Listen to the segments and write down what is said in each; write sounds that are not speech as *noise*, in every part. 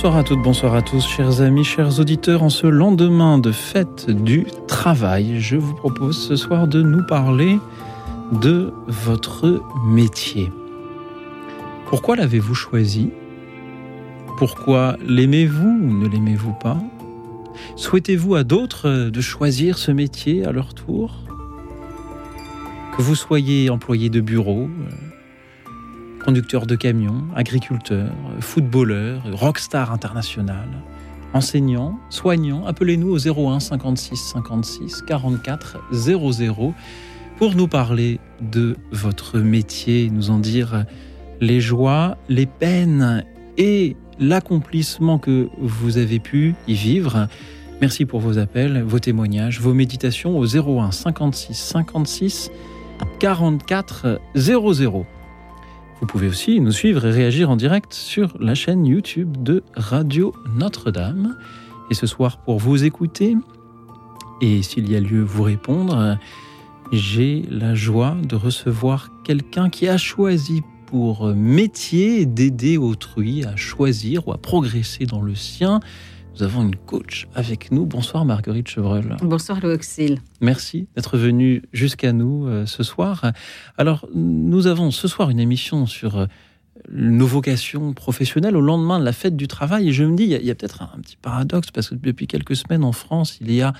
Bonsoir à toutes, bonsoir à tous, chers amis, chers auditeurs. En ce lendemain de fête du travail, je vous propose ce soir de nous parler de votre métier. Pourquoi l'avez-vous choisi? Pourquoi l'aimez-vous ou ne l'aimez-vous pas? Souhaitez-vous à d'autres de choisir ce métier à leur tour? Que vous soyez employé de bureau, conducteur de camion, agriculteur, footballeur, rockstar international, enseignant, soignant, appelez-nous au 01 56 56 44 00 pour nous parler de votre métier, nous en dire les joies, les peines et l'accomplissement que vous avez pu y vivre. Merci pour vos appels, vos témoignages, vos méditations au 01 56 56 44 00. Vous pouvez aussi nous suivre et réagir en direct sur la chaîne YouTube de Radio Notre-Dame. Et ce soir, pour vous écouter, et s'il y a lieu vous répondre, j'ai la joie de recevoir quelqu'un qui a choisi pour métier d'aider autrui à choisir ou à progresser dans le sien. Nous avons une coach avec nous. Bonsoir Marguerite Chevreul. Bonsoir Loxil. Merci d'être venu jusqu'à nous euh, ce soir. Alors, nous avons ce soir une émission sur euh, nos vocations professionnelles au lendemain de la fête du travail. Et je me dis, il y a, peut-être un, petit paradoxe parce que depuis quelques semaines en France, il y a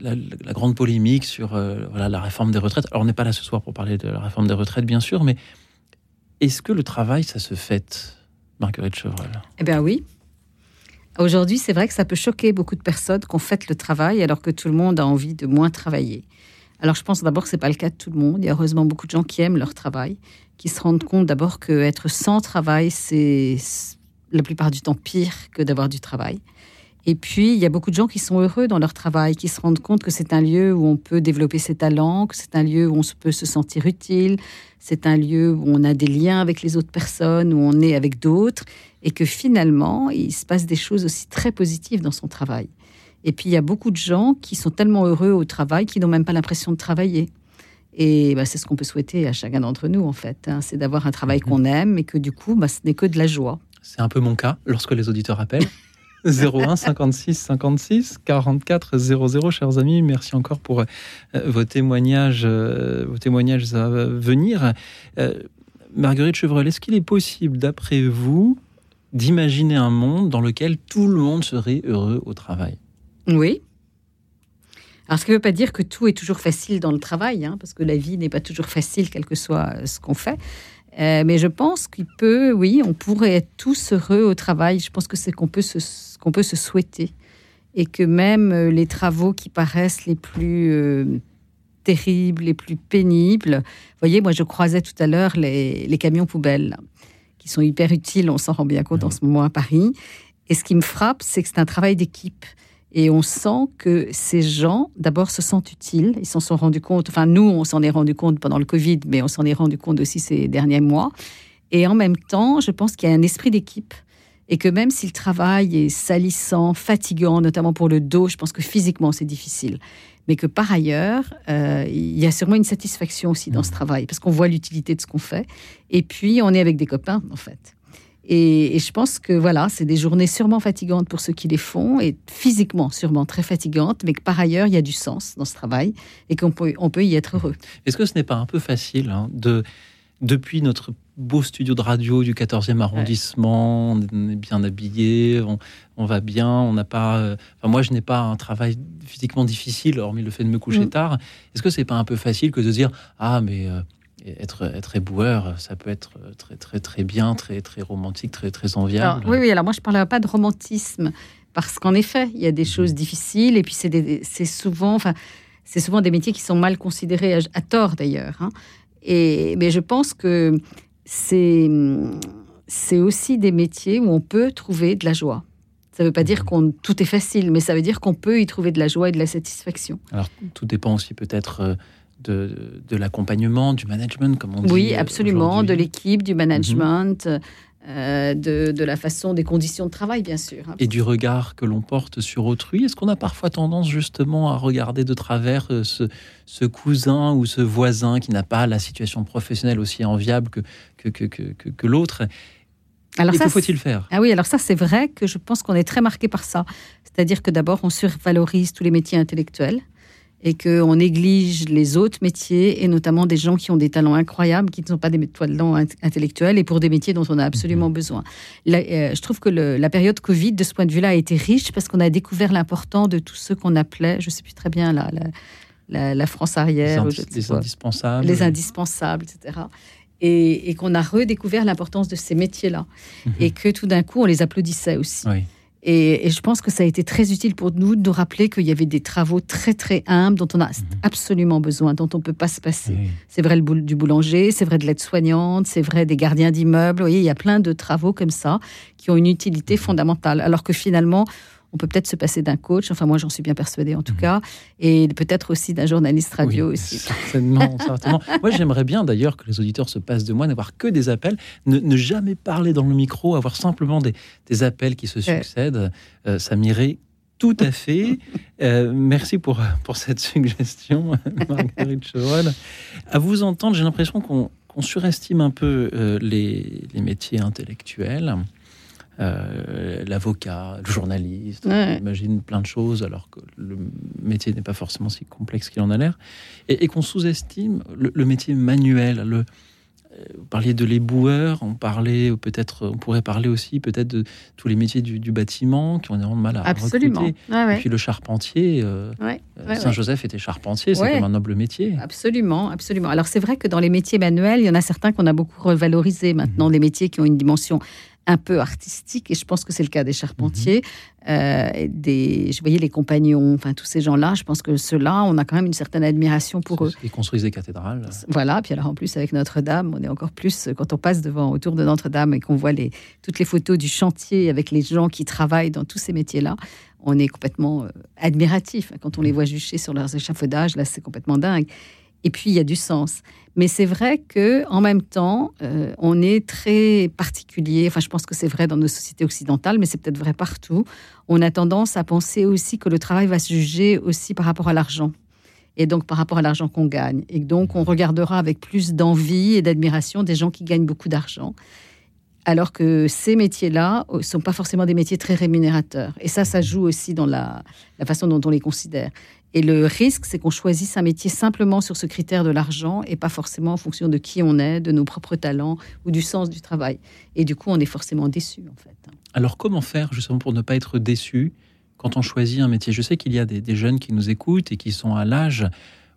la, grande polémique sur euh, voilà, la réforme des retraites. Alors, on n'est pas là ce soir pour parler de la réforme des retraites, bien sûr, mais est-ce que le travail, ça se fête, Marguerite Chevreul Eh bien oui, Aujourd'hui, c'est vrai que ça peut choquer beaucoup de personnes qu'on fait le travail alors que tout le monde a envie de moins travailler. Alors je pense d'abord que ce n'est pas le cas de tout le monde. Il y a heureusement beaucoup de gens qui aiment leur travail, qui se rendent compte d'abord qu'être sans travail, c'est la plupart du temps pire que d'avoir du travail. Et puis, il y a beaucoup de gens qui sont heureux dans leur travail, qui se rendent compte que c'est un lieu où on peut développer ses talents, que c'est un lieu où on peut se sentir utile, c'est un lieu où on a des liens avec les autres personnes, où on est avec d'autres, et que finalement, il se passe des choses aussi très positives dans son travail. Et puis, il y a beaucoup de gens qui sont tellement heureux au travail qu'ils n'ont même pas l'impression de travailler. Et bah, c'est ce qu'on peut souhaiter à chacun d'entre nous, en fait. Hein. c'est d'avoir un travail mhm. qu'on aime et que du coup, bah, ce n'est que de la joie. C'est un peu mon cas lorsque les auditeurs appellent. *laughs* 01 56 56 44 00. Chers amis, merci encore pour euh, vos témoignages, euh, vos témoignages à venir. Euh, Marguerite Chevreul, est-ce qu'il est possible, d'après vous, d'imaginer un monde dans lequel tout le monde serait heureux au travail? Oui. Alors, ce qui ne veut pas dire que tout est toujours facile dans le travail, hein, parce que la vie n'est pas toujours facile, quel que soit ce qu'on fait. Euh, mais je pense qu'il peut, oui, on pourrait être tous heureux au travail. Je pense que c'est qu'on peut se, qu'on peut se souhaiter. Et que même euh, les travaux qui paraissent les plus euh, terribles, les plus pénibles. Vous voyez, moi, je croisais tout à l'heure les, les, camions poubelles, qui sont hyper utiles, on s'en rend bien compte en ce moment à Paris. Et ce qui me frappe, c'est que c'est un travail d'équipe. Et on sent que ces gens, d'abord, se sentent utiles. Ils s'en sont rendus compte. Enfin, nous, on s'en est rendu compte pendant le Covid, mais on s'en est rendu compte aussi ces derniers mois. Et en même temps, je pense qu'il y a un esprit d'équipe. Et que même si le travail est salissant, fatigant, notamment pour le dos, je pense que physiquement, c'est difficile. Mais que par ailleurs, euh, il y a sûrement une satisfaction aussi dans ce mmh. travail, parce qu'on voit l'utilité de ce qu'on fait. Et puis, on est avec des copains, en fait. Et, je pense que voilà, c'est des journées sûrement fatigantes pour ceux qui les font et physiquement sûrement très fatigantes, mais que par ailleurs il y a du sens dans ce travail et qu'on peut, on peut y être heureux. Est-ce que ce n'est pas un peu facile hein, de depuis notre beau studio de radio du 14e arrondissement, on est bien habillé, on, va bien, on n'a pas. Euh, enfin, moi, je n'ai pas un travail physiquement difficile, hormis le fait de me coucher mm. tard. Est-ce que c'est pas un peu facile que de dire ah mais euh, être, être éboueur, ça peut être très, très, très bien, très, très romantique, très, très enviable. oui, oui, alors moi, je ne parlerai pas de romantisme, parce qu'en effet, il y a des mhm. choses difficiles, et puis c'est souvent, enfin, c'est souvent des métiers qui sont mal considérés, à, tort d'ailleurs. Hein. Et, mais je pense que c'est, c'est aussi des métiers où on peut trouver de la joie. Ça ne veut pas dire qu'on tout est facile, mais ça veut dire qu'on peut y trouver de la joie et de la satisfaction. Alors, tout dépend aussi peut-être euh, de, de l'accompagnement, du management, comme on dit. Oui, absolument, de l'équipe, du management. Mhm. Euh, de, de, la façon des conditions de travail, bien sûr. Et du regard que l'on porte sur autrui. Est-ce qu'on a parfois tendance justement à regarder de travers euh, ce, ce cousin ou ce voisin qui n'a pas la situation professionnelle aussi enviable que, que, que, que, que l'autre? Alors et que faut-il faire? Ah oui, alors ça c'est vrai que je pense qu'on est très marqué par ça. C'est-à-dire que d'abord on survalorise tous les métiers intellectuels et qu'on néglige les autres métiers, et notamment des gens qui ont des talents incroyables, qui ne sont pas des talents intellectuels, et pour des métiers dont on a absolument mhm. besoin. Euh, je trouve que la période Covid, de ce point de vue-là, a été riche parce qu'on a découvert l'important de tout ce qu'on appelait, je ne sais plus très bien, la, la, la, France arrière. Les, indispensables. Les indispensables, etc. Et, qu'on a redécouvert l'importance de ces métiers-là. Mhm. Et que tout d'un coup, on les applaudissait aussi. Oui. Et, je pense que ça a été très utile pour nous de nous rappeler qu'il y avait des travaux très très humbles dont on a mhm. absolument besoin, dont on ne peut pas se passer. C'est vrai le du boulanger, c'est vrai de l'aide-soignante, c'est vrai des gardiens d'immeubles. Vous voyez, il y a plein de travaux comme ça qui ont une utilité mhm. fondamentale. Alors que finalement, on peut peut-être se passer d'un coach, enfin moi j'en suis bien persuadée en tout mhm. cas, et peut-être aussi d'un journaliste radio aussi. Certainement, *laughs* certainement. Moi j'aimerais bien d'ailleurs que les auditeurs se passent de moi, n'avoir que des appels, ne, jamais parler dans le micro, avoir simplement des, appels qui se succèdent, euh, ça m'irait tout à fait. Euh, merci pour, pour cette suggestion, *laughs* Marguerite Chevrol. À vous entendre, j'ai l'impression qu'on surestime un peu euh, les, les métiers intellectuels. Euh, l'avocat, le journaliste, on imagine plein de choses alors que le métier n'est pas forcément si complexe qu'il en a l'air, et, qu'on sous-estime le, métier manuel. Le, euh, vous parliez de l'éboueur, on parlait peut-être, on pourrait parler aussi peut-être de tous les métiers du, bâtiment qui ont énormément de mal à Absolument. recruter. Et puis le charpentier, euh, Saint-Joseph était charpentier, c'est comme un noble métier. Absolument, absolument. Alors c'est vrai que dans les métiers manuels, il y en a certains qu'on a beaucoup revalorisés maintenant, mhm. des métiers qui ont une dimension un peu artistique, et je pense que c'est le cas des charpentiers, euh, des, je voyais les compagnons, enfin tous ces gens-là, je pense que ceux-là, on a quand même une certaine admiration pour eux. Ils construisent des cathédrales. Voilà, puis alors en plus avec Notre-Dame, on est encore plus, quand on passe devant, autour de Notre-Dame et qu'on voit les, toutes les photos du chantier avec les gens qui travaillent dans tous ces métiers-là, on est complètement euh, admiratif. Quand on les mhm. voit jucher sur leurs échafaudages, là c'est complètement dingue. Et puis il y a du sens. Mais c'est vrai que en même temps, euh, on est très particulier. Enfin, je pense que c'est vrai dans nos sociétés occidentales, mais c'est peut-être vrai partout. On a tendance à penser aussi que le travail va se juger aussi par rapport à l'argent et donc par rapport à l'argent qu'on gagne. Et donc on regardera avec plus d'envie et d'admiration des gens qui gagnent beaucoup d'argent. Alors que ces métiers-là ne euh, sont pas forcément des métiers très rémunérateurs. Et ça, ça joue aussi dans la, la façon dont on les considère. Et le risque, c'est qu'on choisisse un métier simplement sur ce critère de l'argent et pas forcément en fonction de qui on est, de nos propres talents ou du sens du travail. Et du coup, on est forcément déçu, en fait. Alors, comment faire justement pour ne pas être déçu quand on choisit un métier? Je sais qu'il y a des, jeunes qui nous écoutent et qui sont à l'âge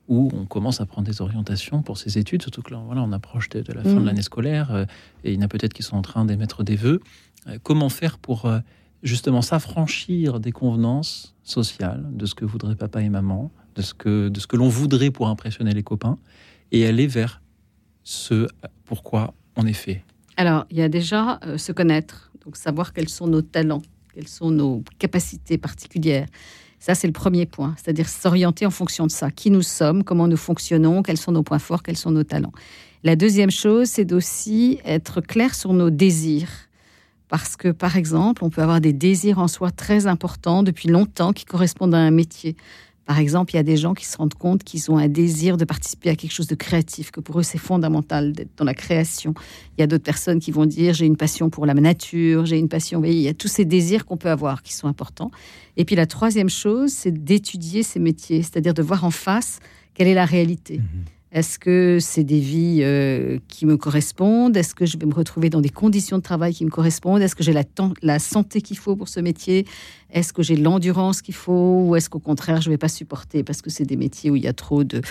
où on commence à prendre des orientations pour ses études, surtout que là, voilà, on approche de, la fin de mmh. l'année scolaire euh, et il y en a peut-être qui sont en train d'émettre des vœux. Euh, comment faire pour euh, justement s'affranchir des convenances sociales, de ce que voudraient papa et maman, de ce que, que l'on voudrait pour impressionner les copains, et aller vers ce pourquoi on est fait Alors, il y a déjà euh, se connaître, donc savoir quels sont nos talents, quelles sont nos capacités particulières. Ça, c'est le premier point, c'est-à-dire s'orienter en fonction de ça. Qui nous sommes, comment nous fonctionnons, quels sont nos points forts, quels sont nos talents. La deuxième chose, c'est d'aussi être clair sur nos désirs parce que, par exemple, on peut avoir des désirs en soi très importants depuis longtemps qui correspondent à un métier. Par exemple, il y a des gens qui se rendent compte qu'ils ont un désir de participer à quelque chose de créatif, que pour eux c'est fondamental d'être dans la création. Il y a d'autres personnes qui vont dire j'ai une passion pour la nature, j'ai une passion. il y a tous ces désirs qu'on peut avoir qui sont importants. Et puis la troisième chose, c'est d'étudier ces métiers, c'est-à-dire de voir en face quelle est la réalité. Mmh est-ce que c'est des vies euh, qui me correspondent? Est-ce que je vais me retrouver dans des conditions de travail qui me correspondent? Est-ce que j'ai la, santé qu'il faut pour ce métier? Est-ce que j'ai l'endurance qu'il faut? Ou est-ce qu'au contraire, je ne vais pas supporter parce que c'est des métiers où il y a trop de...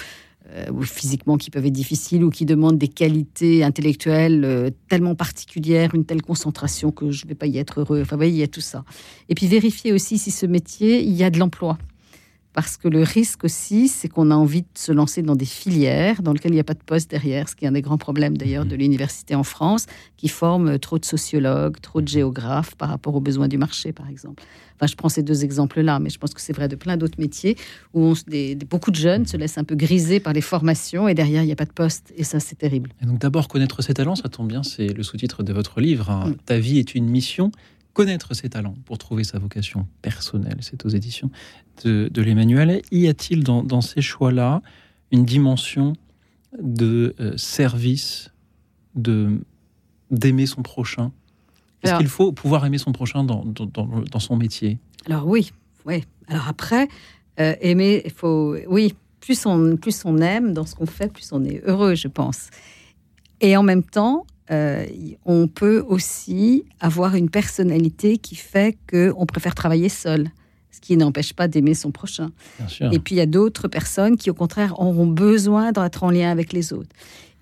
Euh, ou physiquement qui peuvent être difficiles ou qui demandent des qualités intellectuelles euh, tellement particulières, une telle concentration que je ne vais pas y être heureux? Enfin, vous voyez, il y a tout ça. Et puis vérifier aussi si ce métier, il y a de l'emploi. Parce que le risque aussi, c'est qu'on a envie de se lancer dans des filières dans lesquelles il n'y a pas de poste derrière, ce qui est un des grands problèmes d'ailleurs de l'université en France, qui forme trop de sociologues, trop de géographes par rapport aux besoins du marché, par exemple. Enfin, je prends ces deux exemples-là, mais je pense que c'est vrai de plein d'autres métiers où on, des, beaucoup de jeunes se laissent un peu griser par les formations et derrière, il n'y a pas de poste. Et ça, c'est terrible. Et donc d'abord, connaître ses talents, ça tombe bien, c'est le sous-titre de votre livre. Hein. Ta vie est une mission connaître ses talents pour trouver sa vocation personnelle. C'est aux éditions de, l'Emmanuel. Y a-t-il dans, ces choix-là une dimension de euh, service, de d'aimer son prochain? Est-ce qu'il faut pouvoir aimer son prochain dans, dans, son métier? Alors oui, oui. Alors après, euh, aimer, il faut, oui, plus on, plus on aime dans ce qu'on fait, plus on est heureux, je pense. Et en même temps, euh, on peut aussi avoir une personnalité qui fait qu'on préfère travailler seul, ce qui n'empêche pas d'aimer son prochain. Et puis il y a d'autres personnes qui, au contraire, auront besoin d'être en lien avec les autres.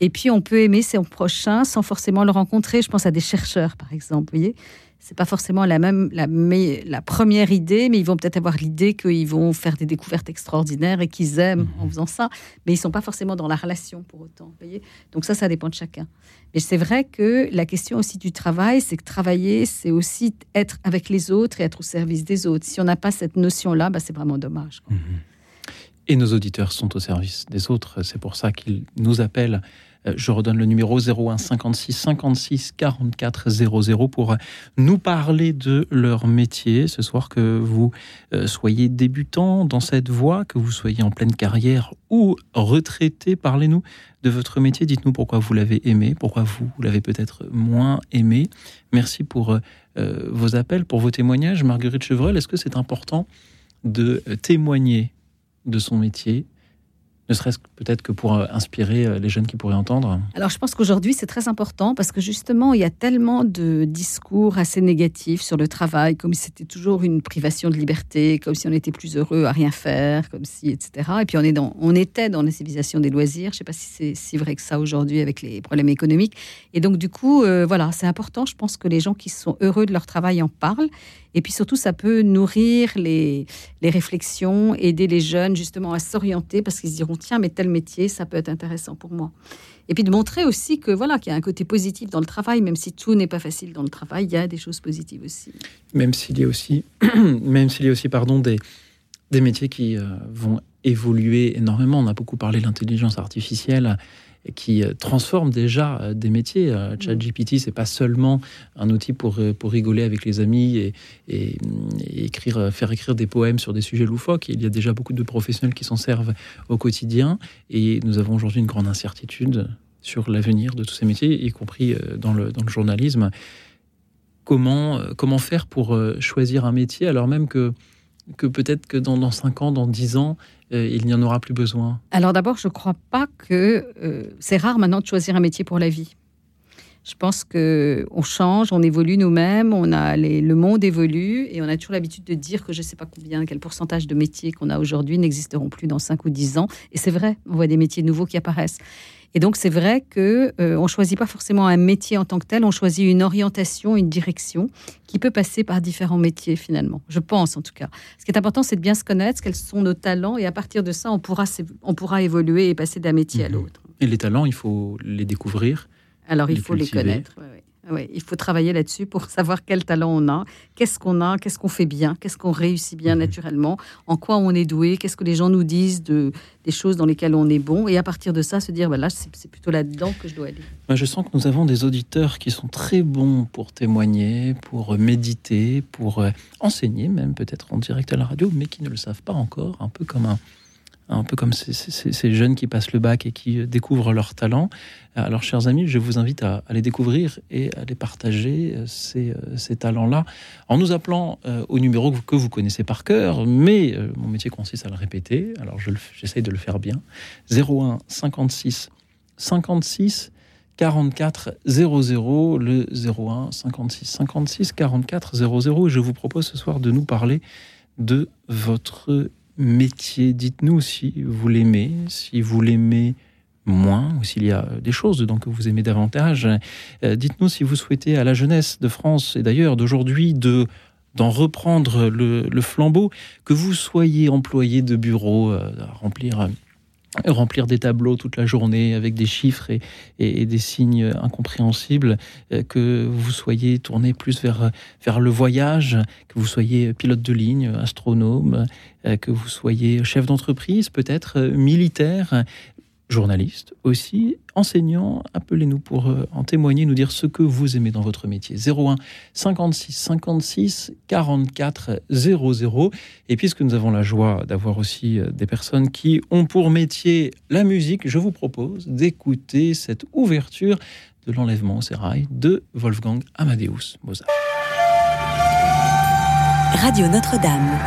Et puis on peut aimer son prochain sans forcément le rencontrer. Je pense à des chercheurs, par exemple. Vous voyez c'est pas forcément la même la, la première idée, mais ils vont peut-être avoir l'idée qu'ils vont faire des découvertes extraordinaires et qu'ils aiment en mhm. faisant ça, mais ils sont pas forcément dans la relation pour autant. Voyez Donc ça, ça dépend de chacun. Mais c'est vrai que la question aussi du travail, c'est que travailler, c'est aussi être avec les autres et être au service des autres. Si on n'a pas cette notion-là, bah, c'est vraiment dommage. Mhm. Et nos auditeurs sont au service des autres. C'est pour ça qu'ils nous appellent je redonne le numéro 01 56 56 44 00 pour nous parler de leur métier ce soir, que vous euh, soyez débutant dans cette voie, que vous soyez en pleine carrière ou retraité. Parlez-nous de votre métier. Dites-nous pourquoi vous l'avez aimé, pourquoi vous l'avez peut-être moins aimé. Merci pour euh, vos appels, pour vos témoignages. Marguerite Chevreul, est-ce que c'est important de témoigner de son métier ne serait-ce peut-être que pour euh, inspirer euh, les jeunes qui pourraient entendre Alors je pense qu'aujourd'hui c'est très important parce que justement il y a tellement de discours assez négatifs sur le travail, comme si c'était toujours une privation de liberté, comme si on était plus heureux à rien faire, comme si etc. Et puis on, est dans, on était dans la civilisation des loisirs. Je ne sais pas si c'est si vrai que ça aujourd'hui avec les problèmes économiques. Et donc du coup euh, voilà c'est important. Je pense que les gens qui sont heureux de leur travail en parlent et puis surtout, ça peut nourrir les, les réflexions, aider les jeunes justement à s'orienter parce qu'ils diront tiens, mais tel métier, ça peut être intéressant pour moi. Et puis de montrer aussi que voilà qu'il y a un côté positif dans le travail, même si tout n'est pas facile dans le travail, il y a des choses positives aussi. Même s'il y a aussi, *clears throat* même s'il y a aussi pardon des des métiers qui euh, vont évoluer énormément. On a beaucoup parlé de l'intelligence artificielle qui euh, transforme déjà euh, des métiers. Euh, ChatGPT, c'est pas seulement un outil pour, pour rigoler avec les amis et, et, écrire, faire écrire des poèmes sur des sujets loufoques. Il y a déjà beaucoup de professionnels qui s'en servent au quotidien et nous avons aujourd'hui une grande incertitude sur l'avenir de tous ces métiers, y compris dans le, dans le journalisme. Comment, comment faire pour choisir un métier alors même que que peut-être que dans, dans 5 ans, dans 10 ans, il n'y en aura plus besoin Alors d'abord, je ne crois pas que euh, c'est rare maintenant de choisir un métier pour la vie. Je pense que on change, on évolue nous-mêmes, on a le monde évolue et on a toujours l'habitude de dire que je ne sais pas combien, quel pourcentage de métiers qu'on a aujourd'hui n'existeront plus dans 5 ou 10 ans. Et c'est vrai, on voit des métiers nouveaux qui apparaissent. Et donc c'est vrai que ne euh, on choisit pas forcément un métier en tant que tel, on choisit une orientation, une direction qui peut passer par différents métiers finalement. Je pense en tout cas. Ce qui est important, c'est de bien se connaître, quels sont nos talents, et à partir de ça, on pourra, on pourra évoluer et passer d'un métier à mhm. l'autre. Et les talents, il faut les découvrir. Alors il faut les connaître. Oui, il faut travailler là-dessus pour *laughs* savoir quel talent on a, qu'est-ce qu'on a, qu'est-ce qu'on fait bien, qu'est-ce qu'on réussit bien mhm. naturellement, en quoi on est doué, qu'est-ce que les gens nous disent de, des choses dans lesquelles on est bon, et à partir de ça, se dire, bah là, c'est plutôt là-dedans que je dois aller. Je sens que nous avons des auditeurs qui sont très bons pour témoigner, pour méditer, pour euh, enseigner, même peut-être en direct à la radio, mais qui ne le savent pas encore, un peu comme un un peu comme ces, jeunes qui passent le bac et qui euh, découvrent leur talent. Alors, chers amis, je vous invite à, les découvrir et à les partager, euh, ces, euh, ces talents-là, en nous appelant au numéro que vous connaissez par cœur, mais mon métier consiste à le répéter, alors j'essaye de le faire bien. 01 56 56 44 00, le 01 56 56 44 00. Et je vous propose ce soir de nous parler de votre métier. Dites-nous si vous l'aimez, si vous l'aimez moins, ou s'il y a des choses dedans que vous aimez davantage. Euh, dites-nous si vous souhaitez à la jeunesse de France et d'ailleurs d'aujourd'hui de d'en reprendre le, flambeau, que vous soyez employé de bureau à remplir remplir des tableaux toute la journée avec des chiffres et, des signes incompréhensibles, euh, que vous soyez tourné plus vers, vers le voyage, que vous soyez pilote de ligne, astronome, euh, que vous soyez chef d'entreprise, peut-être euh, militaire, journaliste aussi, enseignant, appelez-nous pour euh, en témoigner, nous dire ce que vous aimez dans votre métier. 01 56 56 44 00. Et puisque nous avons la joie d'avoir aussi euh, des personnes qui ont pour métier la musique, je vous propose d'écouter cette ouverture de l'enlèvement au sérail de Wolfgang Amadeus Mozart. Radio Notre-Dame.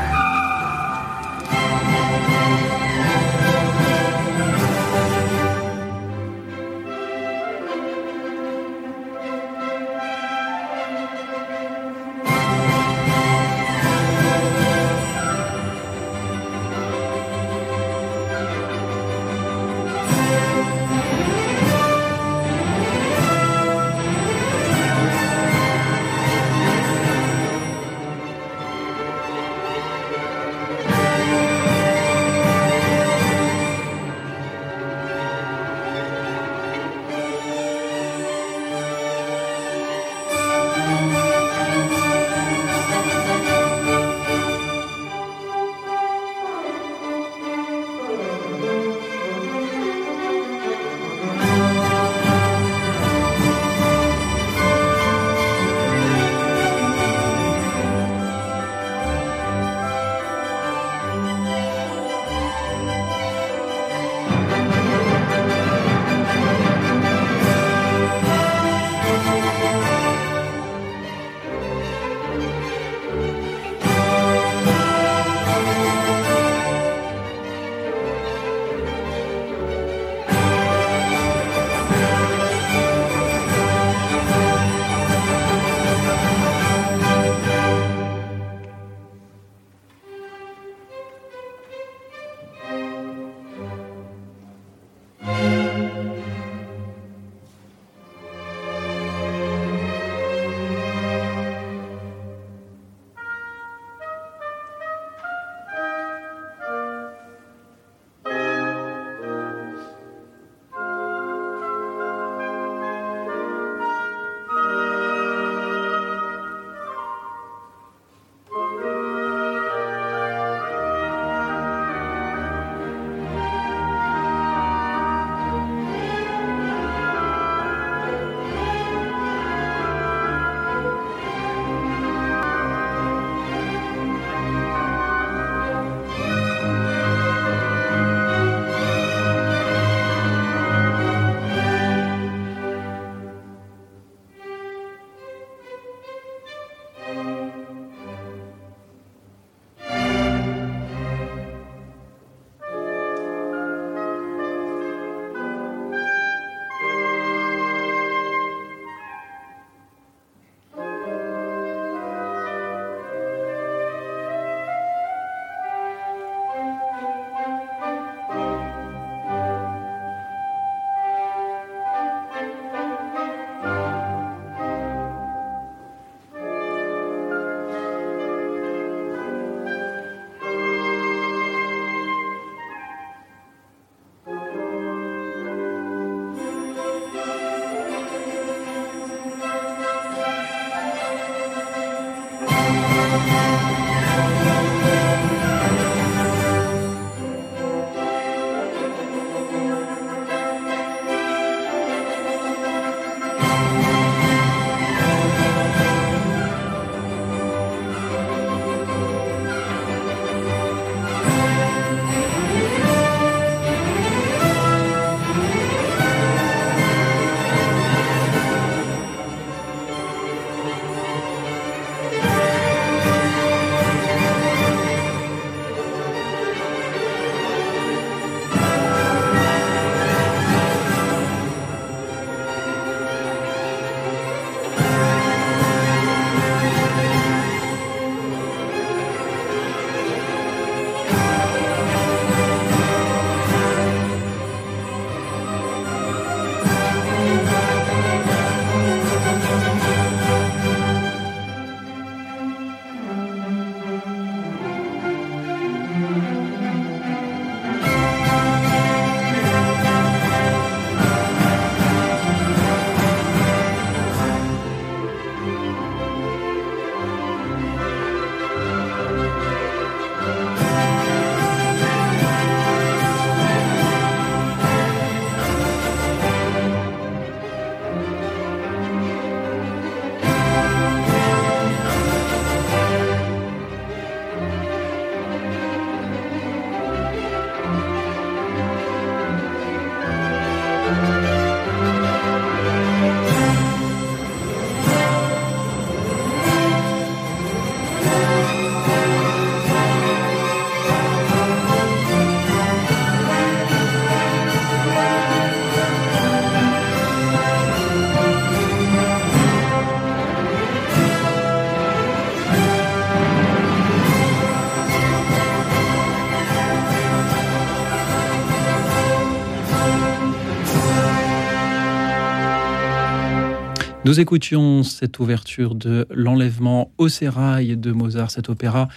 Nous écoutions cette ouverture de L'enlèvement au sérail de Mozart, cet opéra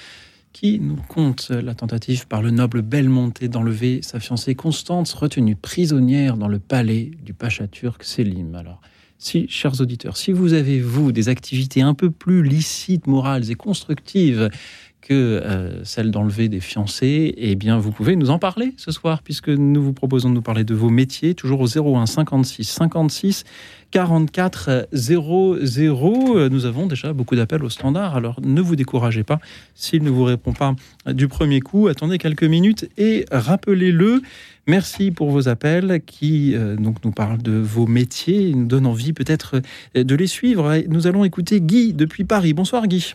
qui nous compte la tentative par le noble Belmonte d'enlever sa fiancée Constance, retenue prisonnière dans le palais du pacha turc Selim. Alors, si, chers auditeurs, si vous avez, vous, des activités un peu plus licites, morales et constructives que euh, celle d'enlever des fiancés, eh bien, vous pouvez nous en parler ce soir, puisque nous vous proposons de nous parler de vos métiers, toujours au 01 56 56 44 00. Nous avons déjà beaucoup d'appels au standard, alors ne vous découragez pas. S'il ne vous répond pas du premier coup, attendez quelques minutes et rappelez-le. Merci pour vos appels qui euh, donc nous parlent de vos métiers, nous donnent envie peut-être de les suivre. Nous allons écouter Guy depuis Paris. Bonsoir Guy.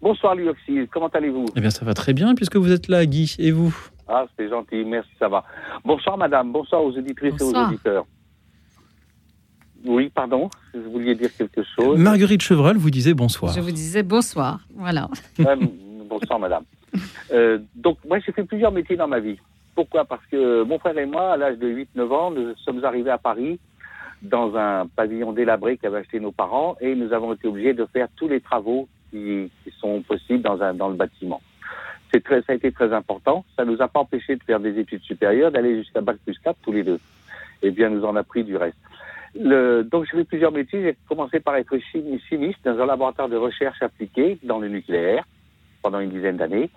Bonsoir Luoxy, comment allez-vous Eh bien ça va très bien puisque vous êtes là Guy, et vous Ah c'est gentil, merci, ça va. Bonsoir madame, bonsoir aux auditrices et aux auditeurs. Oui, pardon, vous vouliez dire quelque chose. Marguerite Chevreul vous disait bonsoir. Je vous disais bonsoir, voilà. Euh, bonsoir madame. Euh, donc moi j'ai fait plusieurs métiers dans ma vie. Pourquoi? Parce que mon frère et moi, à l'âge de 8-9 ans, nous sommes arrivés à Paris dans un pavillon délabré qu'avaient acheté nos parents et nous avons été obligés de faire tous les travaux qui, sont possibles dans, le bâtiment. Ça a été très important. Ça nous a pas empêché de faire des études supérieures, d'aller jusqu'à Bac plus 4 tous les deux. Et bien, nous en a pris du reste. Donc, j'ai fait plusieurs métiers. J'ai commencé par être chimiste dans un laboratoire de recherche appliquée dans le nucléaire pendant une dizaine d'années.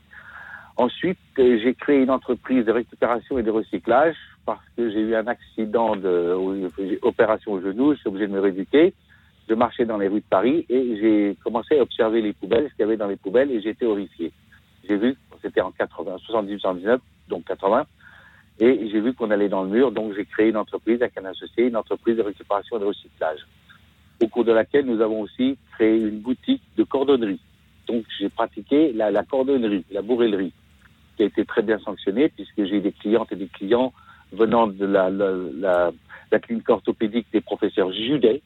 Ensuite, euh, j'ai créé une entreprise de récupération et de recyclage parce que j'ai eu un accident de opération au genou. Je suis obligé de me rééduquer je marchais dans les rues de Paris et j'ai commencé à observer les poubelles, ce qu'il y avait dans les poubelles, et j'étais horrifié. J'ai vu, c'était en 80, 78, 79, donc 80, et j'ai vu qu'on allait dans le mur, donc j'ai créé une entreprise avec un associé, une entreprise de récupération et de recyclage, au cours de laquelle nous avons aussi créé une boutique de cordonnerie. Donc j'ai pratiqué la, cordonnerie, la bourrellerie, qui a été très bien sanctionnée, puisque j'ai des clientes et des clients venant de la, la clinique orthopédique des professeurs Judet,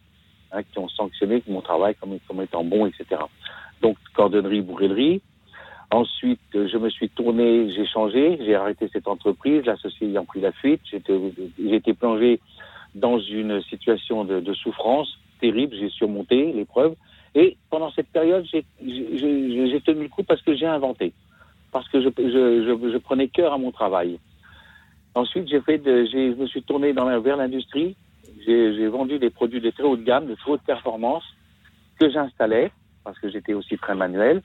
Hein, qui ont sanctionné mon travail comme, étant bon, etc. Donc, cordonnerie, bourrellerie. Ensuite, je me suis tourné, j'ai changé, j'ai arrêté cette entreprise, l'associé ayant pris la fuite. J'ai été plongé dans une situation de, souffrance terrible. J'ai surmonté l'épreuve. Et pendant cette période, j'ai tenu le coup parce que j'ai inventé, parce que je, prenais cœur à mon travail. Ensuite, j'ai fait, je me suis tourné dans, vers l'industrie j'ai vendu des produits de très haute gamme, de très haute performance, que j'installais, parce que j'étais aussi très manuel.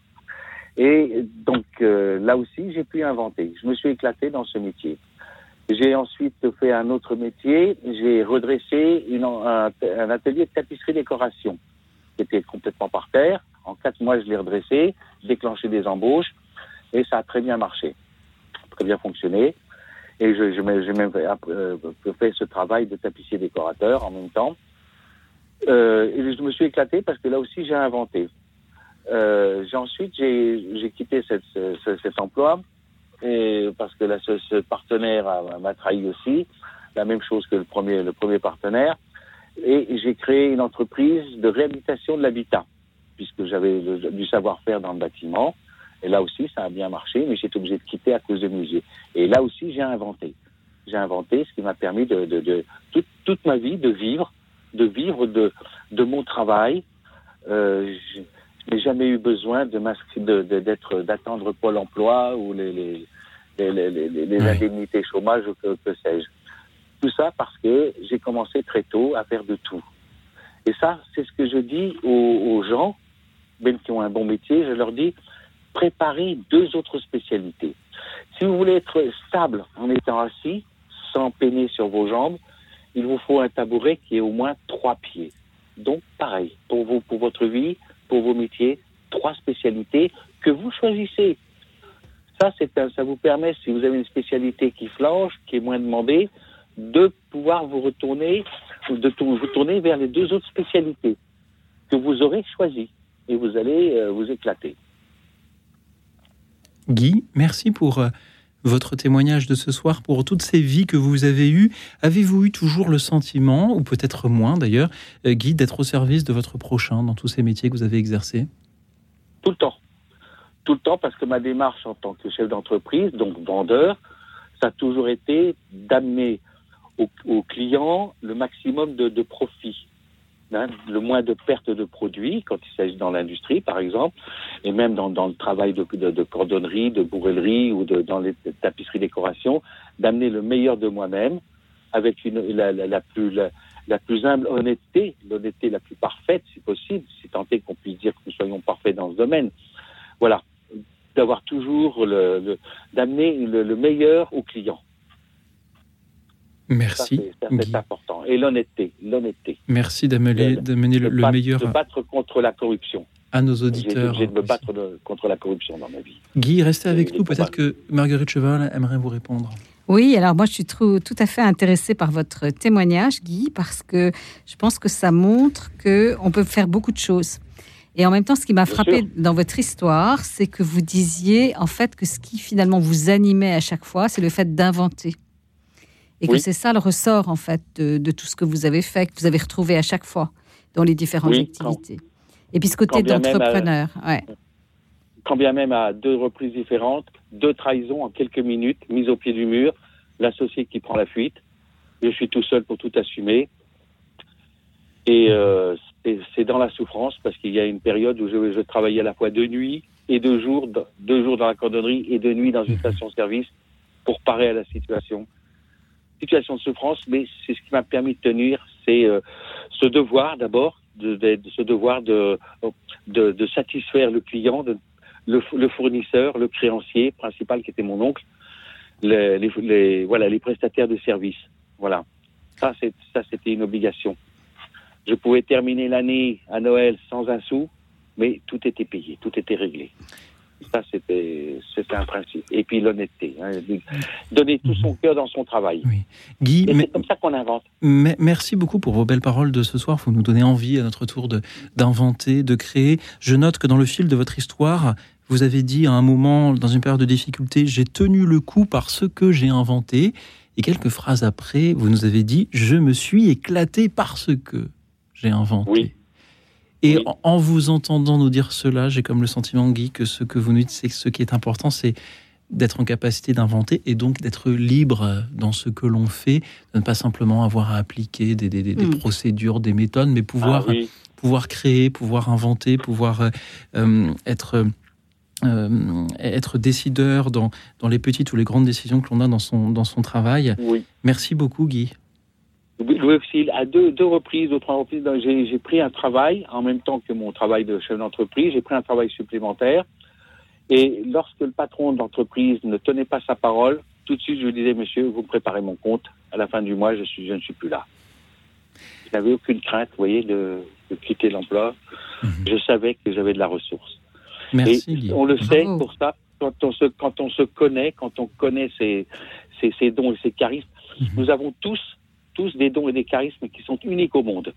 Et donc euh, là aussi, j'ai pu inventer. Je me suis éclaté dans ce métier. J'ai ensuite fait un autre métier. J'ai redressé un, atelier de tapisserie décoration qui était complètement par terre. En quatre mois, je l'ai redressé, déclenché des embauches et ça a très bien marché, très bien fonctionné. Et je, j'ai même euh, fait ce travail de tapissier décorateur en même temps. Euh, et je me suis éclaté parce que là aussi j'ai inventé. Euh, j'ai ensuite j'ai, j'ai quitté cette, ce, cet emploi et parce que là, ce, ce partenaire m'a trahi aussi, la même chose que le premier le premier partenaire. Et j'ai créé une entreprise de réhabilitation de l'habitat puisque j'avais du savoir-faire dans le bâtiment. Et là aussi, ça a bien marché, mais j'étais obligé de quitter à cause de musée. Et là aussi, j'ai inventé. J'ai inventé ce qui m'a permis de, de, de toute, toute, ma vie de vivre, de vivre de, de mon travail. Euh, je n'ai jamais eu besoin de d'être d'attendre Pôle Emploi ou les, les, les, les, les indemnités chômage ou que, que sais-je. Tout ça parce que j'ai commencé très tôt à faire de tout. Et ça, c'est ce que je dis aux, aux gens, même qui ont un bon métier, je leur dis, préparer deux autres spécialités. Si vous voulez être stable en étant assis, sans peiner sur vos jambes, il vous faut un tabouret qui est au moins trois pieds. Donc, pareil, pour vous, pour votre vie, pour vos métiers, trois spécialités que vous choisissez. Ça, ça vous permet, si vous avez une spécialité qui flanche, qui est moins demandée, de pouvoir vous retourner, de vous tourner vers les deux autres spécialités que vous aurez choisies et vous allez euh, vous éclater. Guy, merci pour euh, votre témoignage de ce soir, pour toutes ces vies que vous avez eues. Avez-vous eu toujours le sentiment, ou peut-être moins d'ailleurs, euh, Guy, d'être au service de votre prochain dans tous ces métiers que vous avez exercés? Tout le temps. Tout le temps, parce que ma démarche en tant que chef d'entreprise, donc vendeur, ça a toujours été d'amener aux, clients le maximum de profit. Hein, le moins de pertes de produits quand il s'agit dans l'industrie, par exemple, et même dans, le travail de, cordonnerie, de bourrellerie ou dans les tapisseries décoration, d'amener le meilleur de moi-même avec la, plus humble honnêteté, l'honnêteté la plus parfaite, si possible, si tant est qu'on puisse dire que nous soyons parfaits dans ce domaine. Voilà, d'avoir toujours le, le d'amener le meilleur au client. Merci, c'est- important. Et l'honnêteté, l'honnêteté. Merci d'amener le, le battre- meilleur de battre contre la corruption. à nos J'ai auditeurs. obligé de me aussi. battre de- contre la corruption dans ma vie. Guy, restez avec nous. Peut-être que Marguerite Cheval aimerait vous répondre. Oui, alors moi je suis trou- tout à fait intéressée par votre témoignage, Guy, parce que je pense que ça montre que on peut faire beaucoup de choses. Et en même temps, ce qui m'a frappé dans votre histoire, c'est que vous disiez en fait que ce qui finalement vous animait à chaque fois, c'est le fait d'inventer. Et que Oui. c'est ça le ressort en fait de, de tout ce que vous avez fait, que vous avez retrouvé à chaque fois dans les différentes Oui, quand- activités. Et puis ce côté euh, d'entrepreneur, ouais. Quand bien même à deux reprises différentes, deux trahisons en quelques minutes, mise au pied du mur, l'associé qui prend la fuite. Je suis tout seul pour tout assumer. Et euh, c'est- dans la souffrance parce qu'il y a une période où je, je travaillais à la fois de nuit et de jour, deux jours dans la cordonnerie et de nuit dans une station-service pour parer à la situation. Situation de souffrance, mais c'est ce qui m'a permis de tenir, c'est euh, ce devoir d'abord, de, ce devoir de, de, satisfaire le client, de, le, le fournisseur, le créancier principal qui était mon oncle, les, les, les- voilà, les prestataires de services. Voilà. Ça, c'était une obligation. Je pouvais terminer l'année à Noël sans un sou, mais tout était payé, tout était réglé. Ça, c'était, un principe. Et puis l'honnêteté. hein, donner tout son cœur dans son travail. Guy, Et mais- c'est comme ça qu'on invente. Merci beaucoup pour vos belles paroles de ce soir. Vous nous donnez envie à notre tour d'inventer, de, créer. Je note que dans le fil de votre histoire, vous avez dit à un moment, dans une période de difficulté, j'ai tenu le coup par ce que j'ai inventé. Et quelques phrases après, vous nous avez dit, je me suis éclaté parce que j'ai inventé. Oui. Et Oui. en, vous entendant nous dire cela, j'ai comme le sentiment, Guy, que ce que vous nous dites, c'est que ce qui est important, c'est d'être en capacité d'inventer et donc d'être libre dans ce que l'on fait, de ne pas simplement avoir à appliquer des, des- des- des Mm. procédures, des méthodes, mais pouvoir, Ah oui. pouvoir créer, pouvoir inventer, pouvoir euh, euh, être, euh, être décideur dans, dans les petites ou les grandes décisions que l'on a dans son, dans son travail. oui. Merci beaucoup, Guy. Louis Auxil, à deux, deux reprises, deux, trois reprises, donc j'ai pris un travail en même temps que mon travail de chef d'entreprise. J'ai pris un travail supplémentaire. Et lorsque le patron de l'entreprise ne tenait pas sa parole, tout de suite, je lui disais, monsieur, vous préparez mon compte. À la fin du mois, je, suis, je ne suis plus là. Je n'avais aucune crainte, vous voyez, de, de quitter l'emploi. Mhm. Je savais que j'avais de la ressource. Merci, Et on le sait Bravo. pour ça, quand on se, quand on se connaît, quand on connaît ses, ses, ses dons et ses charismes, Mhm. nous avons tous, tous des dons et des charismes qui sont uniques au monde,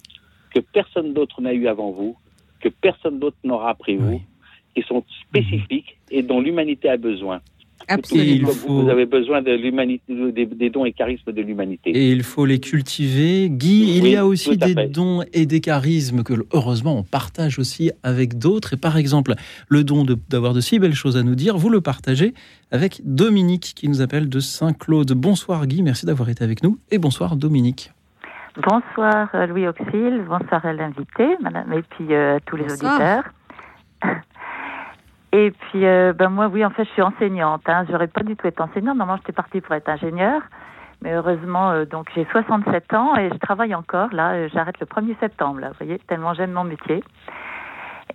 que personne d'autre n'a eu avant vous, que personne d'autre n'aura après vous, qui sont spécifiques et dont l'humanité a besoin. Et Absolument. faut- vous, avez besoin de l'humanité, des, des dons et charismes de l'humanité. Et il faut les cultiver. Guy, il y a aussi des fait. dons et des charismes que, heureusement, on partage aussi avec d'autres. Et par exemple, le don d'avoir de, si belles choses à nous dire, vous le partagez avec Dominique qui nous appelle de Saint-Claude. Bonsoir Guy, merci d'avoir été avec nous. Et bonsoir Dominique. Bonsoir euh, Louis Auxil, bonsoir à l'invité, madame, et puis euh, à tous les Bonsoir. auditeurs. Et puis, euh, ben moi, oui, en fait, je suis enseignante. Hein. J'aurais pas du tout été enseignante. Normalement, j'étais partie pour être ingénieure. Mais heureusement, euh, donc j'ai 67 ans et je travaille encore. Là, Euh, j'arrête le 1er septembre. Là, vous voyez, tellement j'aime mon métier.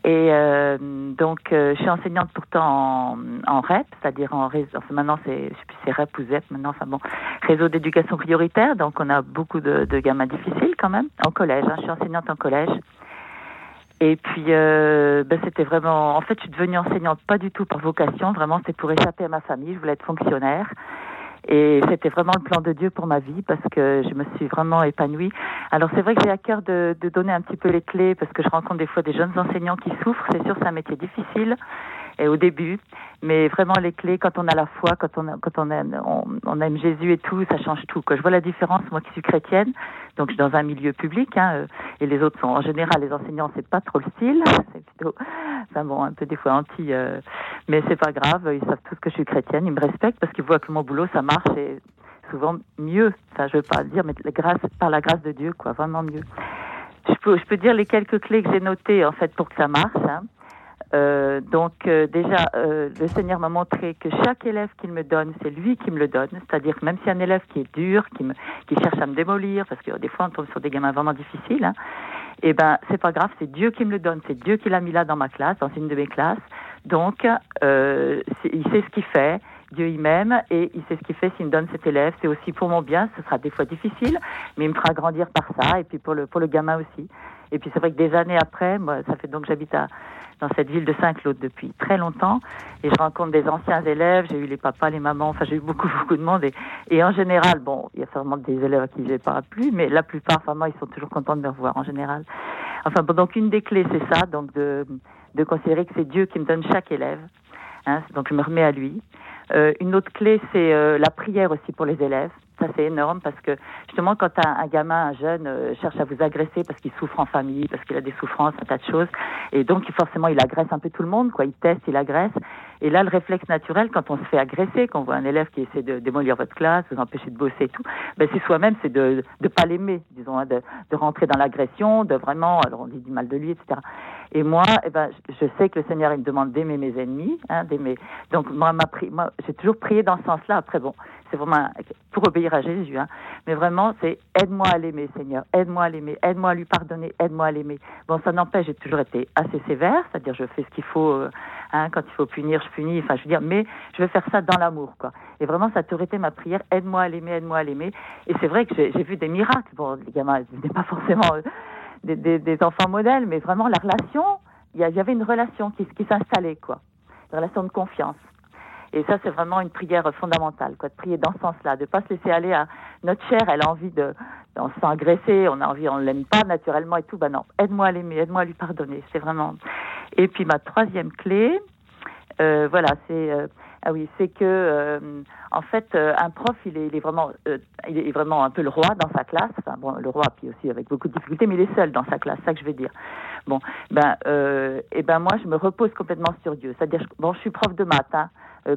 Et euh, donc, euh, je suis enseignante pourtant en, en REP, c'est-à-dire en réseau. Enfin, maintenant, c'est, je sais plus, c'est REP ou ZEP. Maintenant, enfin bon, réseau d'éducation prioritaire. Donc, on a beaucoup de, de gamins difficiles quand même. En collège, hein, je suis enseignante en collège. Et puis, euh, ben, c'était vraiment. En fait, je suis devenue enseignante pas du tout par vocation. Vraiment, c'est pour échapper à ma famille. Je voulais être fonctionnaire. Et c'était vraiment le plan de Dieu pour ma vie parce que je me suis vraiment épanouie. Alors c'est vrai que j'ai à cœur de, de donner un petit peu les clés parce que je rencontre des fois des jeunes enseignants qui souffrent. C'est sûr, c'est un métier difficile et au début, mais vraiment les clés quand on a la foi, quand on, quand on aime, on, aime Jésus et tout, ça change tout. Quoi. Je vois la différence, moi qui suis chrétienne, donc je suis dans un milieu public, hein, euh, et les autres sont en général les enseignants, c'est pas trop le style, *laughs* c'est plutôt, enfin bon, un peu des fois anti, euh, mais c'est pas grave, ils savent tous que je suis chrétienne, ils me respectent parce qu'ils voient que mon boulot ça marche et souvent mieux, ça je veux pas dire, mais grâce, par la grâce de Dieu, quoi, vraiment mieux. Je peux, je peux dire les quelques clés que j'ai notées en fait pour que ça marche. Hein. Euh, donc euh, déjà, euh, le Seigneur m'a montré que chaque élève qu'il me donne, c'est lui qui me le donne. C'est-à-dire que même si un élève qui est dur, qui, me, qui cherche à me démolir, parce que des fois on tombe sur des gamins vraiment difficiles, hein, eh ben c'est pas grave, c'est Dieu qui me le donne, c'est Dieu qui l'a mis là dans ma classe, dans une de mes classes. Donc euh, il sait ce qu'il fait. Dieu il m'aime et il sait ce qu'il fait s'il me donne cet élève. C'est aussi pour mon bien. Ce sera des fois difficile, mais il me fera grandir par ça et puis pour le pour le gamin aussi. Et puis c'est vrai que des années après, moi, ça fait donc j'habite à dans cette ville de Saint-Claude depuis très longtemps. Et je rencontre des anciens élèves, j'ai eu les papas, les mamans, enfin j'ai eu beaucoup, *laughs* beaucoup de monde. Et, et en général, bon, il y a sûrement des élèves à qui j'ai pas plu, mais la plupart, enfin moi, ils sont toujours contents de me revoir en général. Enfin bon, donc une des clés, c'est ça, donc de, de considérer que c'est Dieu qui me donne chaque élève. Hein, donc je me remets à lui. Euh, une autre clé, c'est euh, la prière aussi pour les élèves. Ça, c'est énorme parce que justement, quand un, un gamin, un jeune, euh, cherche à vous agresser parce qu'il souffre en famille, parce qu'il a des souffrances, un tas de choses, et donc forcément, il agresse un peu tout le monde, quoi. Il teste, il agresse. Et là, le réflexe naturel, quand on se fait agresser, quand on voit un élève qui essaie de démolir votre classe, vous empêcher de bosser et tout, ben c'est soi-même, c'est de ne pas l'aimer, disons, hein, de, de rentrer dans l'agression, de vraiment, alors on dit du mal de lui, etc. Et moi, eh ben, je sais que le Seigneur, il me demande d'aimer mes ennemis, hein, d'aimer. Donc, moi, ma pri... moi j'ai toujours prié dans ce sens-là. Après, bon, c'est vraiment pour obéir à Jésus, hein. Mais vraiment, c'est aide-moi à l'aimer, Seigneur. Aide-moi à l'aimer. Aide-moi à lui pardonner. Aide-moi à l'aimer. Bon, ça n'empêche, j'ai toujours été assez sévère, c'est-à-dire, je fais ce qu'il faut, euh, hein, quand il faut punir, je punis. Enfin, je veux dire, mais je veux faire ça dans l'amour, quoi. Et vraiment, ça a toujours été ma prière. Aide-moi à l'aimer, aide-moi à l'aimer. Et c'est vrai que j'ai vu des miracles. Bon, les gamins, ils n'étaient pas forcément. Des, enfants modèles, mais vraiment la relation, il y, avait une relation qui, s'installait, quoi. Une relation de confiance. Et ça, c'est vraiment une prière fondamentale, quoi, de prier dans ce sens-là, de pas se laisser aller à notre chair, elle a envie de, on se on a envie, on l'aime pas naturellement et tout, ben non, aide-moi à l'aimer, aide-moi à lui pardonner, c'est vraiment. Et puis ma troisième clé, euh, voilà, c'est euh, ah oui, c'est que euh, en fait euh, un prof il est, il est vraiment euh, il est vraiment un peu le roi dans sa classe. Enfin bon, le roi puis aussi avec beaucoup de difficultés, mais il est seul dans sa classe. C'est ça que je veux dire. Bon, ben et ben moi je me repose complètement sur Dieu. C'est-à-dire bon, je suis prof de maths. Hein.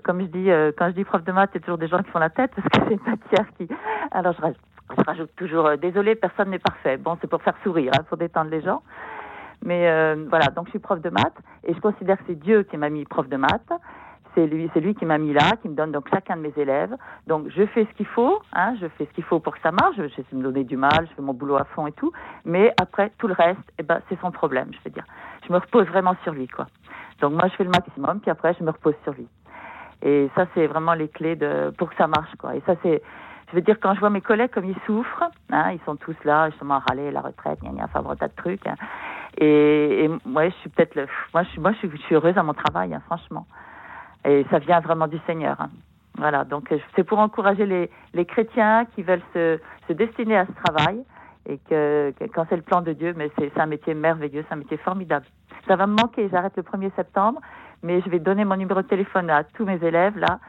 comme je dis, quand je dis prof de maths, a toujours des gens qui font la tête parce que c'est une matière qui. Alors je rajoute, je rajoute toujours. désolé, personne n'est parfait. Bon, c'est pour faire sourire, hein, pour détendre les gens. Mais voilà, donc je suis prof de maths et je considère que c'est Dieu qui m'a mis prof de maths c'est lui, c'est lui qui m'a mis là, qui me donne donc chacun de mes élèves. Donc je fais ce qu'il faut, hein, je fais ce qu'il faut pour que ça marche. Je sais me donner du mal, je fais mon boulot à fond et tout. Mais après tout le reste, eh ben c'est son problème, je veux dire. Je me repose vraiment sur lui, quoi. Donc moi je fais le maximum, puis après je me repose sur lui. Et ça c'est vraiment les clés de pour que ça marche, quoi. Et ça c'est je veux dire, quand je vois mes collègues comme ils souffrent, hein, ils sont tous là, justement, à râler, la retraite, gna gna, enfin, un tas de trucs. Hein. Et, et, moi, je suis peut-être le, moi, je suis, moi, je suis heureuse à mon travail, hein, franchement. Et ça vient vraiment du Seigneur. Hein. Voilà, donc euh, c'est pour encourager les, les chrétiens qui veulent se, se, destiner à ce travail et que, quand c'est le plan de Dieu, mais c'est un métier merveilleux, c'est un métier formidable. Ça va me manquer, j'arrête le 1er septembre, mais je vais donner mon numéro de téléphone à tous mes élèves là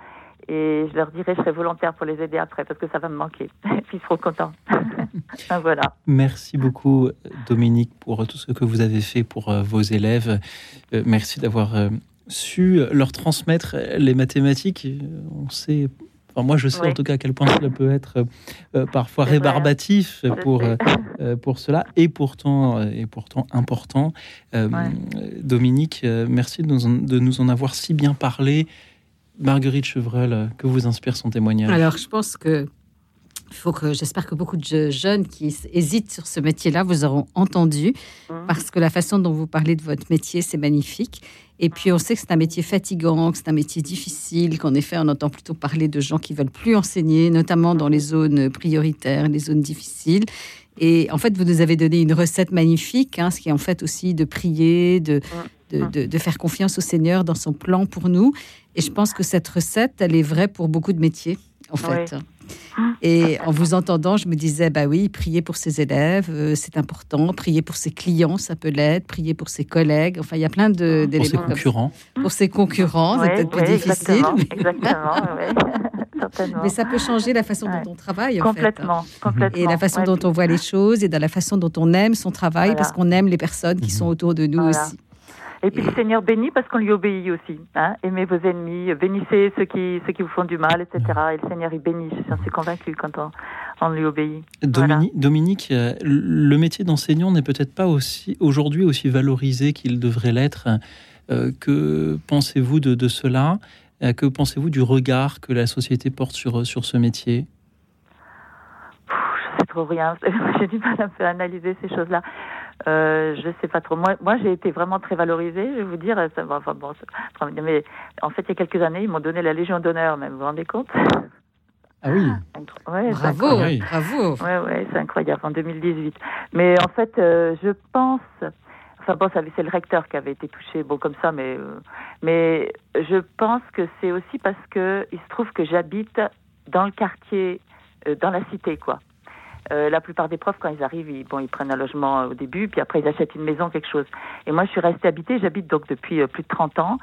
et je leur dirai je serai volontaire pour les aider après parce que ça va me manquer. *laughs* et puis ils seront contents. *laughs* voilà. Merci beaucoup Dominique pour tout ce que vous avez fait pour euh, vos élèves. Euh, merci d'avoir su leur transmettre les mathématiques. On sait, enfin moi je sais en tout cas à quel point cela peut être euh, parfois rébarbatif pour, euh, pour cela, et pourtant, et pourtant important. Euh, Dominique, merci de nous, de nous en avoir si bien parlé. Marguerite Chevreul, que vous inspire son témoignage? Alors, je pense que faut que j'espère que beaucoup de jeunes qui hésitent sur ce métier-là vous auront entendu mmh. parce que la façon dont vous parlez de votre métier, c'est magnifique. Et puis on sait que c'est un métier fatigant, que c'est un métier difficile, qu'en effet on entend plutôt parler de gens qui veulent plus enseigner, notamment dans les zones prioritaires, les zones difficiles. Et en fait, vous nous avez donné une recette magnifique, hein, ce qui est en fait aussi de prier, de, de, de, faire confiance au Seigneur dans son plan pour nous. Et je pense que cette recette, elle est vraie pour beaucoup de métiers, en fait. Et en vous entendant, je me disais, bah oui, prier pour ses élèves, euh, c'est important. Prier pour ses clients, ça peut l'être. Prier pour ses collègues. Enfin, il y a plein d'éléments. Pour ses concurrents. Pour ses concurrents, c'est peut-être plus difficile. Exactement, *laughs* mais ça peut changer la façon dont on travaille. Complètement, en fait. complètement. Et la façon dont on voit les choses et dans la façon dont on aime son travail parce qu'on aime les personnes qui sont autour de nous aussi. Et puis le Seigneur bénit parce qu'on lui obéit aussi. Hein. Aimez vos ennemis, bénissez ceux qui, ceux qui vous font du mal, etc. Et le Seigneur, il bénit. J'en suis convaincue quand on, on lui obéit. Dominique, Dominique euh, le métier d'enseignant n'est peut-être pas aussi aujourd'hui aussi valorisé qu'il devrait l'être. Euh, que pensez-vous de, de, cela? Euh, Que pensez-vous du regard que la société porte sur, sur ce métier? Je sais trop rien. *laughs* J'ai du mal à analyser ces choses-là. Euh, je sais pas trop. Moi, moi j'ai été vraiment très valorisée, je vais vous dire. Ça, enfin, bon, mais en fait, il y a quelques années, ils m'ont donné la Légion d'honneur, même, vous vous rendez compte? Ah oui. Ouais, bravo, bravo. Ouais, ouais, c'est incroyable, en 2018. Mais en fait, euh, je pense. Enfin bon, c'est le recteur qui avait été touché, bon comme ça, mais euh, mais je pense que c'est aussi parce que il se trouve que j'habite dans le quartier, euh, dans la cité, quoi. Euh, la plupart des profs, quand ils arrivent, ils, bon, ils prennent un logement au début, puis après ils achètent une maison, quelque chose. Et moi, je suis restée habitée, j'habite donc depuis euh, plus de 30 ans,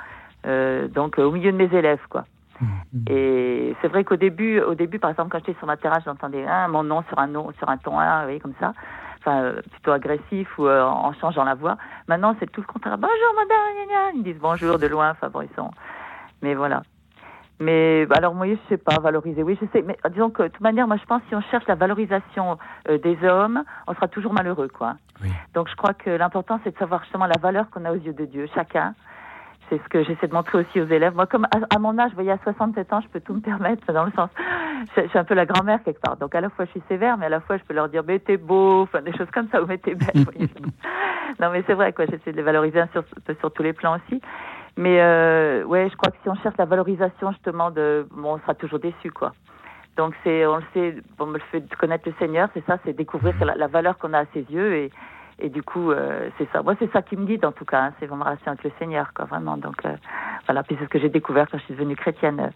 euh, donc au milieu de mes élèves, quoi. Mmh. Et c'est vrai qu'au début, au début, par exemple, quand j'étais sur ma terrasse, j'entendais hein, mon nom sur un nom, sur un ton 1, vous voyez, comme ça, enfin plutôt agressif ou en changeant la voix. Maintenant, c'est tout le contraire. Bonjour, madame, ils disent bonjour de loin. Enfin bon, ils sont. Mais voilà. Mais alors moi, je sais pas valoriser. Oui, je sais. Mais disons que de toute manière, moi, je pense que si on cherche la valorisation euh, des hommes, on sera toujours malheureux, quoi. Oui. Donc je crois que l'important, c'est de savoir justement la valeur qu'on a aux yeux de Dieu, chacun. C'est ce que j'essaie de montrer aussi aux élèves. Moi, comme à, mon âge, vous voyez, à 67 ans, je peux tout me permettre, dans le sens, je, suis un peu la grand-mère quelque part. Donc à la fois, je suis sévère, mais à la fois, je peux leur dire, mais t'es beau, enfin des choses comme ça, ou mais t'es belle. *laughs* non, mais c'est vrai, quoi. J'essaie de les valoriser sur, sur tous les plans aussi. Mais euh, ouais, je crois que si on cherche la valorisation justement de, bon, on sera toujours déçu quoi. Donc c'est, on le sait, bon, le fait connaître le Seigneur, c'est ça, c'est découvrir la, valeur qu'on a à ses yeux et et du coup, euh, c'est ça. Moi, c'est ça qui me guide en tout cas. Hein, c'est vraiment relation avec le Seigneur, quoi, vraiment. Donc euh, voilà. Puis c'est ce que j'ai découvert quand je suis devenue chrétienne, euh,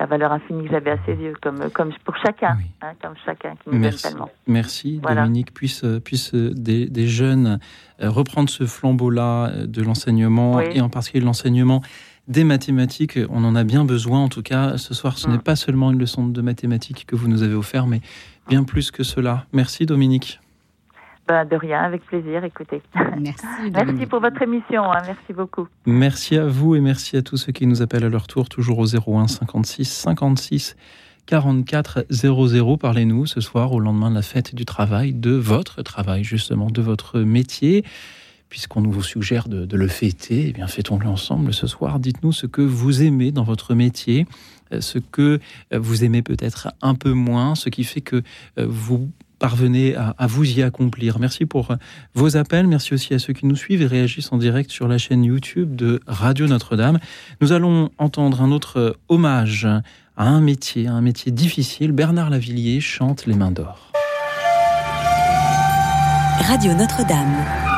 la valeur infinie que j'avais à ses yeux, comme comme pour chacun, hein, comme chacun qui me Merci. donne tellement. Merci, Dominique. Puisse puisse des, des jeunes reprendre ce flambeau-là de l'enseignement et en particulier de l'enseignement des mathématiques. On en a bien besoin, en tout cas. Ce soir, ce mm. n'est pas seulement une leçon de mathématiques que vous nous avez offert, mais bien plus que cela. Merci, Dominique. Bah, de rien, avec plaisir, écoutez. Merci. *laughs* merci pour votre émission, hein, merci beaucoup. Merci à vous et merci à tous ceux qui nous appellent à leur tour, toujours au 01 56 56 44 00. Parlez-nous ce soir, au lendemain de la fête du travail, de votre travail, justement, de votre métier. Puisqu'on nous suggère de, de le fêter, eh bien fêtons-le ensemble ce soir. Dites-nous ce que vous aimez dans votre métier, euh, ce que euh, vous aimez peut-être un peu moins, ce qui fait que euh, vous parvenez à, vous y accomplir. Merci pour vos appels. Merci aussi à ceux qui nous suivent et réagissent en direct sur la chaîne YouTube de Radio Notre-Dame. Nous allons entendre un autre hommage à un métier, à un métier difficile. Bernard Lavillier chante Les Mains d'Or. Radio Notre-Dame.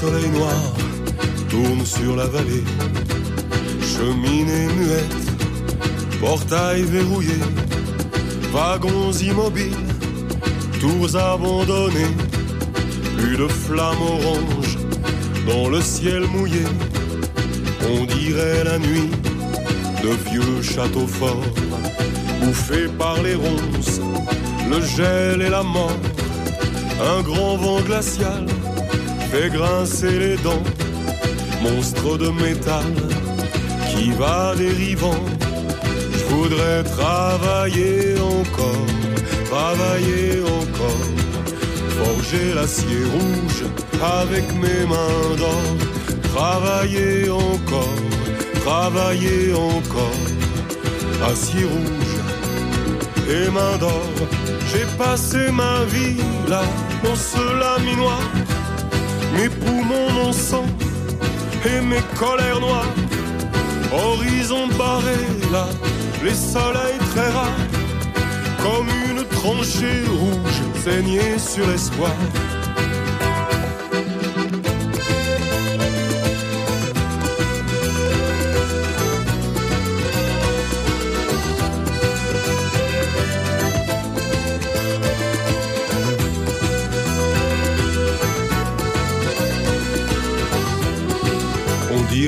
Soleil noir tourne sur la vallée. Cheminée muette, portail verrouillé, wagons immobiles, tours abandonnées, plus de flammes oranges dans le ciel mouillé. On dirait la nuit de vieux châteaux forts, bouffés par les ronces, le gel et la mort, un grand vent glacial fait grincer les dents, monstre de métal qui va dérivant. Je voudrais travailler encore, travailler encore, forger l'acier rouge avec mes mains d'or, travailler encore, travailler encore, acier rouge et main d'or. J'ai passé ma vie là dans ce laminoir mes poumons, mon sang et mes colères noires. Horizon barré là, les soleils très rares, comme une tranchée rouge saignée sur l'espoir.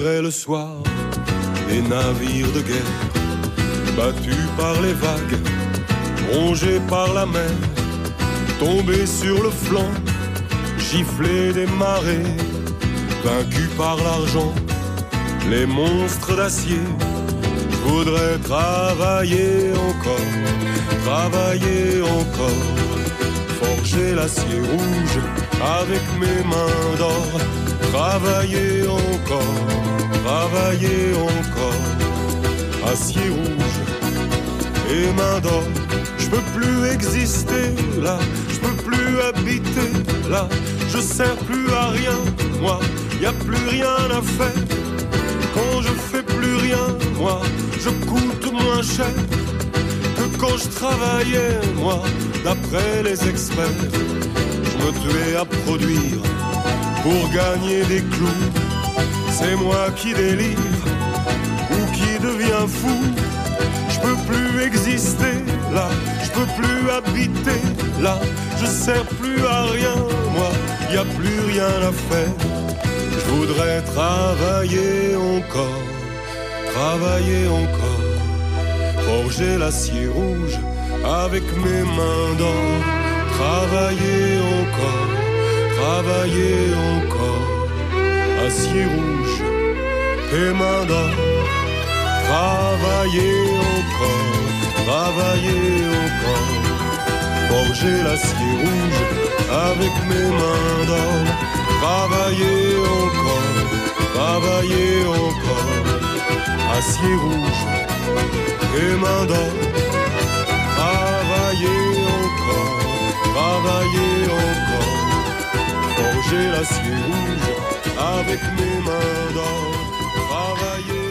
Dirait le soir des navires de guerre, battus par les vagues, rongés par la mer, tombés sur le flanc, giflés des marées, vaincus par l'argent, les monstres d'acier. Je voudrais travailler encore, travailler encore, forger l'acier rouge avec mes mains d'or, travailler encore, travailler encore, acier rouge et mains d'or. Je peux plus exister là, je peux plus habiter là, je sers plus à rien, moi, y a plus rien à faire. Quand je fais plus rien, moi, je coûte moins cher que quand je travaillais, moi, d'après les experts. Je me tuais à produire pour gagner des clous. C'est moi qui délire ou qui devient fou. Je peux plus exister là, je peux plus habiter là, je sers plus à rien, moi, y a plus rien à faire. Je voudrais travailler encore, travailler encore, forger l'acier rouge avec mes mains d'or, travailler encore, travailler encore, acier rouge et mains d'or, travailler encore, travailler encore, forger l'acier rouge avec mes mains d'or, travailler encore, travailler encore, acier rouge et mains d'or, travailler encore, travailler encore,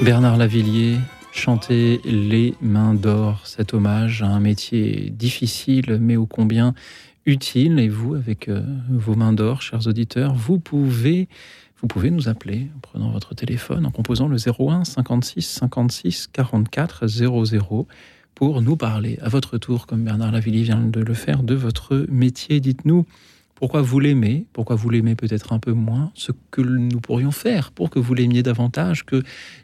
Bernard Lavillier chantait Les mains d'or, cet hommage à un métier difficile mais ô combien utile. Et vous, avec euh, vos mains d'or, chers auditeurs, vous pouvez, vous pouvez nous appeler en prenant votre téléphone, en composant le 01 56 56 44 00 pour nous parler à votre tour, comme Bernard Lavillier vient de le faire, de votre métier. Dites-nous pourquoi vous l'aimez, pourquoi vous l'aimez peut-être un peu moins, ce que nous pourrions faire pour que vous l'aimiez davantage, que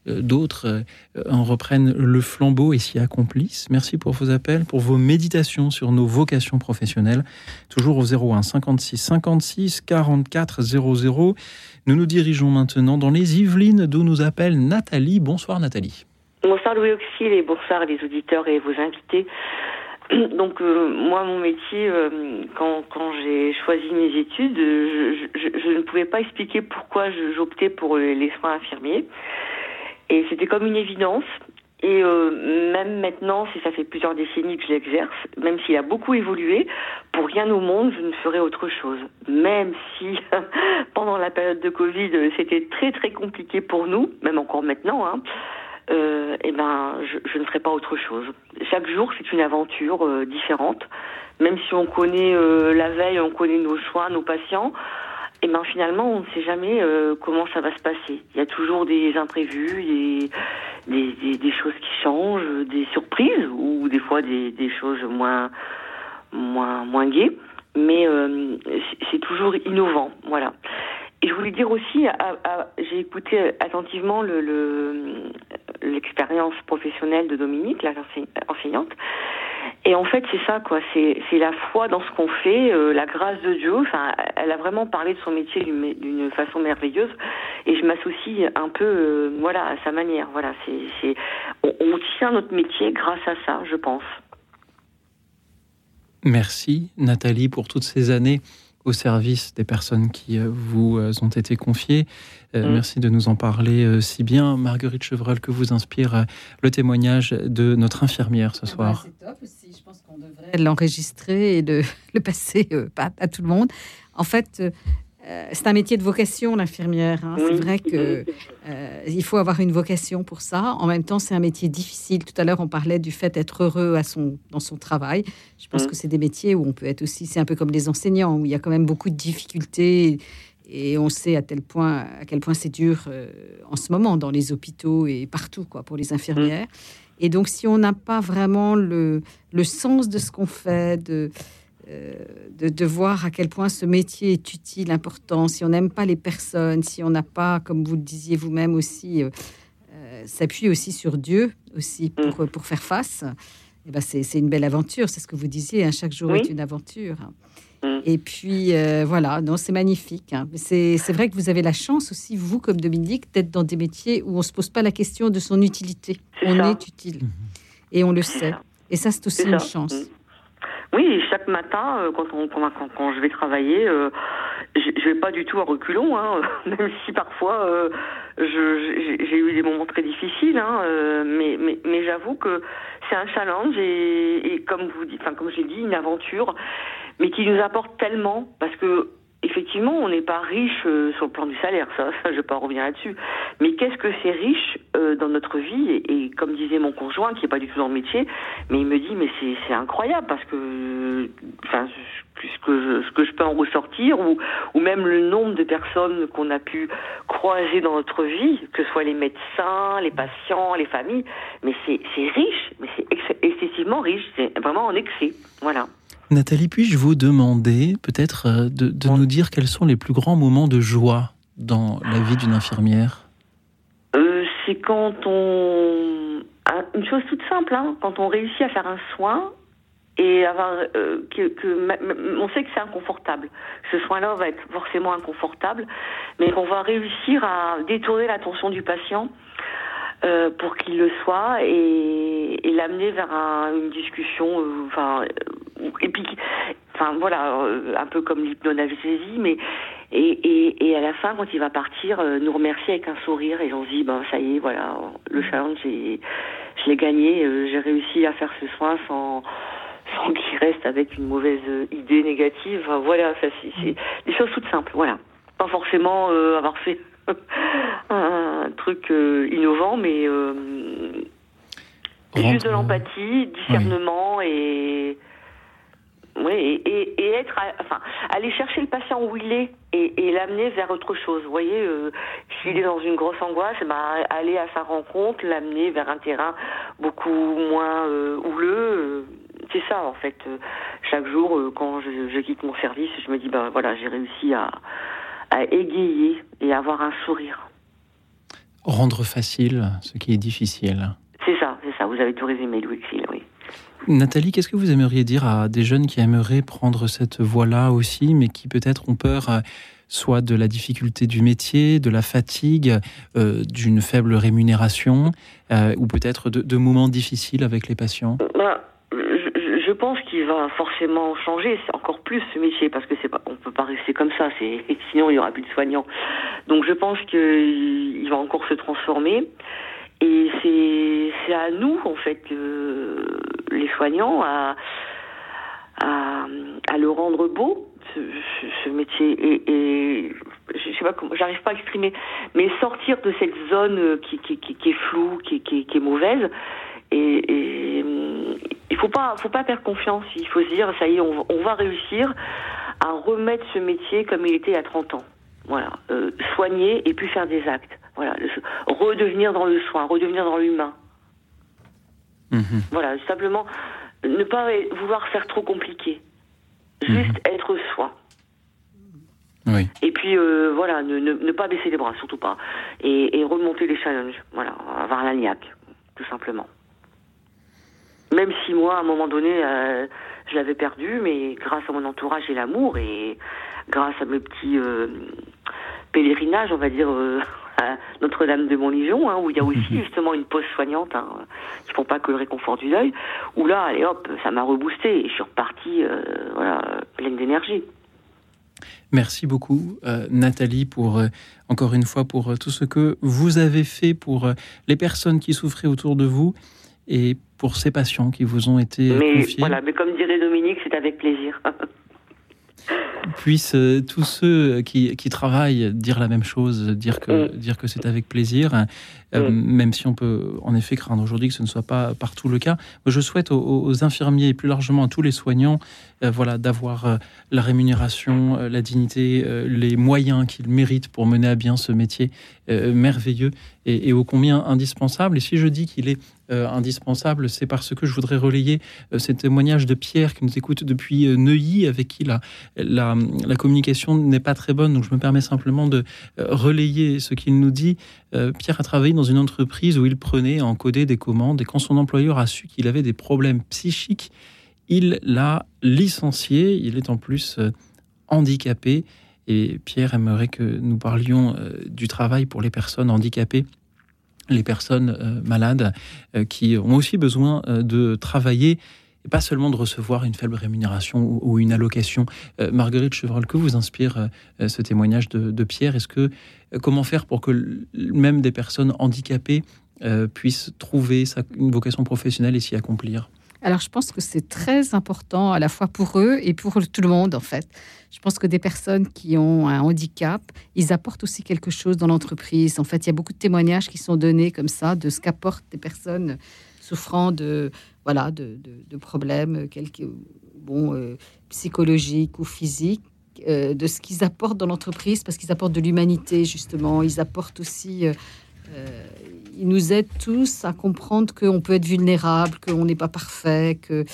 euh, d'autres euh, en reprennent le flambeau et s'y accomplissent. Merci pour vos appels, pour vos méditations sur nos vocations professionnelles. Toujours au 01 56 56 44 00. Nous nous dirigeons maintenant dans les Yvelines, d'où nous appelle Nathalie. Bonsoir Nathalie. Bonsoir Louis Auxil et bonsoir les auditeurs et vos invités. *clears throat* Donc euh, moi mon métier euh, quand, quand j'ai choisi mes études je, je, je, ne pouvais pas expliquer pourquoi j'optais pour les soins infirmiers. Et c'était comme une évidence. Et euh, même maintenant si ça fait plusieurs décennies que je l'exerce même s'il a beaucoup évolué pour rien au monde je ne ferai autre chose. Même si *laughs* pendant la période de Covid c'était très très compliqué pour nous même encore maintenant hein, euh, eh ben, je, je, ne ferai pas autre chose. Chaque jour, c'est une aventure euh, différente. Même si on connaît euh, la veille, on connaît nos choix, nos patients, eh ben finalement, on ne sait jamais euh, comment ça va se passer. Il y a toujours des imprévus, des, des, des, des choses qui changent, des surprises ou des fois des, des choses moins moins moins gaies. Mais euh, c'est toujours innovant, voilà. Et je voulais dire aussi, j'ai écouté attentivement le, l'expérience professionnelle de Dominique, la enseignante. Et en fait, c'est ça, quoi. C'est, la foi dans ce qu'on fait, euh, la grâce de Dieu. Enfin, elle a vraiment parlé de son métier d'une, façon merveilleuse. Et je m'associe un peu, euh, voilà, à sa manière. Voilà, c'est, on, on tient notre métier grâce à ça, je pense. Merci, Nathalie, pour toutes ces années au service des personnes qui euh, vous euh, ont été confiées. Euh, mmh. Merci de nous en parler si bien. Marguerite Chevreul, que vous inspire le témoignage de notre infirmière ce soir ah bah, C'est top aussi. Je pense qu'on devrait l'enregistrer et *laughs* le passer à, à, tout le monde. En fait, euh, c'est un métier de vocation, l'infirmière. Hein. C'est vrai que euh, il faut avoir une vocation pour ça. En même temps, c'est un métier difficile. Tout à l'heure, on parlait du fait d'être heureux à son, dans son travail. Je pense mmh. que c'est des métiers où on peut être aussi. C'est un peu comme les enseignants, où il y a quand même beaucoup de difficultés. Et on sait à, tel point, à quel point c'est dur euh, en ce moment dans les hôpitaux et partout quoi, pour les infirmières. Mmh. Et donc, si on n'a pas vraiment le, le sens de ce qu'on fait, de, de, de, voir à quel point ce métier est utile, important. Si on n'aime pas les personnes, si on n'a pas, comme vous le disiez vous-même aussi, s'appuie aussi sur Dieu aussi pour, mm. pour faire face, eh ben c'est une belle aventure. C'est ce que vous disiez. Hein, chaque jour est une aventure. Mm. Et puis voilà, non, c'est magnifique. Hein. C'est vrai que vous avez la chance aussi, vous comme Dominique, d'être dans des métiers où on se pose pas la question de son utilité. on est utile et on le sait. Et ça, c'est aussi une chance. Oui, chaque matin, euh, quand, on, quand, je vais travailler, euh, je, je vais pas du tout à reculons, hein, *laughs* même si parfois euh, j'ai eu des moments très difficiles, hein, mais j'avoue que c'est un challenge et, et comme vous dites, enfin comme j'ai dit, une aventure, mais qui nous apporte tellement parce que effectivement, on n'est pas riche euh, sur le plan du salaire, ça, je vais pas revenir là-dessus. Mais qu'est-ce que c'est riche euh, dans notre vie? Et, comme disait mon conjoint, qui est pas du tout dans le métier, mais il me dit, mais c'est incroyable parce que, enfin, ce que, je, peux en ressortir, ou, ou même le nombre de personnes qu'on a pu croiser dans notre vie, que ce soit les médecins, les patients, les familles, mais c'est riche, mais c'est excessivement riche, c'est vraiment en excès, voilà. Nathalie, puis-je vous demander peut-être euh, de, nous dire quels sont les plus grands moments de joie dans la vie d'une infirmière? Euh, C'est quand on... Une chose toute simple, hein, quand on réussit à faire un soin et avoir euh, que, on sait que c'est inconfortable. Ce soin-là va être forcément inconfortable, mais qu'on va réussir à détourner l'attention du patient euh, pour qu'il le soit et, et l'amener vers une discussion, euh, enfin, euh, et puis, enfin voilà, un peu comme l'hypnonalgésie, mais et, et, et, à la fin, quand il va partir, nous remercier avec un sourire et on se dit, ben ça y est, voilà, le challenge, je l'ai gagné, j'ai réussi à faire ce soin sans sans qu'il reste avec une mauvaise idée négative. voilà, ça c'est des choses toutes simples, voilà. Pas forcément avoir fait *laughs* un truc euh, innovant, mais euh, juste de l'empathie, discernement et oui, et, et, être, enfin, aller chercher le patient où il est et, l'amener vers autre chose. Vous voyez, euh, s'il est dans une grosse angoisse, ben, aller à sa rencontre, l'amener vers un terrain beaucoup moins houleux. c'est ça, en fait. chaque jour, quand je, je, quitte mon service, je me dis, ben voilà, j'ai réussi à, à égayer et avoir un sourire. Rendre facile ce qui est difficile. C'est ça, c'est ça. Vous avez tout résumé, Louis Phil, oui. Nathalie, qu'est-ce que vous aimeriez dire à des jeunes qui aimeraient prendre cette voie-là aussi, mais qui peut-être ont peur euh, soit de la difficulté du métier, de la fatigue, euh, d'une faible rémunération, euh, ou peut-être de, moments difficiles avec les patients? Bah, je pense qu'il va forcément changer encore plus ce métier parce que c'est pas, on peut pas rester comme ça. *laughs* Sinon il y aura plus de soignants. Donc je pense qu'il va encore se transformer. Et c'est à nous en fait les soignants à, à, à le rendre beau ce, ce, métier et, et, je sais pas comment j'arrive pas à exprimer mais sortir de cette zone qui, qui, qui, qui est floue qui, qui, est mauvaise et, et il faut pas, faut pas perdre confiance. Il faut se dire, ça y est, on, va réussir à remettre ce métier comme il était a 30 ans. Voilà, euh, soigner et puis faire des actes. Voilà, redevenir dans le soin, redevenir dans l'humain. Mhm. Voilà, simplement ne pas vouloir faire trop compliqué. Juste mhm. être soi. Oui. Et puis euh, voilà, ne, ne, pas baisser les bras, surtout pas. Et, et remonter les challenges. Voilà, avoir la niaque, tout simplement. Même si moi, à un moment donné, euh, je l'avais perdu, mais grâce à mon entourage et l'amour, et grâce à mes petits euh, pèlerinages, on va dire, à Notre-Dame de Montlégion, hein, où il y a aussi justement une pause soignante, hein, qui font pas que le réconfort du deuil, où là, allez hop, ça m'a reboosté, et je suis repartie, voilà, pleine d'énergie. Merci beaucoup, Nathalie, pour encore une fois pour tout ce que vous avez fait pour les personnes qui souffraient autour de vous et pour ces patients qui vous ont été mais, confiés. Voilà, mais comme dirait Dominique, c'est avec plaisir. *laughs* Puissent euh, tous ceux qui, qui, travaillent dire la même chose, dire que, mm. dire que c'est avec plaisir, euh, mm. même si on peut en effet craindre aujourd'hui que ce ne soit pas partout le cas. Je souhaite aux, infirmiers et plus largement à tous les soignants euh, voilà, d'avoir la rémunération, la dignité, les moyens qu'ils méritent pour mener à bien ce métier merveilleux et, ô combien indispensable. Et si je dis qu'il est euh, indispensable, c'est parce que je voudrais relayer euh, ces témoignages de Pierre qui nous écoute depuis euh, Neuilly, avec qui la, la, communication n'est pas très bonne. Donc je me permets simplement de relayer ce qu'il nous dit. Pierre a travaillé dans une entreprise où il prenait en codé des commandes et quand son employeur a su qu'il avait des problèmes psychiques, il l'a licencié. Il est en plus handicapé et Pierre aimerait que nous parlions euh, du travail pour les personnes handicapées, les personnes euh, malades, euh, qui ont aussi besoin de travailler et pas seulement de recevoir une faible rémunération ou, une allocation. Marguerite Chevreul, que vous inspire ce témoignage de, Pierre? Est-ce que comment faire pour que même des personnes handicapées puissent trouver une vocation professionnelle et s'y accomplir? Alors, je pense que c'est très important à la fois pour eux et pour tout le monde, en fait. Je pense que des personnes qui ont un handicap, ils apportent aussi quelque chose dans l'entreprise. En fait, il y a beaucoup de témoignages qui sont donnés comme ça de ce qu'apportent des personnes souffrant de voilà de, problèmes quelques, bon, euh, psychologiques ou physiques, euh, de ce qu'ils apportent dans l'entreprise, parce qu'ils apportent de l'humanité, justement. Ils apportent aussi... Euh, il nous aide tous à comprendre qu'on peut être vulnérable, qu'on n'est pas parfait, que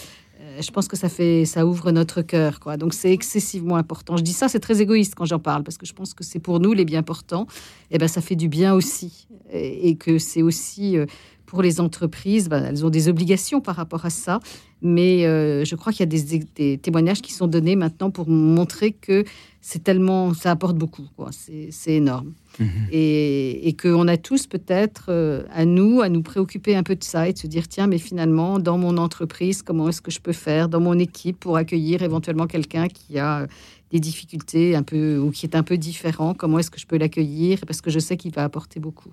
euh, je pense que ça fait, ça ouvre notre cœur, quoi. Donc c'est excessivement important. Je dis ça, c'est très égoïste quand j'en parle parce que je pense que c'est pour nous les bien portants. Et eh ben ça fait du bien aussi, et, que c'est aussi euh, pour les entreprises, ben, elles ont des obligations par rapport à ça. Mais euh, je crois qu'il y a des, témoignages qui sont donnés maintenant pour montrer que c'est tellement, ça apporte beaucoup. C'est énorme. Mhm. Et, et qu'on a tous peut-être euh, à nous, à nous préoccuper un peu de ça et de se dire, tiens, mais finalement, dans mon entreprise, comment est-ce que je peux faire, dans mon équipe, pour accueillir éventuellement quelqu'un qui a des difficultés un peu ou qui est un peu différent, comment est-ce que je peux l'accueillir? Parce que je sais qu'il va apporter beaucoup.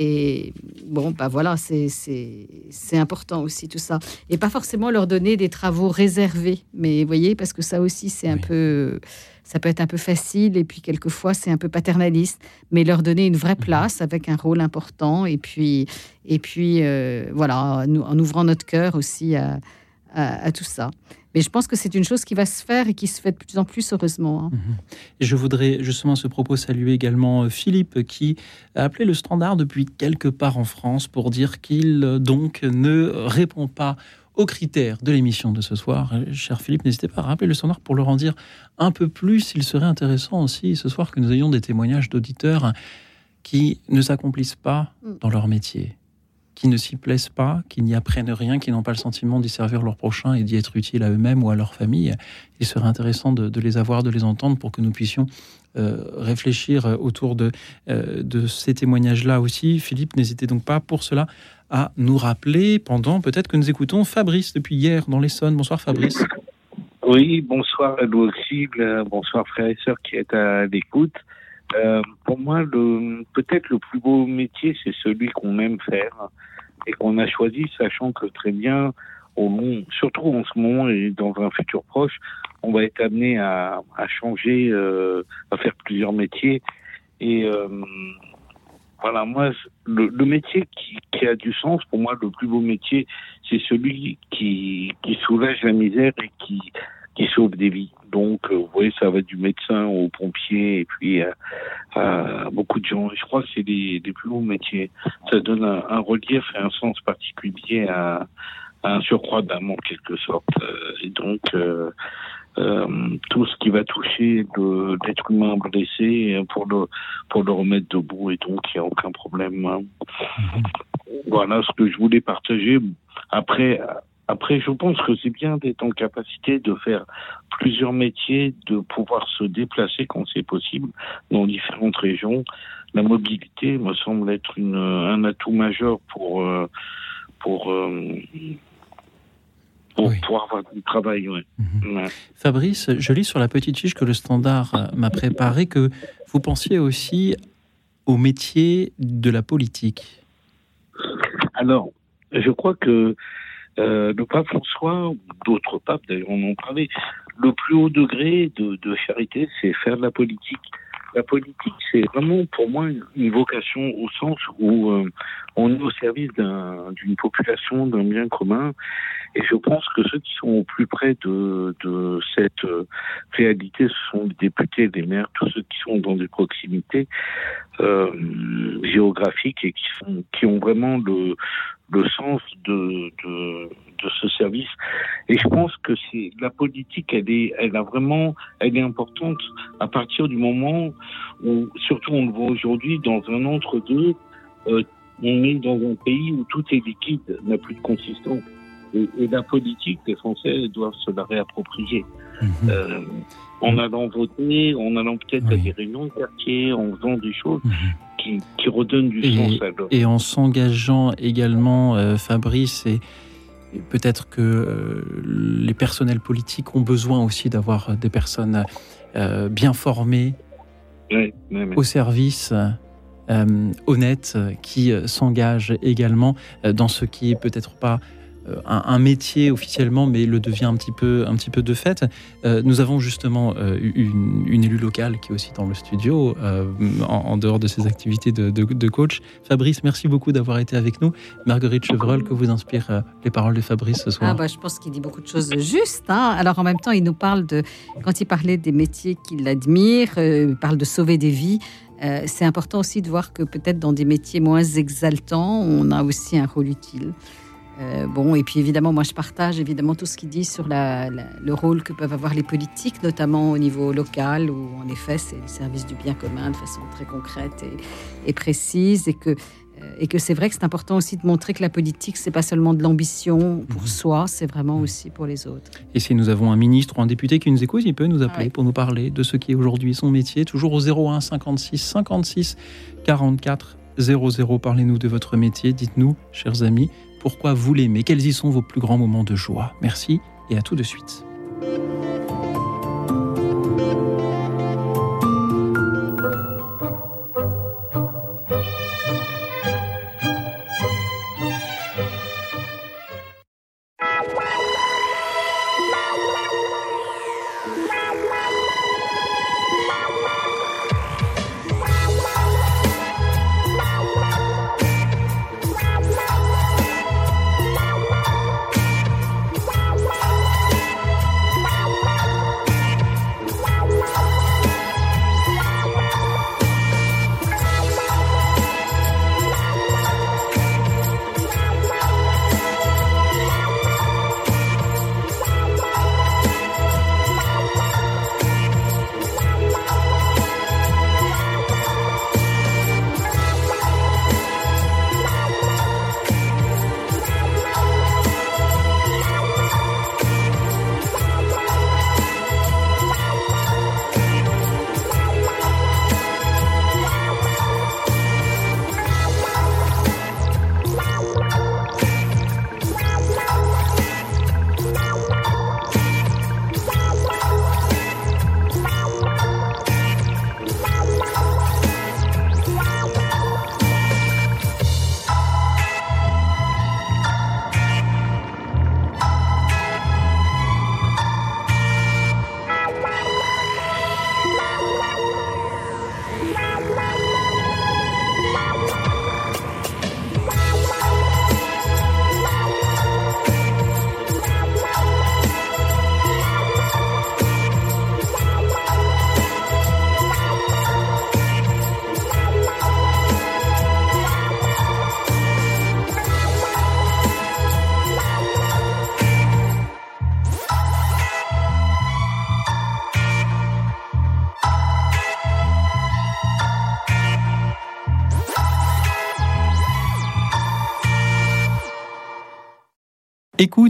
Et bon, bah voilà, c'est important aussi tout ça. Et pas forcément leur donner des travaux réservés, mais vous voyez, parce que ça aussi, c'est un peu, ça peut être un peu facile. Et puis quelquefois c'est un peu paternaliste, mais leur donner une vraie mhm. place avec un rôle important. Et puis, et puis euh, voilà, en ouvrant notre cœur aussi à, à tout ça. Mais je pense que c'est une chose qui va se faire et qui se fait de plus en plus, heureusement. Hein. Mhm. Je voudrais justement à ce propos saluer également euh, Philippe qui a appelé le standard depuis quelque part en France pour dire qu'il euh, donc ne répond pas aux critères de l'émission de ce soir. Euh, cher Philippe, n'hésitez pas à rappeler le standard pour leur en dire un peu plus. Il serait intéressant aussi ce soir que nous ayons des témoignages d'auditeurs qui ne s'accomplissent pas mm. dans leur métier qui ne s'y plaisent pas, qui n'y apprennent rien, qui n'ont pas le sentiment d'y servir leur prochain et d'y être utile à eux-mêmes ou à leur famille. Il serait intéressant de, les avoir, de les entendre pour que nous puissions euh, réfléchir autour de, euh, de ces témoignages-là aussi. Philippe, n'hésitez donc pas pour cela à nous rappeler pendant peut-être que nous écoutons Fabrice depuis hier dans l'Essonne. Bonsoir Fabrice. Oui, bonsoir à vous aussi, bonsoir frères et sœurs qui êtes à l'écoute. Euh, pour moi, peut-être le plus beau métier, c'est celui qu'on aime faire et qu'on a choisi, sachant que très bien, au long, surtout en ce moment et dans un futur proche, on va être amené à, à changer, euh, à faire plusieurs métiers. Et euh, voilà, moi, le, le métier qui, qui, a du sens, pour moi, le plus beau métier, c'est celui qui, qui soulage la misère et qui, qui sauve des vies. Donc, euh, vous voyez, ça va du médecin au pompier et puis euh, à, beaucoup de gens. Je crois que c'est des, des plus beaux métiers. Ça donne un, relief et un sens particulier à, un surcroît d'âme en quelque sorte. Euh, et donc, tout ce qui va toucher l'être humain blessé pour le, pour le remettre debout et donc il n'y a aucun problème. Hein. Mhm. Voilà ce que je voulais partager. Après, après, je pense que c'est bien d'être en capacité de faire plusieurs métiers, de pouvoir se déplacer quand c'est possible dans différentes régions. La mobilité me semble être une, un atout majeur pour euh, pour euh, pour pouvoir avoir du travail. Mhm. Fabrice, je lis sur la petite fiche que le Standard euh, m'a préparé que vous pensiez aussi au métier de la politique. Alors, je crois que euh, le pape François, d'autres papes d'ailleurs en parlait, le plus haut degré de, de charité, c'est faire de la politique. La politique, c'est vraiment pour moi une, vocation au sens où euh, on est au service d'une population, d'un bien commun, Et je pense que ceux qui sont au plus près de, de cette euh, réalité, ce sont les députés, les maires, tous ceux qui sont dans des proximités euh, géographiques et qui, sont, qui ont vraiment le, le sens de, de, de ce service. Et je pense que c'est la politique, elle est, elle a vraiment, elle est importante à partir du moment où, surtout on le voit aujourd'hui, dans un entre-deux, euh, on est dans un pays où tout est liquide, n'a plus de consistance. Et, et, la politique, les Français doivent se la réapproprier. Mhm. Euh, en allant voter, en allant peut-être Oui. à des réunions de quartier, en faisant des choses Mhm. qui, qui redonnent du Et- sens à. Et en s'engageant également, euh, Fabrice, et, et peut-être que euh, les personnels politiques ont besoin aussi d'avoir des personnes bien formées, au service, honnêtes, qui s'engagent également dans ce qui est peut-être pas un, un métier officiellement, mais le devient un petit peu, un petit peu de fait. Euh, nous avons justement euh, une, élue locale qui est aussi dans le studio, euh, en, dehors de ses activités de, coach. Fabrice, merci beaucoup d'avoir été avec nous. Marguerite Chevreul, que vous inspirent euh, les paroles de Fabrice ce soir Ah bah, je pense qu'il dit beaucoup de choses justes. hein. Alors en même temps, il nous parle de, quand il parlait des métiers qu'il admire, euh, il parle de sauver des vies. Euh, c'est important aussi de voir que peut-être dans des métiers moins exaltants, on a aussi un rôle utile. Euh, bon, et puis évidemment, moi je partage évidemment tout ce qu'il dit sur la- la- le rôle que peuvent avoir les politiques, notamment au niveau local, où en effet c'est le service du bien commun de façon très concrète et, et précise, et que euh, et que c'est vrai que c'est important aussi de montrer que la politique, c'est pas seulement de l'ambition pour Mhm. soi, c'est vraiment aussi pour les autres. Et si nous avons un ministre ou un député qui nous écoute, il peut nous appeler Ouais. pour nous parler de ce qui est aujourd'hui son métier. Toujours au 01 56 56 44 00. Parlez-nous de votre métier. Dites-nous, chers amis, pourquoi vous l'aimez Quels y sont vos plus grands moments de joie Merci et à tout de suite.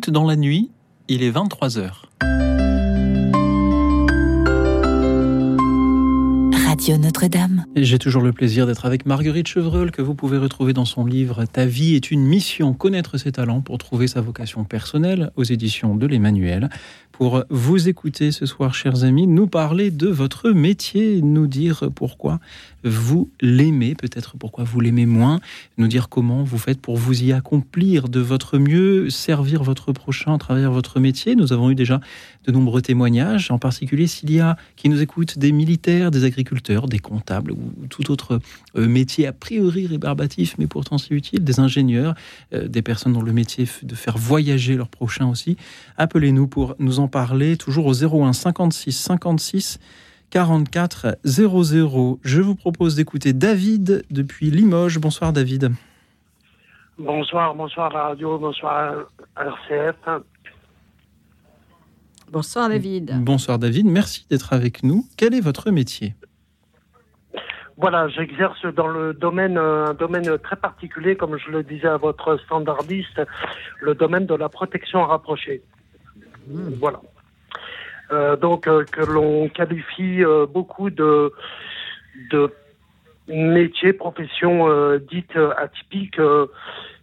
Dans la nuit, il est 23h. Radio Notre-Dame. J'ai toujours le plaisir d'être avec Marguerite Chevreul, que vous pouvez retrouver dans son livre Ta vie est une mission, connaître ses talents pour trouver sa vocation personnelle aux éditions de l'Emmanuel. Pour vous écouter ce soir, chers amis, nous parler de votre métier, nous dire pourquoi vous l'aimez, peut-être pourquoi vous l'aimez moins, nous dire comment vous faites pour vous y accomplir de votre mieux, servir votre prochain à travers votre métier. Nous avons eu déjà de nombreux témoignages, en particulier s'il y a qui nous écoutent des militaires, des agriculteurs, des comptables ou tout autre métier a priori rébarbatif, mais pourtant si utile, des ingénieurs, des personnes dont le métier est de faire voyager leurs prochains aussi. Appelez-nous pour nous en parler, toujours au 01 56 56 44 00. Je vous propose d'écouter David depuis Limoges. Bonsoir David. Bonsoir, bonsoir à radio, bonsoir à RCF. Bonsoir David. Bonsoir David, merci d'être avec nous. Quel est votre métier? Voilà, j'exerce dans le domaine, un domaine très particulier, comme je le disais à votre standardiste, le domaine de la protection rapprochée. Hmm. Voilà. Euh, donc euh, que l'on qualifie euh, beaucoup de, de métiers, professions dites atypiques,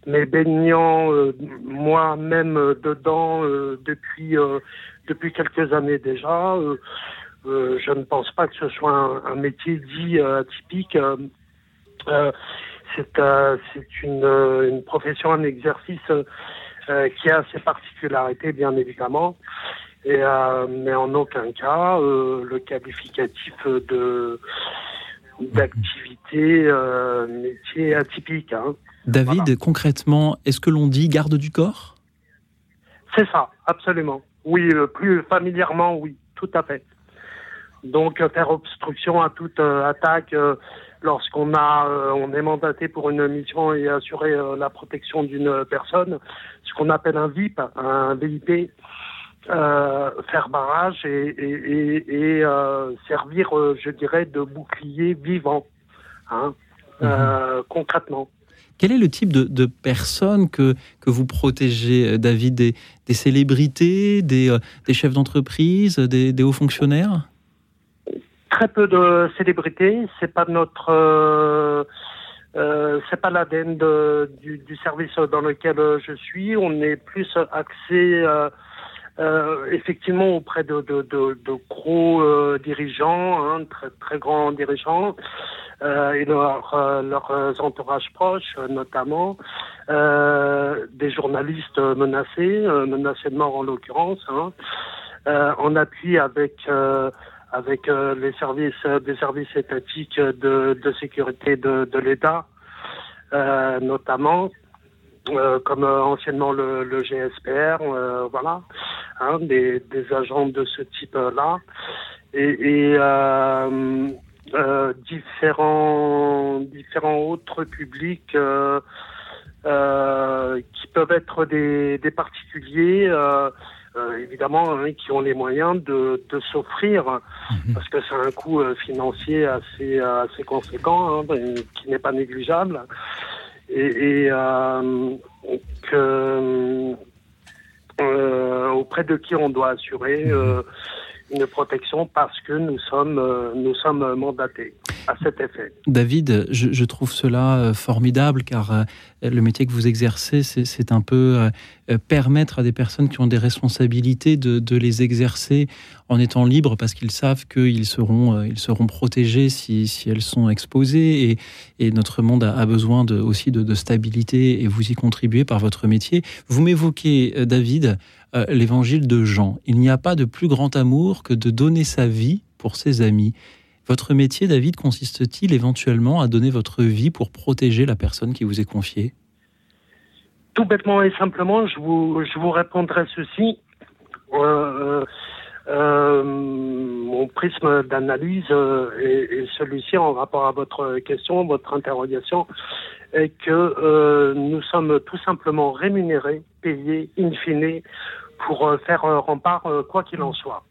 mais baignant moi-même dedans depuis depuis quelques années déjà. Je ne pense pas que ce soit un, métier dit atypique. c'est c'est une, une profession, un exercice qui a ses particularités, bien évidemment. Et, euh, mais en aucun cas euh, le qualificatif de d'activité euh, métier atypique. Hein. David, concrètement, est-ce que l'on dit garde du corps? C'est ça, absolument. Oui, plus familièrement, oui, tout à fait. Donc faire obstruction à toute attaque lorsqu'on a on est mandaté pour une mission et assurer la protection d'une personne, ce qu'on appelle un VIP, un VIP. Euh, faire barrage et, euh, servir, euh, je dirais, de bouclier vivant, hein, mhm. concrètement. Quel est le type de, personnes que, que vous protégez, David? Des, des célébrités, des, des chefs d'entreprise, des, des, hauts fonctionnaires? Très peu de célébrités. C'est pas notre, c'est pas l'ADN du, du, service dans lequel je suis. On est plus axé euh, effectivement auprès de, de, de, de gros euh, dirigeants, hein, très, très grands dirigeants, euh, et leur, euh, leurs entourages proches notamment, des journalistes menacés, menacés de mort en l'occurrence, hein, en appui avec avec les services des services étatiques de, de sécurité de, de l'État, notamment. Euh, comme euh, anciennement le, le GSPR, euh, voilà, hein, des, des, agents de ce type-là, et, et différents, différents autres publics qui peuvent être des, des particuliers. Évidemment, hein, qui ont les moyens de, de s'offrir, mhm. parce que c'est un coût financier assez, assez conséquent, hein, qui n'est pas négligeable et, et euh, euh, auprès de qui on doit assurer euh, une protection parce que nous sommes, euh, nous sommes mandatés à cet effet. David, je, trouve cela euh, formidable car euh, le métier que vous exercez, c'est un peu permettre à des personnes qui ont des responsabilités de, les exercer en étant libres parce qu'ils savent qu'ils seront, ils seront protégés si, si, elles sont exposées et, et notre monde a, besoin aussi de stabilité et vous y contribuez par votre métier. Vous m'évoquez, David, euh, l'évangile de Jean. Il n'y a pas de plus grand amour que de donner sa vie pour ses amis. Votre métier, David, consiste-t-il éventuellement à donner votre vie pour protéger la personne qui vous est confiée? Tout bêtement et simplement, je vous, répondrai ceci. Euh, euh, mon prisme d'analyse est, celui-ci en rapport à votre question, votre interrogation, est que nous sommes tout simplement rémunérés, payés, in fine, pour euh, faire rempart euh, quoi qu'il en soit.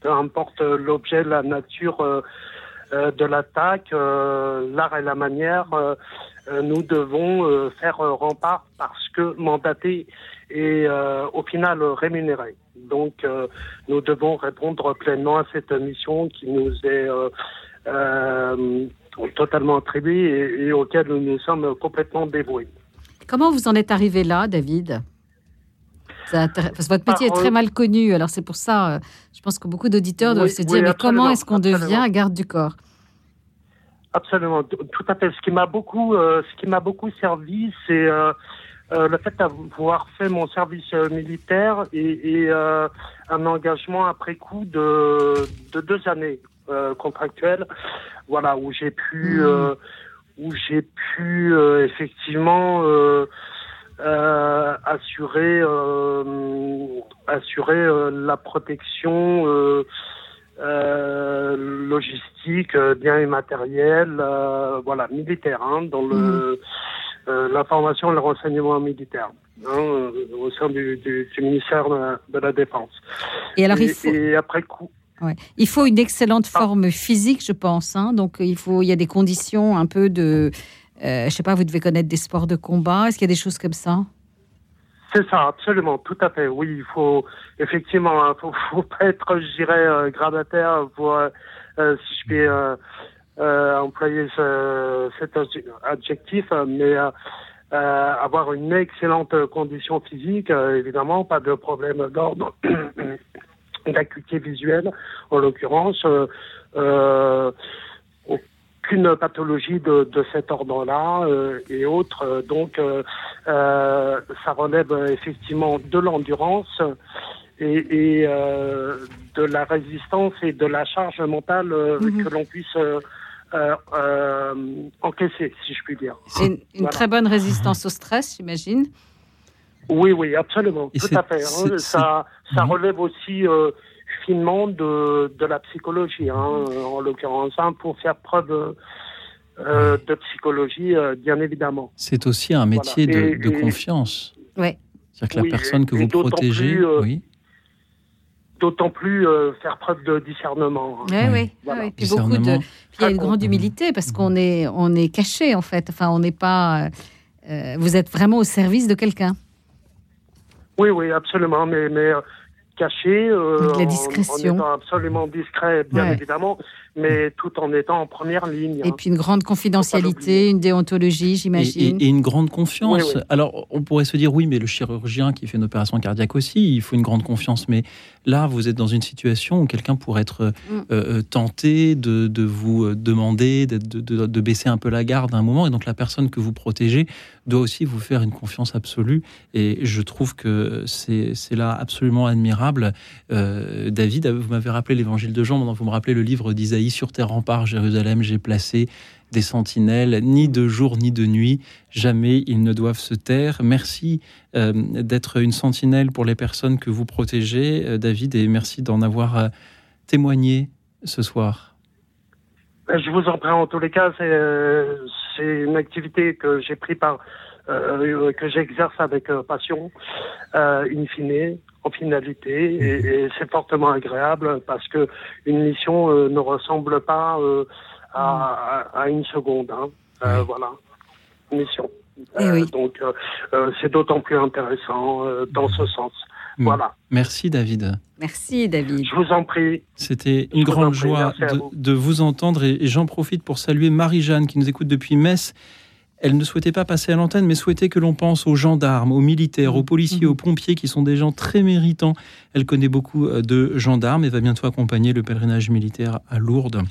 Peu importe l'objet, la nature euh, de l'attaque, l'art et la manière, nous devons faire rempart parce que mandaté et au final rémunéré. Donc nous devons répondre pleinement à cette mission qui nous est totalement attribuée et, et auquel nous nous sommes complètement dévoués. Comment vous en êtes arrivé là, David? Parce que votre métier est très mal connu, alors c'est pour ça, euh, je pense que beaucoup d'auditeurs doivent se dire, mais comment est-ce qu'on devient garde du corps? Absolument, tout à fait. Ce qui m'a beaucoup, euh, ce qui m'a beaucoup servi, c'est euh, le fait d'avoir fait mon service militaire et, un engagement après coup de, de deux années contractuelles. Voilà, où j'ai pu, euh, où j'ai pu effectivement euh, assurer, euh, assurer euh, la protection logistique, biens et matériels, euh, voilà, militaire, hein, dans le euh, l'information et le renseignement militaire, hein, au sein du, du, du ministère de, de la Défense. Et alors, il faut- et après coup, Ouais. Il faut une excellente forme physique, je pense. hein. Donc, il faut, il y a des conditions un peu de, je sais pas, vous devez connaître des sports de combat. Est-ce qu'il y a des choses comme ça? C'est ça, absolument, tout à fait. Oui, il faut effectivement, hein, faut, *laughs* faut pas être, je dirais, euh, grabataire pour, euh, euh, si je puis euh, euh, employer ce, cet adje- adjectif, euh, mais euh, euh, avoir une excellente condition physique, euh, évidemment, pas de problème d'ordre *clears throat* d'acuité visuelle, en l'occurrence. euh, euh, aucune pathologie de, de cet ordre-là euh, et autres. Euh, Donc, euh, euh, ça relève effectivement de l'endurance et, et, euh, de la résistance et de la charge mentale euh, Mhm. que l'on puisse euh, euh, euh, encaisser, si je puis dire. Et une, une Voilà. très bonne résistance au stress, j'imagine. Oui, oui, absolument, Et tout c'est- à fait. hein. c'est- Ça, ça Mhm. relève aussi euh, finement de, de la psychologie, hein, en l'occurrence, hein, pour faire preuve euh, de psychologie, euh, bien évidemment. C'est aussi un métier Voilà. de, Et- de et- confiance. Ouais. C'est-à-dire que la Oui, personne que et vous protégez, plus, euh, oui, D'autant plus euh, faire preuve de discernement. hein. Oui, oui. Voilà. oui. Puis beaucoup de, puis il y a une grande humilité parce qu'on est, on est caché en fait. Enfin, on n'est pas. euh, vous êtes vraiment au service de quelqu'un. Oui, oui, absolument, mais, mais euh, caché, euh, la en- discrétion. En, étant absolument discret, bien Ouais. évidemment, mais tout en étant en première ligne. Et hein. puis une grande confidentialité, une déontologie, Et, j'imagine. et- et une grande confiance. Oui, oui. Alors, on pourrait se dire, oui, mais le chirurgien qui fait une opération cardiaque aussi, il faut une grande confiance. Mais là, vous êtes dans une situation où quelqu'un pourrait être euh, Mm. euh, tenté de, de vous euh, demander de, de- de- de baisser un peu la garde à un moment. Et donc, la personne que vous protégez doit aussi vous faire une confiance absolue. Et je trouve que c'est c'est là absolument admirable. Euh, David, vous m'avez rappelé l'évangile de Jean, maintenant vous me rappelez le livre d'Isaïe, Sur tes remparts, Jérusalem, j'ai placé des sentinelles, ni de jour ni de nuit, jamais ils ne doivent se taire. Merci euh, d'être une sentinelle pour les personnes que vous protégez, euh, David, et merci d'en avoir euh, témoigné ce soir. Euh, Je vous en prie, en tous les cas, c'est une activité que j'ai pris par, que j'exerce avec passion, in fine, en finalité, et, et c'est fortement agréable parce que une mission euh, ne ressemble pas euh, à, à, à une seconde. Hein. Euh, Oui. Voilà, mission. Eh Euh, oui. Donc, euh, euh, c'est d'autant plus intéressant euh, dans ce sens. Mm. Voilà, Merci, David. Merci, David. je vous en prie. C'était une grande prie, joie vous. de vous entendre et, et j'en profite pour saluer Marie-Jeanne qui nous écoute depuis Metz. Elle ne souhaitait pas passer à l'antenne, mais souhaitait que l'on pense aux gendarmes, aux militaires, aux policiers, aux pompiers, qui sont des gens très méritants. Elle connaît beaucoup euh, de gendarmes et va bientôt accompagner le pèlerinage militaire à Lourdes.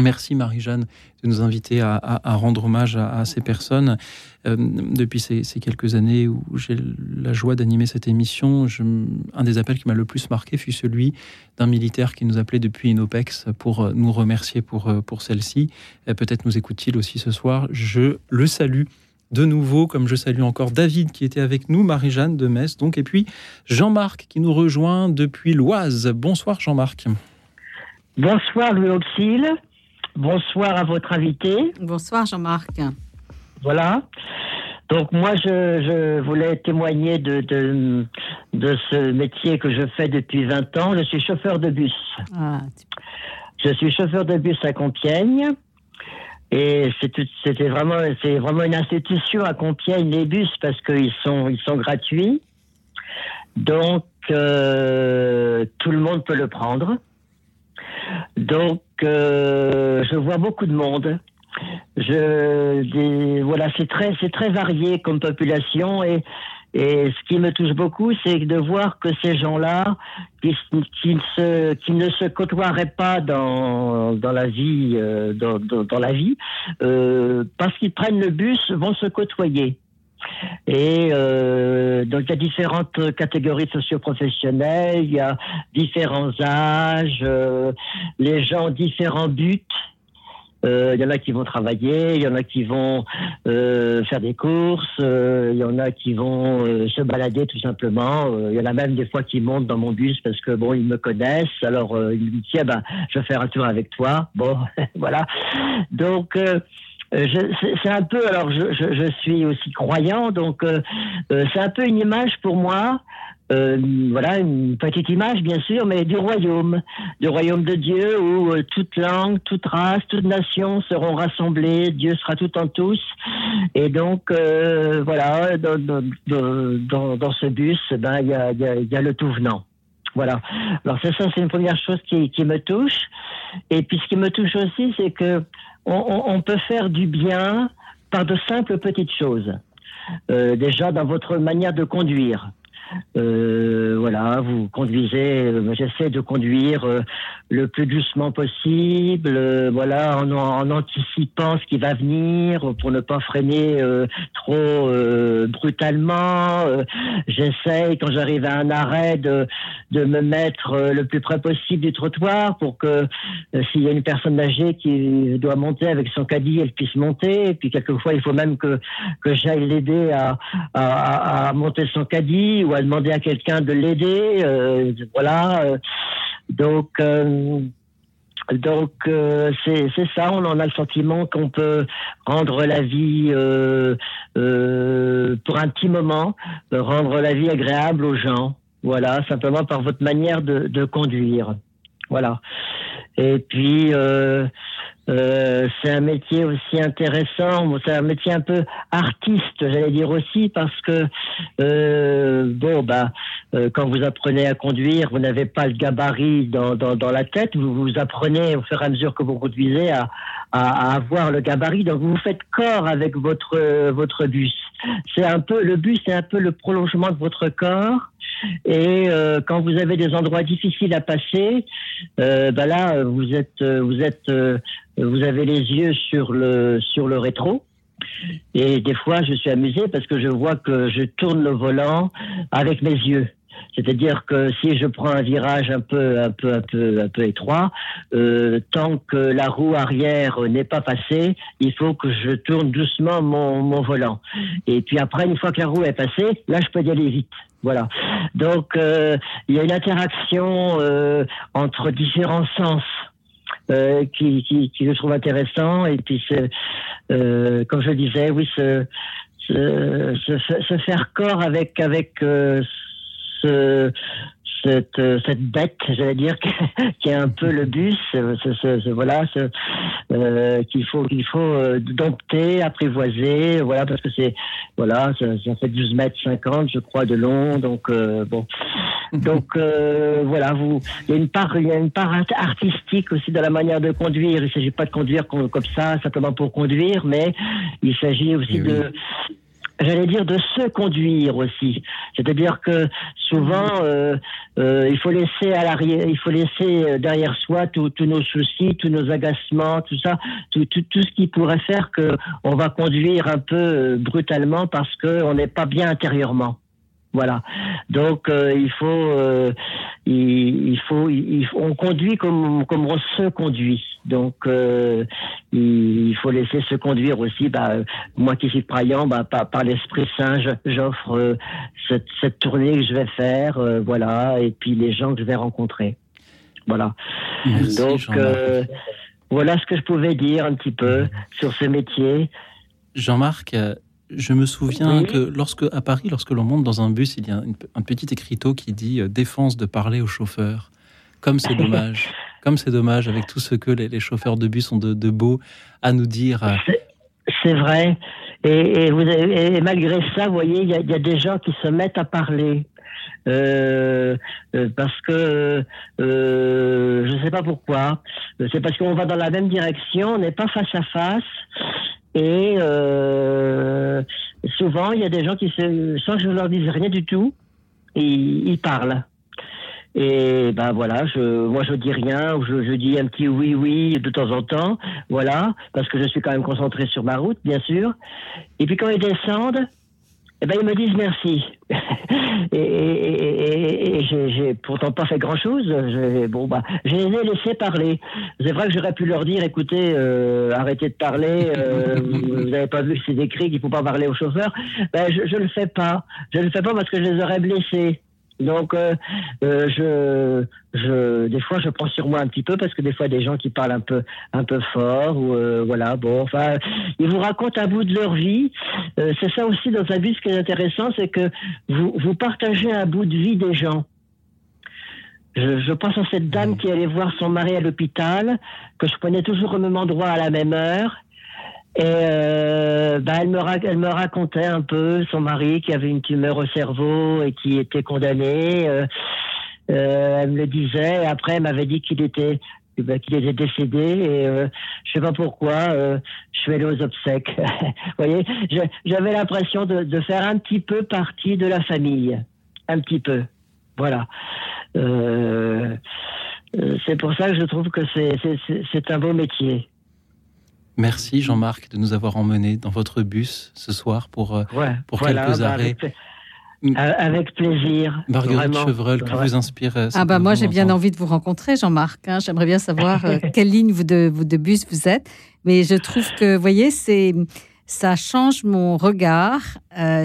Merci Marie-Jeanne de nous inviter à, rendre hommage à, ces personnes. Euh, depuis ces, quelques années où j'ai la joie d'animer cette émission, un des appels qui m'a le plus marqué fut celui d'un militaire qui nous appelait depuis Inopex pour euh, nous remercier pour, euh, pour celle-ci. Peut-être nous écoute-t-il aussi ce soir. Je le salue de nouveau, comme je salue encore David qui était avec nous, Marie-Jeanne de Metz, donc, et puis Jean-Marc qui nous rejoint depuis l'Oise. Bonsoir Jean-Marc. Bonsoir Louis Auxil. Bonsoir à votre invité. Bonsoir, Jean-Marc. Voilà. Donc moi, je, je voulais témoigner de, de, de ce métier que je fais depuis 20 ans. Je suis chauffeur de bus. Ah, Je suis chauffeur de bus à Compiègne. Et c'était vraiment, c'est vraiment une institution à Compiègne, les bus, parce qu'ils sont, ils sont gratuits. Donc, euh, tout le monde peut le prendre. Donc, euh, je vois beaucoup de monde. Voilà, c'est très, varié comme population et, ce qui me touche beaucoup, c'est de voir que ces gens-là, qui, ne se, côtoieraient pas dans, la vie, euh, dans, la vie, euh, parce qu'ils prennent le bus, vont se côtoyer. Et euh, donc il y a différentes catégories socioprofessionnelles, il y a différents âges, euh, les gens ont différents buts. Euh, Il y en a qui vont travailler, il y en a qui vont faire des courses, il y en a qui vont se balader tout simplement. Il y en a même des fois qui montent dans mon bus parce que bon, ils me connaissent. Alors ils me disent tiens, ben, je vais faire un tour avec toi. Bon, *laughs* voilà. Donc c'est c'est un peu, alors je, je, je suis aussi croyant, donc euh, euh, c'est un peu une image pour moi, euh, voilà, une petite image bien sûr, mais du royaume, du royaume de Dieu où euh, toute langue, toute race, toute nation seront rassemblées, Dieu sera tout en tous, et donc euh, voilà, dans, dans, dans, dans- ce bus, ben il y a, y, a, y a le tout venant. Voilà. Alors ça, c'est une première chose qui, me touche. Et puis ce qui me touche aussi, c'est que on peut faire du bien par de simples petites choses. Euh, déjà dans votre manière de conduire. Euh, voilà, vous conduisez. euh, J'essaie de conduire euh, le plus doucement possible. euh, voilà, en, en anticipant ce qui va venir pour ne pas freiner euh, trop euh, brutalement. Euh, J'essaie quand j'arrive à un arrêt de, de me mettre euh, le plus près possible du trottoir pour que euh, s'il y a une personne âgée qui doit monter avec son caddie, elle puisse monter. Et puis quelquefois, il faut même que, que j'aille l'aider à, à, à- à monter son caddie ou à demander à quelqu'un de l'aider. euh, voilà. euh, donc. euh, donc c'est ça, on en a le sentiment qu'on peut rendre la vie pour un petit moment, rendre la vie agréable aux gens. Voilà, simplement par votre manière de conduire. Voilà. Et puis euh, c'est un métier aussi intéressant. C'est un métier un peu artiste, j'allais dire aussi, parce que euh, bon bah euh, quand vous apprenez à conduire, vous n'avez pas le gabarit dans, dans, dans la tête. Vous vous apprenez au fur et à mesure que vous conduisez à, à, à avoir le gabarit. Donc vous faites corps avec votre votre bus. C'est un peu le bus, c'est un peu le prolongement de votre corps. Et euh, quand vous avez des endroits difficiles à passer, euh, bah là vous êtes euh, vous êtes euh, vous avez les yeux sur le sur le rétro. Et des fois, je suis amusé parce que je vois que je tourne le volant avec mes yeux. C'est-à-dire que si je prends un virage un peu, un peu, un peu, un peu étroit, euh, tant que la roue arrière n'est pas passée, il faut que je tourne doucement mon, mon volant. Et puis après, une fois que la roue est passée, là, je peux y aller vite. Voilà. Donc, euh, il y a une interaction euh, entre différents sens. Euh, qui, qui, qui je trouve intéressant et puis euh, comme je disais oui se, se, se faire corps avec avec euh, ce, cette, euh, cette bête, j'allais dire, *laughs* qui est un peu le bus, euh, ce, ce- ce- voilà, ce, euh, qu'il faut qu'il faut euh, dompter, apprivoiser, voilà, parce que c'est voilà, ça, ça fait 12 mètres 50, je crois, de long, donc euh, bon, donc euh, voilà, vous, il y a une part, il y a une part art- artistique aussi dans la manière de conduire. Il ne s'agit pas de conduire comme, comme ça simplement pour conduire, mais il s'agit aussi de J'allais dire de se conduire aussi, c'est-à-dire que souvent euh, euh, il faut laisser à l'arrière, il faut laisser euh, derrière soi tous nos soucis, tous nos agacements, tout ça, tout, tout, tout ce qui pourrait faire que on va conduire un peu euh, brutalement parce que on n'est pas bien intérieurement. Voilà. Donc euh, il faut, euh, il, il faut, il, faut- on conduit comme comme on se conduit. Donc euh, il, faut laisser se conduire aussi. Bah, moi qui suis croyant, bah, par, par l'Esprit Saint, j'offre cette, cette tournée que je vais faire, voilà, et puis les gens que je vais rencontrer. Voilà. Merci, Donc voilà ce que je pouvais dire un petit peu sur ce métier. Jean-Marc, je me souviens que lorsque à Paris, lorsque l'on monte dans un bus, il y a une- un petit écriteau qui dit euh, défense de parler au chauffeur. Comme c'est dommage. *laughs* Comme c'est dommage avec tout ce que les, les chauffeurs de bus ont de, de beau à nous dire. euh, C'est vrai. Et, et vous avez- et malgré ça, vous voyez, il y, a- il y a des gens qui se mettent à parler. Euh, euh, parce que euh, je ne sais pas pourquoi. C'est parce qu'on va dans la même direction, on n'est pas face à face. Et euh, souvent, il y a des gens qui, sans que je leur dise rien du tout, ils, parlent. Et ben voilà, moi je dis rien, je, je dis un petit oui oui de temps en temps, voilà, parce que je suis quand même concentré sur ma route, bien sûr. Et puis quand ils descendent, eh ben, ils me disent merci. *laughs* et, et, et, j'ai pourtant pas fait grand-chose. Bon, bah, je les ai laissés parler. C'est vrai que j'aurais pu leur dire, écoutez, euh, arrêtez de parler. Euh, vous n'avez pas vu que c'est écrit qu'il faut pas parler au chauffeur. Ben, je, ne le fais pas. Je ne le fais pas parce que je les aurais blessés. Donc, euh, euh, je, je, des fois, je prends sur moi un petit peu parce que des fois, des gens qui parlent un peu, un peu fort ou euh, voilà, bon, enfin, ils vous racontent un bout de leur vie. c'est ça aussi dans un but, ce qui est intéressant, c'est que vous, vous partagez un bout de vie des gens. Je, je, pense à cette dame qui allait voir son mari à l'hôpital, que je prenais toujours au même endroit à la même heure, et euh, bah, elle, me elle me racontait un peu son mari qui avait une tumeur au cerveau et qui était condamné. Euh, euh, elle me le disait. Et après, elle m'avait dit qu'il était bah, qu'il était décédé et euh, je sais pas pourquoi euh, je suis allé aux obsèques. *laughs* Vous voyez, j'avais l'impression de, de, faire un petit peu partie de la famille, un petit peu. Voilà. Euh, c'est pour ça que je trouve que c'est un beau métier. Merci Jean-Marc de nous avoir emmenés dans votre bus ce soir pour, euh, pour quelques bah, arrêts. Euh, avec, plaisir. Marguerite Chevreul, que vous inspire euh, Ah bah moi j'ai bien envie de vous rencontrer Jean-Marc. Hein. J'aimerais bien savoir *laughs* quelle ligne vous de, vous de bus vous êtes. Mais je trouve que, vous voyez, c'est ça change mon regard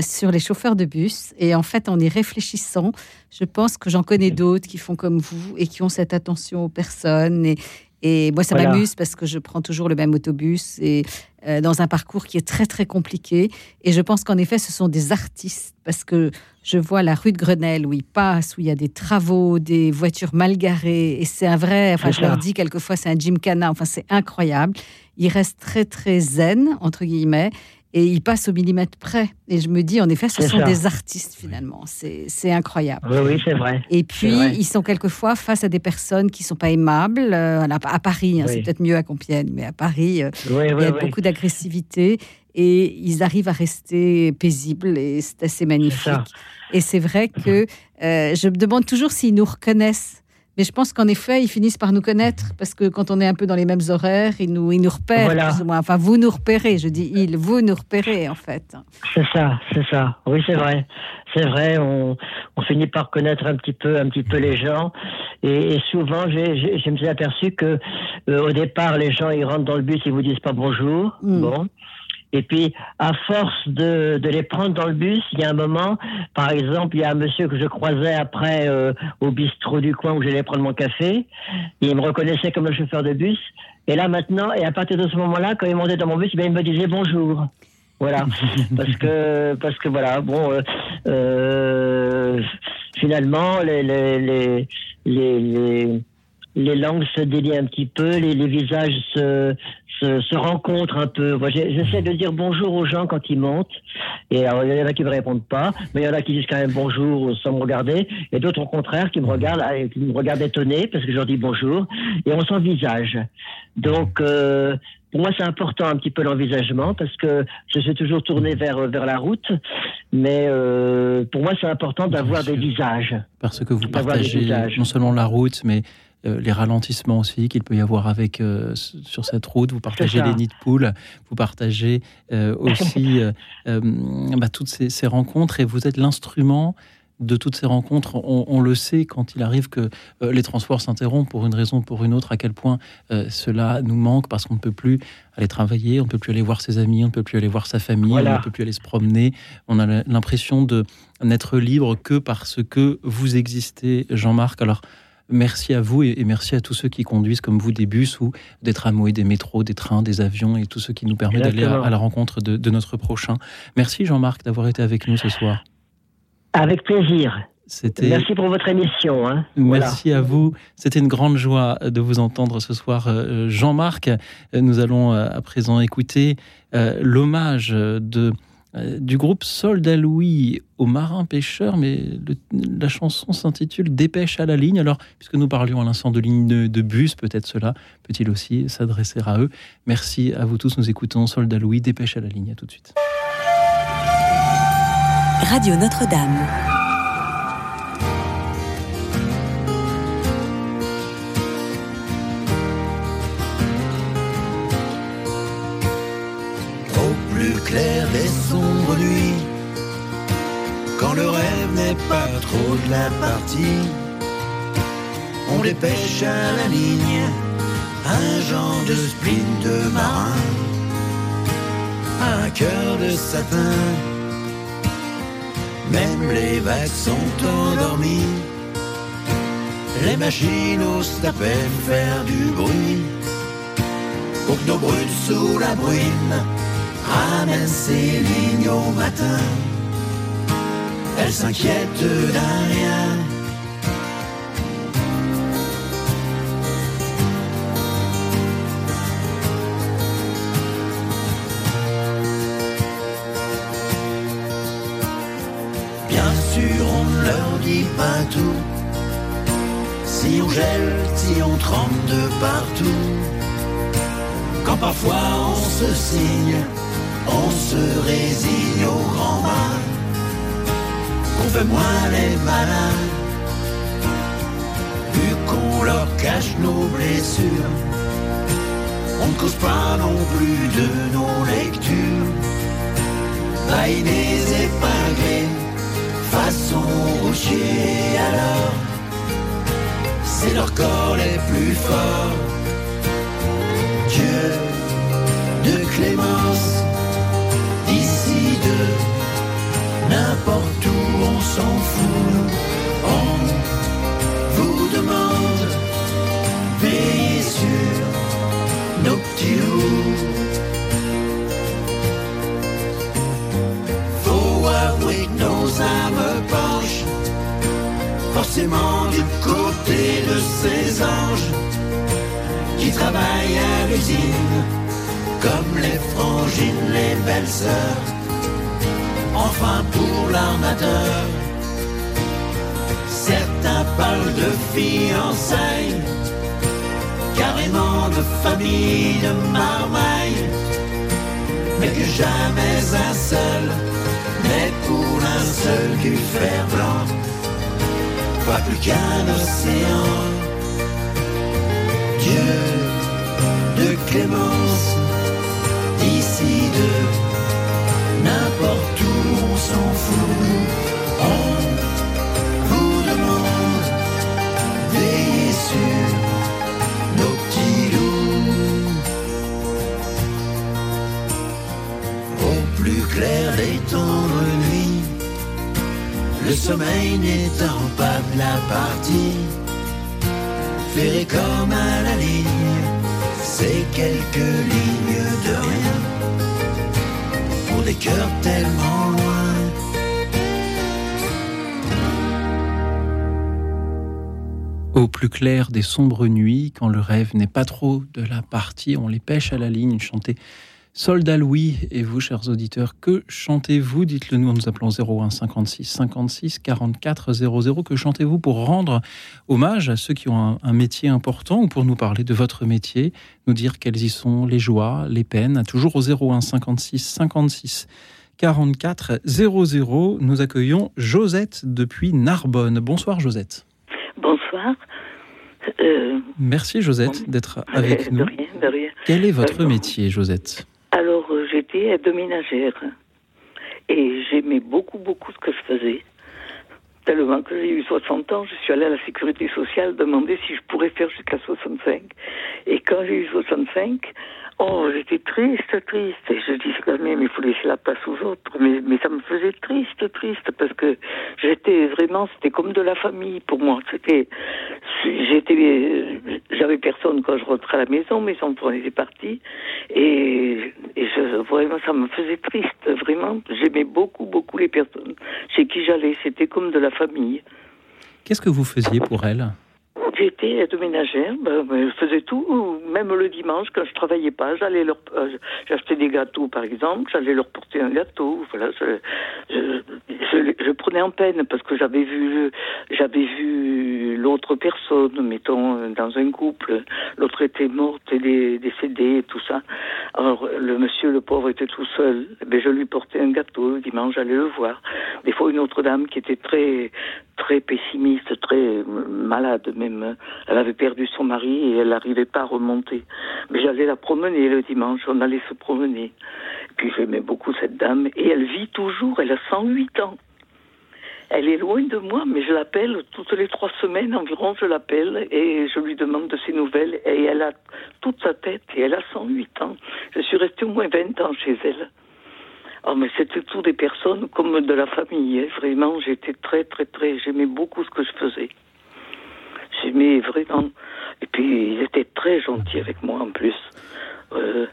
sur les chauffeurs de bus. Et en fait, en y réfléchissant, je pense que j'en connais d'autres qui font comme vous et qui ont cette attention aux personnes et, et moi, ça m'amuse parce que je prends toujours le même autobus et euh, dans un parcours qui est très très compliqué. Et je pense qu'en effet, ce sont des artistes parce que je vois la rue de Grenelle où ils passent, où il y a des travaux, des voitures mal garées. Et c'est un vrai. Enfin, je leur dis quelquefois, c'est un gymkhana. Enfin, c'est incroyable. Ils restent très très zen entre guillemets et ils passent au millimètre près. Et je me dis, en effet, ce sont des artistes finalement. C'est incroyable. Oui, oui c'est vrai. Et puis, ils sont quelquefois face à des personnes qui ne sont pas aimables. Euh, à Paris, hein, c'est peut-être mieux à Compiègne, mais à Paris, euh, il y a beaucoup d'agressivité. Et ils arrivent à rester paisibles et c'est assez magnifique. Et c'est vrai que euh, je me demande toujours s'ils nous reconnaissent mais je pense qu'en effet, ils finissent par nous connaître parce que quand on est un peu dans les mêmes horaires, ils nous, ils nous repèrent plus ou moins. Enfin, vous nous repérez, je dis ils, vous nous repérez en fait. C'est ça, c'est ça. Oui, c'est vrai. C'est vrai, on, on, finit par connaître un petit peu, un petit peu les gens. Et, souvent, je me suis aperçu que euh, au départ, les gens ils rentrent dans le bus, ils vous disent pas bonjour. Mm. Bon. Et puis, à force de, de, les prendre dans le bus, il y a un moment, par exemple, il y a un monsieur que je croisais après euh, au bistrot du coin où j'allais prendre mon café. Il me reconnaissait comme le chauffeur de bus. Et là, maintenant, et à partir de ce moment-là, quand il montait dans mon bus, ben, il me disait bonjour. Voilà, *laughs* parce que parce que voilà, bon, euh, euh, finalement, les les les, les les langues se délient un petit peu, les, les visages se, se, se, rencontrent un peu. J'essaie de dire bonjour aux gens quand ils montent. Et alors, il y en a qui me répondent pas, mais il y en a qui disent quand même bonjour sans me regarder. Et d'autres, au contraire, qui me regardent, ah, qui me regardent étonnés parce que je leur dis bonjour. Et on s'envisage. Donc, euh, pour moi, c'est important un petit peu l'envisagement parce que je suis toujours tourné vers, vers la route. Mais euh, pour moi, c'est important d'avoir des visages. Parce que vous partagez non seulement la route, mais euh, les ralentissements aussi qu'il peut y avoir avec euh, sur cette route. Vous partagez les nids de poules, vous partagez euh, aussi *laughs* bah, toutes ces, rencontres et vous êtes l'instrument de toutes ces rencontres. On, le sait quand il arrive que les transports s'interrompent pour une raison ou pour une autre, à quel point cela nous manque parce qu'on ne peut plus aller travailler, on ne peut plus aller voir ses amis, on ne peut plus aller voir sa famille, on ne peut plus aller se promener. On a l'impression de n'être libre que parce que vous existez, Jean-Marc. Alors, Merci à vous et, merci à tous ceux qui conduisent comme vous des bus ou des tramways, des métros, des trains, des avions et tous ceux qui nous permettent d'aller à, la rencontre de, notre prochain. Merci Jean-Marc d'avoir été avec nous ce soir. Avec plaisir. Merci pour votre émission. Hein. Merci à vous. C'était une grande joie de vous entendre ce soir, euh, Jean-Marc. Nous allons euh, à présent écouter euh, l'hommage de euh, du groupe Soldat Louis aux marins pêcheurs, mais la chanson s'intitule Dépêche à la ligne. Alors, puisque nous parlions à l'instant de ligne de, bus, peut-être cela peut-il aussi s'adresser à eux. Merci à vous tous. Nous écoutons Soldat Louis, Dépêche à la ligne. À tout de suite. Radio Notre-Dame. Au plus clair nuits le rêve n'est pas trop de la partie, on les pêche à la ligne, un genre de spleen de marin, un cœur de satin. Même les vagues sont endormies, les machines osent à peine faire du bruit pour que nos brutes sous la bruine ramènent ces lignes au matin. Elles s'inquiètent d'un rien. Bien sûr, on ne leur dit pas tout. Si on gèle, si on trempe de partout. Quand parfois on se signe, on se résigne au grand mal. On fait moins les malins, vu qu'on leur cache nos blessures. On ne cause pas non plus de nos lectures. Vainés épinglés, façon routier alors. C'est leur corps les plus forts. Dieu de clémence, n'importe où on s'en fout. On vous demande, veillez sur nos petits loups. Faut avouer nos âmes penchent forcément du côté de ces anges qui travaillent à l'usine, comme les frangines, les belles sœurs. Enfin pour l'armateur, certains parlent de fiançailles, carrément de famille de marmailles, mais que jamais un seul n'est pour un seul du fer blanc, pas plus qu'un océan. Dieu de clémence, ici de sommeil n'étant pas de la partie ferré comme à la ligne, c'est quelques lignes de rien pour des cœurs tellement loin. Au plus clair des sombres nuits, quand le rêve n'est pas trop de la partie, on les pêche à la ligne, chanter Soldat Louis. Et vous, chers auditeurs, que chantez-vous? Dites-le nous en nous appelant 01 56 56 44 00. Que chantez-vous pour rendre hommage à ceux qui ont un, métier important ou pour nous parler de votre métier, nous dire quelles y sont les joies, les peines? Toujours au 01 56 56 44 00. Nous accueillons Josette depuis Narbonne. Bonsoir, Josette. Euh, Merci, Josette, bon, d'être avec *laughs* nous. De rien, de rien. Quel est votre métier, Josette? alors, euh, j'étais aide-ménagère et j'aimais beaucoup, beaucoup ce que je faisais. Tellement que j'ai eu 60 ans, je suis allée à la sécurité sociale demander si je pourrais faire jusqu'à 65. Et quand j'ai eu 65, oh, j'étais triste, triste. Et je disais quand même, il faut laisser la place aux autres. Mais, mais ça me faisait triste, triste, parce que j'étais vraiment, c'était comme de la famille pour moi. C'était, j'étais, j'avais personne quand je rentrais à la maison, mes enfants étaient partis. Et, et vraiment, ça me faisait triste, vraiment. J'aimais beaucoup, beaucoup les personnes chez qui j'allais. C'était comme de la famille. Qu'est-ce que vous faisiez pour elles J'étais aide-ménagère, ben, ben, je faisais tout, même le dimanche quand je travaillais pas, j'allais leur, euh, j'achetais des gâteaux par exemple, j'allais leur porter un gâteau, voilà, je, je, je, prenais en peine parce que j'avais vu, j'avais vu l'autre personne, mettons dans un couple, l'autre était morte et décédée et tout ça. Alors le monsieur, le pauvre, était tout seul, ben je lui portais un gâteau le dimanche, j'allais le voir. Des fois une autre dame qui était très, très pessimiste, très malade Elle avait perdu son mari et elle n'arrivait pas à remonter. Mais j'allais la promener le dimanche, on allait se promener. Puis j'aimais beaucoup cette dame et elle vit toujours, elle a 108 ans. Elle est loin de moi, mais je l'appelle toutes les trois semaines environ, je l'appelle et je lui demande de ses nouvelles. Et elle a toute sa tête et elle a 108 ans. Je suis restée au moins 20 ans chez elle. Oh, mais c'était tout des personnes comme de la famille. hein. Vraiment, j'étais très, très, très. J'aimais beaucoup ce que je faisais. J'aimais vraiment. Et puis, ils étaient très gentils avec moi en plus. Euh,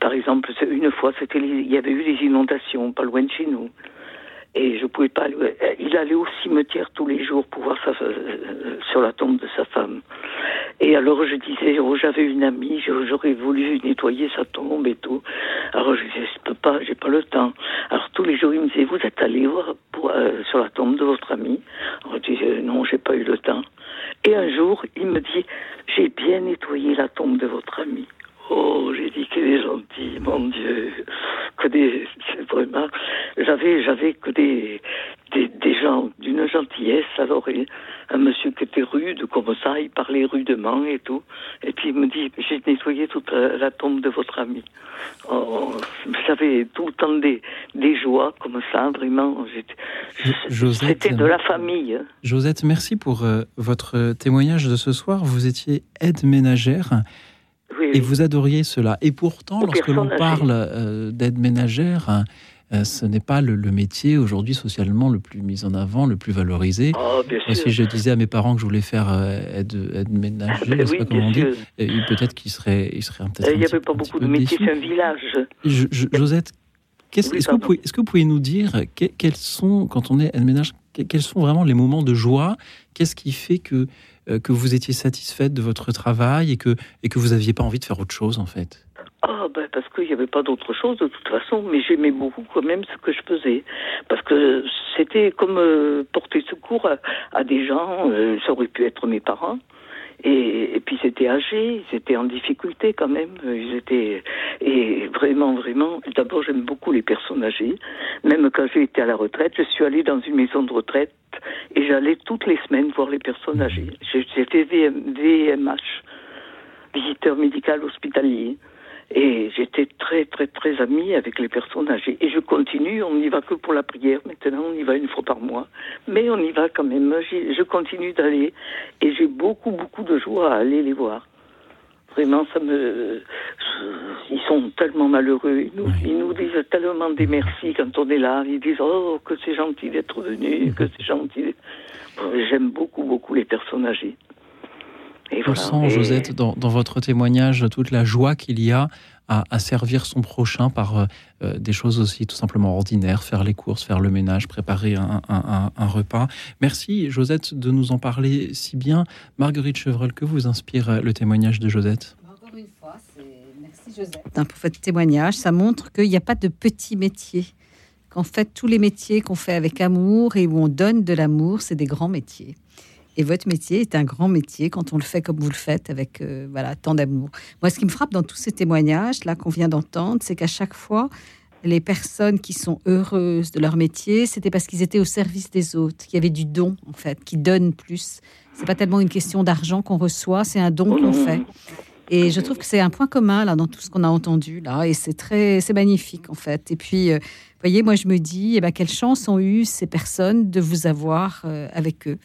par exemple, une fois, c'était il y avait eu des inondations pas loin de chez nous. Et je pouvais pas. Il allait au cimetière tous les jours pour voir sa, euh, sur la tombe de sa femme. Et alors je disais, oh, j'avais une amie, j'aurais voulu nettoyer sa tombe et tout. Alors je disais, je peux pas, j'ai pas le temps. Alors tous les jours il me disait, vous êtes allé voir euh, sur la tombe de votre amie Alors je disais, non, j'ai pas eu le temps. Et un jour il me dit, j'ai bien nettoyé la tombe de votre amie. Oh, j'ai dit qu'elle est gentille, mon Dieu. Que des, vraiment, j'avais, j'avais que des, des, des gens d'une gentillesse. Alors, un monsieur qui était rude, comme ça, il parlait rudement et tout. Et puis il me dit, j'ai nettoyé toute la, la tombe de votre ami. Oh, j'avais tout le temps des, des joies comme ça, vraiment. C'était de la famille. hein. Josette, merci pour euh, votre témoignage de ce soir. Vous étiez aide ménagère Oui, et vous adoriez cela. Et pourtant, Aux lorsque l'on parle euh, d'aide ménagère, euh, ce n'est pas le, le métier aujourd'hui socialement le plus mis en avant, le plus valorisé. Oh, Moi, sûr. si je disais à mes parents que je voulais faire euh, aide, aide ménagère, *laughs* Ben je sais oui, pas comment on dit, peut-être qu'ils seraient, ils seraient peut-être Il n'y avait pas beaucoup de métiers, c'est un village. Je- je- Josette, Oui, est-ce que, vous pouvez- est-ce que vous pouvez nous dire que- quels sont, quand on est aide-ménage, que- quels sont vraiment les moments de joie? Qu'est-ce qui fait que, que vous étiez satisfaite de votre travail et que, et que vous n'aviez pas envie de faire autre chose, en fait? Ah, ben parce qu'il n'y avait pas d'autre chose de toute façon, mais j'aimais beaucoup quand même ce que je faisais. Parce que c'était comme euh, porter secours à, à des gens, euh, ça aurait pu être mes parents. Et, et puis c'était âgé, ils étaient en difficulté quand même. Ils étaient et vraiment, vraiment. D'abord, j'aime beaucoup les personnes âgées. Même quand j'ai été à la retraite, je suis allée dans une maison de retraite et j'allais toutes les semaines voir les personnes âgées. J'ai- J'étais VM VMH, visiteur médical hospitalier. Et j'étais très, très, très amie avec les personnes âgées. Et je continue, on n'y va que pour la prière. Maintenant, on y va une fois par mois. Mais on y va quand même. Je continue d'aller. Et j'ai beaucoup, beaucoup de joie à aller les voir. Vraiment, ça me. Ils sont tellement malheureux. Ils nous, ils nous disent tellement des merci quand on est là. Ils disent Oh, que c'est gentil d'être venu, que c'est gentil. J'aime beaucoup, beaucoup les personnes âgées. Et Je voilà. sens, Et- Josette, dans, dans votre témoignage, toute la joie qu'il y a à, à servir son prochain par euh, euh, des choses aussi tout simplement ordinaires, faire les courses, faire le ménage, préparer un, un- un- un repas. Merci, Josette, de nous en parler si bien. Marguerite Chevreul, que vous inspire euh, le témoignage de Josette? Encore une fois, merci Josette pour votre témoignage. Ça montre qu'il n'y a pas de petits métiers. Qu'en fait, tous les métiers qu'on fait avec amour et où on donne de l'amour, c'est des grands métiers. Et votre métier est un grand métier quand on le fait comme vous le faites, avec euh, voilà tant d'amour. Moi, ce qui me frappe dans tous ces témoignages là qu'on vient d'entendre, c'est qu'à chaque fois, les personnes qui sont heureuses de leur métier, c'était parce qu'ils étaient au service des autres, qu'il y avait du don en fait, qui donnent plus. C'est pas tellement une question d'argent qu'on reçoit, c'est un don qu'on fait. Et je trouve que c'est un point commun là dans tout ce qu'on a entendu là, et c'est très, c'est magnifique en fait. Et puis, euh, vous voyez, moi je me dis, eh ben, quelle chance ont eu ces personnes de vous avoir euh, avec eux.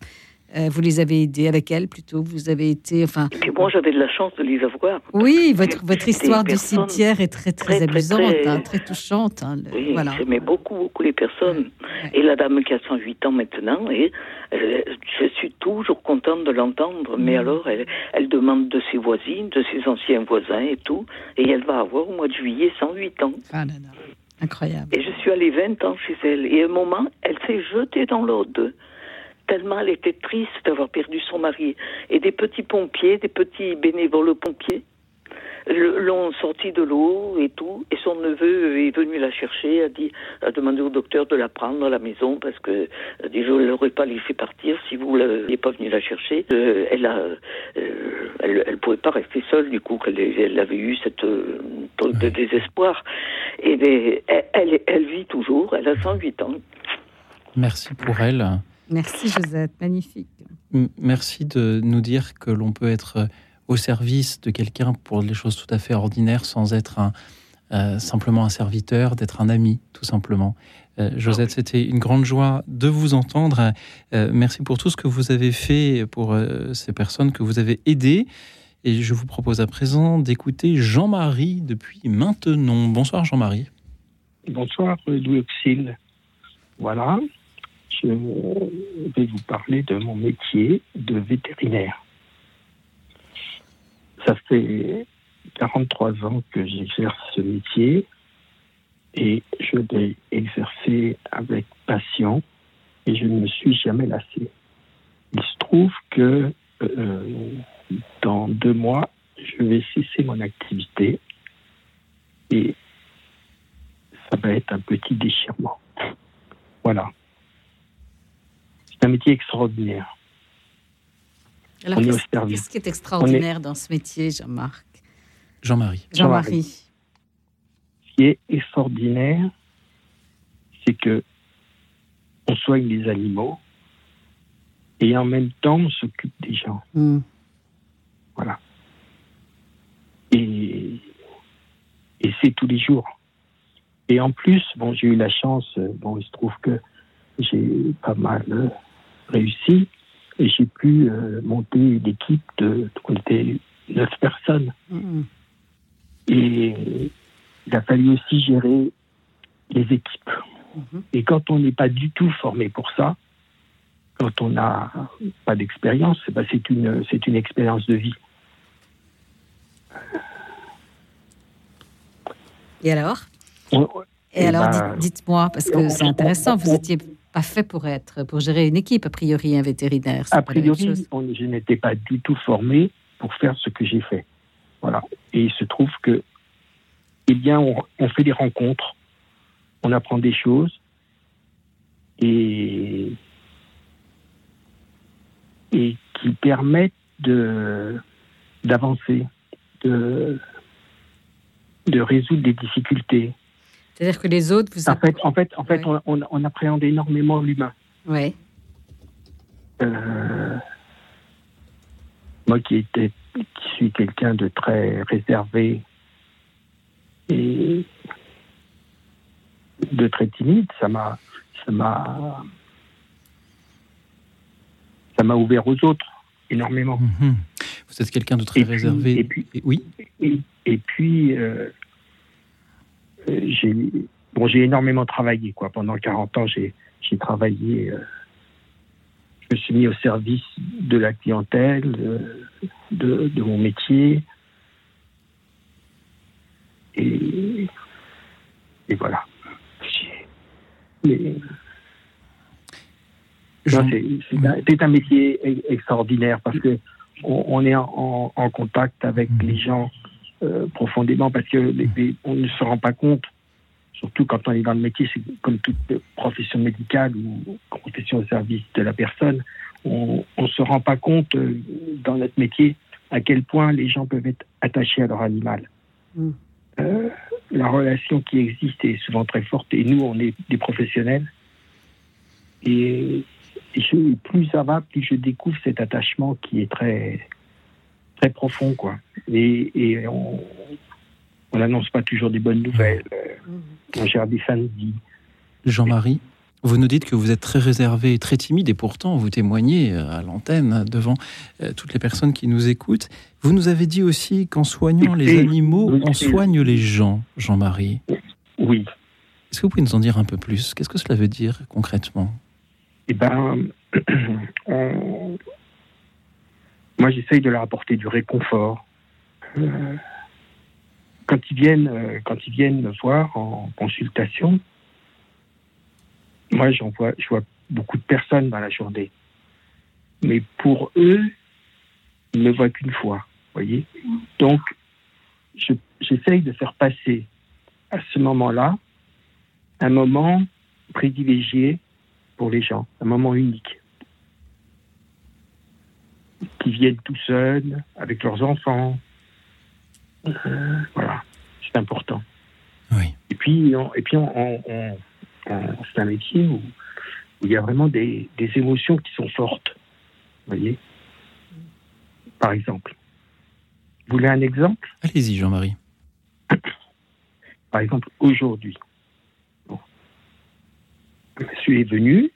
Euh, vous les avez aidés avec elles plutôt? Vous avez été, enfin, Et puis moi, j'avais de la chance de les avoir. oui, votre votre histoire du cimetière est très très, très, très, amusante, très- hein, très touchante. hein, le- Oui, voilà. j'aimais beaucoup, beaucoup les personnes. Et la dame qui a 108 ans maintenant, et, euh, je suis toujours contente de l'entendre. Mais alors, elle, elle demande de ses voisines, de ses anciens voisins et tout. Et elle va avoir au mois de juillet 108 ans. Ah là là, incroyable. Et je suis allée 20 ans chez elle. Et à un moment, elle s'est jetée dans l'aude. Tellement elle était triste d'avoir perdu son mari. Et des petits pompiers, des petits bénévoles pompiers, l'ont sorti de l'eau et tout. Et son neveu est venu la chercher, a dit, a demandé au docteur de la prendre à la maison parce que a dit, je ne l'aurais pas laissé partir si vous n'êtes pas venu la chercher. Euh, elle a, euh, elle, elle pouvait pas rester seule du coup qu'elle elle avait eu cette euh, de désespoir. Et elle, elle, elle vit toujours. Elle a 108 ans. Merci pour elle. Merci Josette, magnifique. Merci de nous dire que l'on peut être euh, au service de quelqu'un pour des choses tout à fait ordinaires sans être un, euh, simplement un serviteur, d'être un ami, tout simplement. Euh, Josette, c'était une grande joie de vous entendre. Euh, merci pour tout ce que vous avez fait pour euh, ces personnes que vous avez aidées. Et je vous propose à présent d'écouter Jean-Marie depuis maintenant. Bonsoir Jean-Marie. Bonsoir Louis Auxil. Voilà, je vais vous parler de mon métier de vétérinaire. Ça fait 43 ans que j'exerce ce métier et je l'ai exercé avec passion et je ne me suis jamais lassé. Il se trouve que euh, dans deux mois, je vais cesser mon activité et ça va être un petit déchirement. Voilà. C'est un métier extraordinaire. Alors, qu'est-ce qui est extraordinaire dans ce métier, Jean-Marc? Jean-Marie. Jean-Marie. Ce qui est extraordinaire, c'est que on soigne les animaux et en même temps on s'occupe des gens. Hmm. Voilà. Et, et c'est tous les jours. Et en plus, bon, j'ai eu la chance, euh, bon, il se trouve que j'ai pas mal euh, réussi et j'ai pu euh, monter une équipe de, on était neuf personnes. Hmm. Et il a fallu aussi gérer les équipes. Et quand on n'est pas du tout formé pour ça, quand on n'a pas d'expérience, eh ben, c'est une, c'est une expérience de vie. Et alors? On- Et Eh alors, ben, dites- dites-moi, parce que c'est intéressant, vous n'étiez pas fait pour être, pour gérer une équipe, a priori, un vétérinaire. A priori, on- je n'étais pas du tout formé pour faire ce que j'ai fait. Voilà. Et il se trouve que, eh bien, on, on fait des rencontres, on apprend des choses, et, et qui permettent de d'avancer, de, de résoudre des difficultés. C'est-à-dire que les autres, vous En fait, en fait, en fait on, on- on appréhende énormément l'humain. Oui. Euh, moi qui étais, qui suis quelqu'un de très réservé et de très timide, ça m'a, ça m'a, ça m'a ouvert aux autres énormément. Mhm. Vous êtes quelqu'un de très Et puis- réservé. et puis- oui. Et, et puis, euh, j'ai bon, j'ai énormément travaillé. Quoi. Pendant 40 ans, j'ai j'ai travaillé. euh, je me suis mis au service de la clientèle, euh, de, de mon métier. Et, et voilà. Mais, c'est un, métier e- extraordinaire parce que on, on est en, en contact avec les gens euh, profondément parce que les- les- on ne se rend pas compte, surtout quand on est dans le métier, c'est comme toute profession médicale ou profession au service de la personne, on ne se rend pas compte euh, dans notre métier à quel point les gens peuvent être attachés à leur animal. Mm. Euh, la relation qui existe est souvent très forte et nous, on est des professionnels. Et, et je- plus ça va, plus je découvre cet attachement qui est très, très profond, quoi. Et, et on on n'annonce pas toujours des bonnes nouvelles. On gère des. Jean-Marie, vous nous dites que vous êtes très réservé et très timide et pourtant vous témoignez euh, à l'antenne devant euh, toutes les personnes qui nous écoutent. Vous nous avez dit aussi qu'en soignant les animaux, on soigne les gens, Jean-Marie. Oui. Est-ce que vous pouvez nous en dire un peu plus? Qu'est-ce que cela veut dire concrètement? Eh ben, *clears throat* on- moi, j'essaye de leur apporter du réconfort. Euh, quand ils viennent, euh, quand ils viennent me voir en consultation, moi, j'en vois, je vois beaucoup de personnes dans la journée. Mais pour eux, ils ne me voient qu'une fois, voyez. Donc, je- j'essaye de faire passer à ce moment-là un moment privilégié pour les gens, un moment unique. Qui viennent tout seuls, avec leurs enfants. Euh, voilà, c'est important. Et puis, on, et puis on, on- c'est un métier où, où il y a vraiment des, des émotions qui sont fortes. Vous voyez? Par exemple. Vous voulez un exemple? Allez-y, Jean-Marie. par exemple, aujourd'hui, bon, monsieur est venu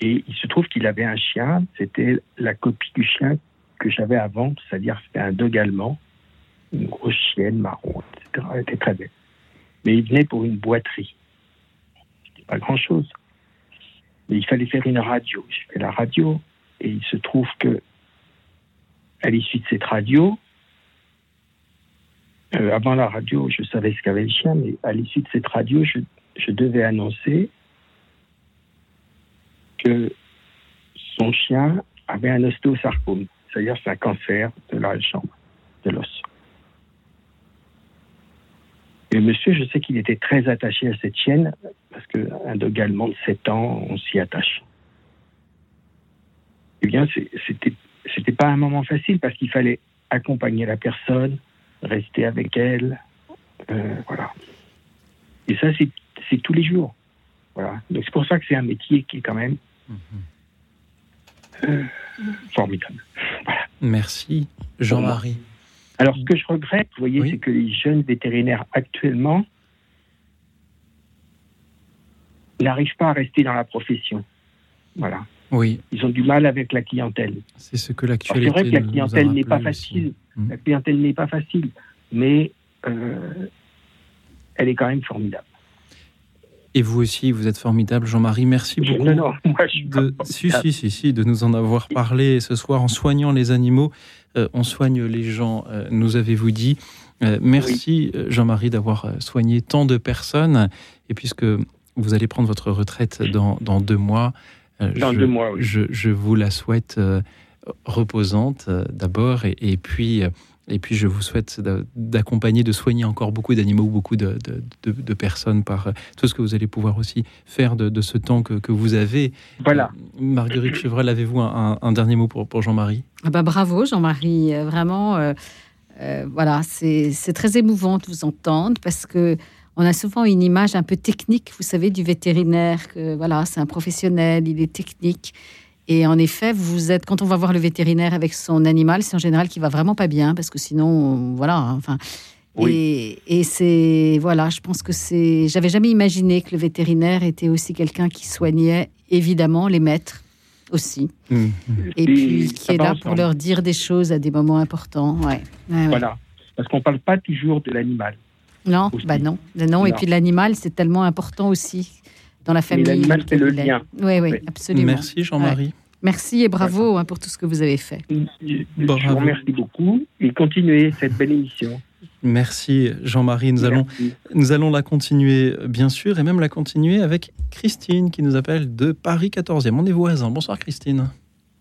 et il se trouve qu'il avait un chien, c'était la copie du chien que j'avais avant, c'est-à-dire c'était un dog allemand, une grosse chienne marron, etc. Elle était très belle. Mais il venait pour une boiterie. C'était pas grand-chose. Mais il fallait faire une radio. J'ai fait la radio et il se trouve que à l'issue de cette radio, euh, avant la radio, je savais ce qu'avait le chien, mais à l'issue de cette radio, je, je devais annoncer que son chien avait un ostéosarcome, c'est-à-dire c'est un cancer de la jambe, de l'os. Et monsieur, je sais qu'il était très attaché à cette chienne, parce qu'un dog allemand de 7 ans, on s'y attache. Eh bien, c'était, c'était pas un moment facile, parce qu'il fallait accompagner la personne, rester avec elle, euh, voilà. Et ça, c'est tous les jours. Voilà. Donc c'est pour ça que c'est un métier qui est quand même euh, formidable. Merci, Jean-Marie. Alors, ce que je regrette, vous voyez, c'est que les jeunes vétérinaires actuellement n'arrivent pas à rester dans la profession. Voilà. Oui, Ils ont du mal avec la clientèle. c'est ce que l'actualité C'est vrai que la clientèle n'est pas facile. La clientèle n'est pas facile, mais euh, elle est quand même formidable. Et vous aussi, vous êtes formidable, Jean-Marie. Merci beaucoup. Non, non, moi, je suis de, si, si, si, si, de nous en avoir parlé ce soir en soignant les animaux. euh, on soigne les gens, euh, nous avez-vous dit. Euh, merci, Jean-Marie, d'avoir soigné tant de personnes. Et puisque vous allez prendre votre retraite dans, dans deux mois, Dans je, deux mois, oui. je, je vous la souhaite reposante d'abord. Et, et puis. Et puis, je vous souhaite d'a- d'accompagner, de soigner encore beaucoup d'animaux, beaucoup de, de- de- de personnes par euh, tout ce que vous allez pouvoir aussi faire de, de ce temps que, que vous avez. Voilà. Euh, Marguerite Chevrel, avez-vous un, un- un dernier mot pour, pour Jean-Marie? Ah bah, bravo Jean-Marie, Euh, vraiment, euh, euh, voilà, c'est c'est très émouvant de vous entendre parce que on a souvent une image un peu technique, vous savez, du vétérinaire, que voilà, c'est un professionnel, il est technique. Et en effet, vous êtes, quand on va voir le vétérinaire avec son animal, c'est en général qui va vraiment pas bien parce que sinon, voilà, enfin. Et, et c'est voilà, je pense que c'est. J'avais jamais imaginé que le vétérinaire était aussi quelqu'un qui soignait évidemment les maîtres aussi. Et puis qui est là ensemble. pour leur dire des choses à des moments importants. Ouais. Ouais, ouais. Voilà. Parce qu'on ne parle pas toujours de l'animal. Non, bah non, non. Et puis l'animal, c'est tellement important aussi dans la famille. l'animal, c'est le lien. Oui, oui, absolument. Merci, Jean-Marie. Ouais. Merci et bravo hein, pour tout ce que vous avez fait. Je vous remercie beaucoup et continuez cette belle émission. Merci, Jean-Marie. Nous allons, nous allons la continuer, bien sûr, et même la continuer avec Christine qui nous appelle de Paris 14e. On est voisins. Bonsoir, Christine.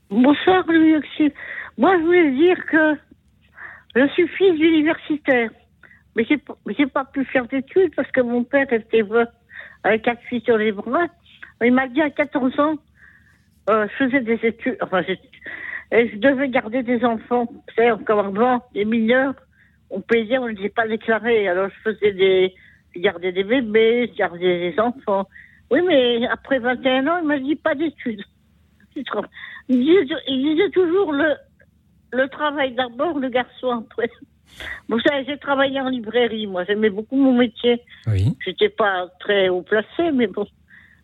Bonsoir, Louis Auxil. Moi, je voulais dire que je suis fils d'universitaire. Mais pas- j'ai pas pu faire d'études parce que mon père était veuf avec quatre filles sur les bras. Il m'a dit à 14 ans, euh, je faisais des études, enfin, je devais garder des enfants. Savez, encore avant, des mineurs, on payait, on ne les pas déclarés. Alors, je faisais des, je gardais des bébés, je gardais des enfants. Oui, mais après 21 ans, il m'a dit pas d'études. Il disait toujours le, le travail d'abord, le garçon après. Vous savez, j'ai travaillé en librairie, moi, j'aimais beaucoup mon métier. Oui. J'étais pas très haut placé, mais bon.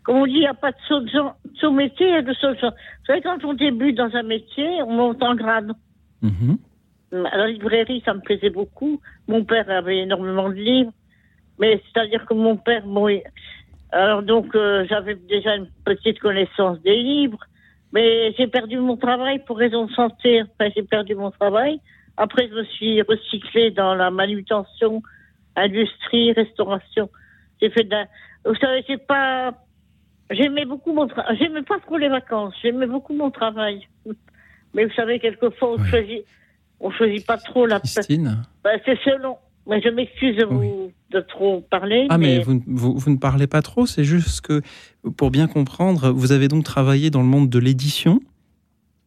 Comme on dit, il n'y a pas de saut, de genre- de saut métier, il y a de saut de genre. Vous savez, quand on débute dans un métier, on monte en grade. À la librairie, ça me plaisait beaucoup. Mon père avait énormément de livres. Mais c'est-à-dire que mon père, bon, il- alors donc, euh, j'avais déjà une petite connaissance des livres. Mais j'ai perdu mon travail pour raison de santé. Enfin, j'ai perdu mon travail. Après, je me suis recyclée dans la manutention, industrie, restauration. J'ai fait de la... Vous savez, j'ai pas... J'aimais beaucoup mon travail. J'aimais pas trop les vacances. J'aimais beaucoup mon travail. *laughs* Mais vous savez, quelquefois, on choisit... On choisit pas trop la... Christine Ben, c'est selon. Mais je m'excuse de vous de trop parler. Ah, mais vous, vous- vous ne parlez pas trop, c'est juste que, pour bien comprendre, vous avez donc travaillé dans le monde de l'édition.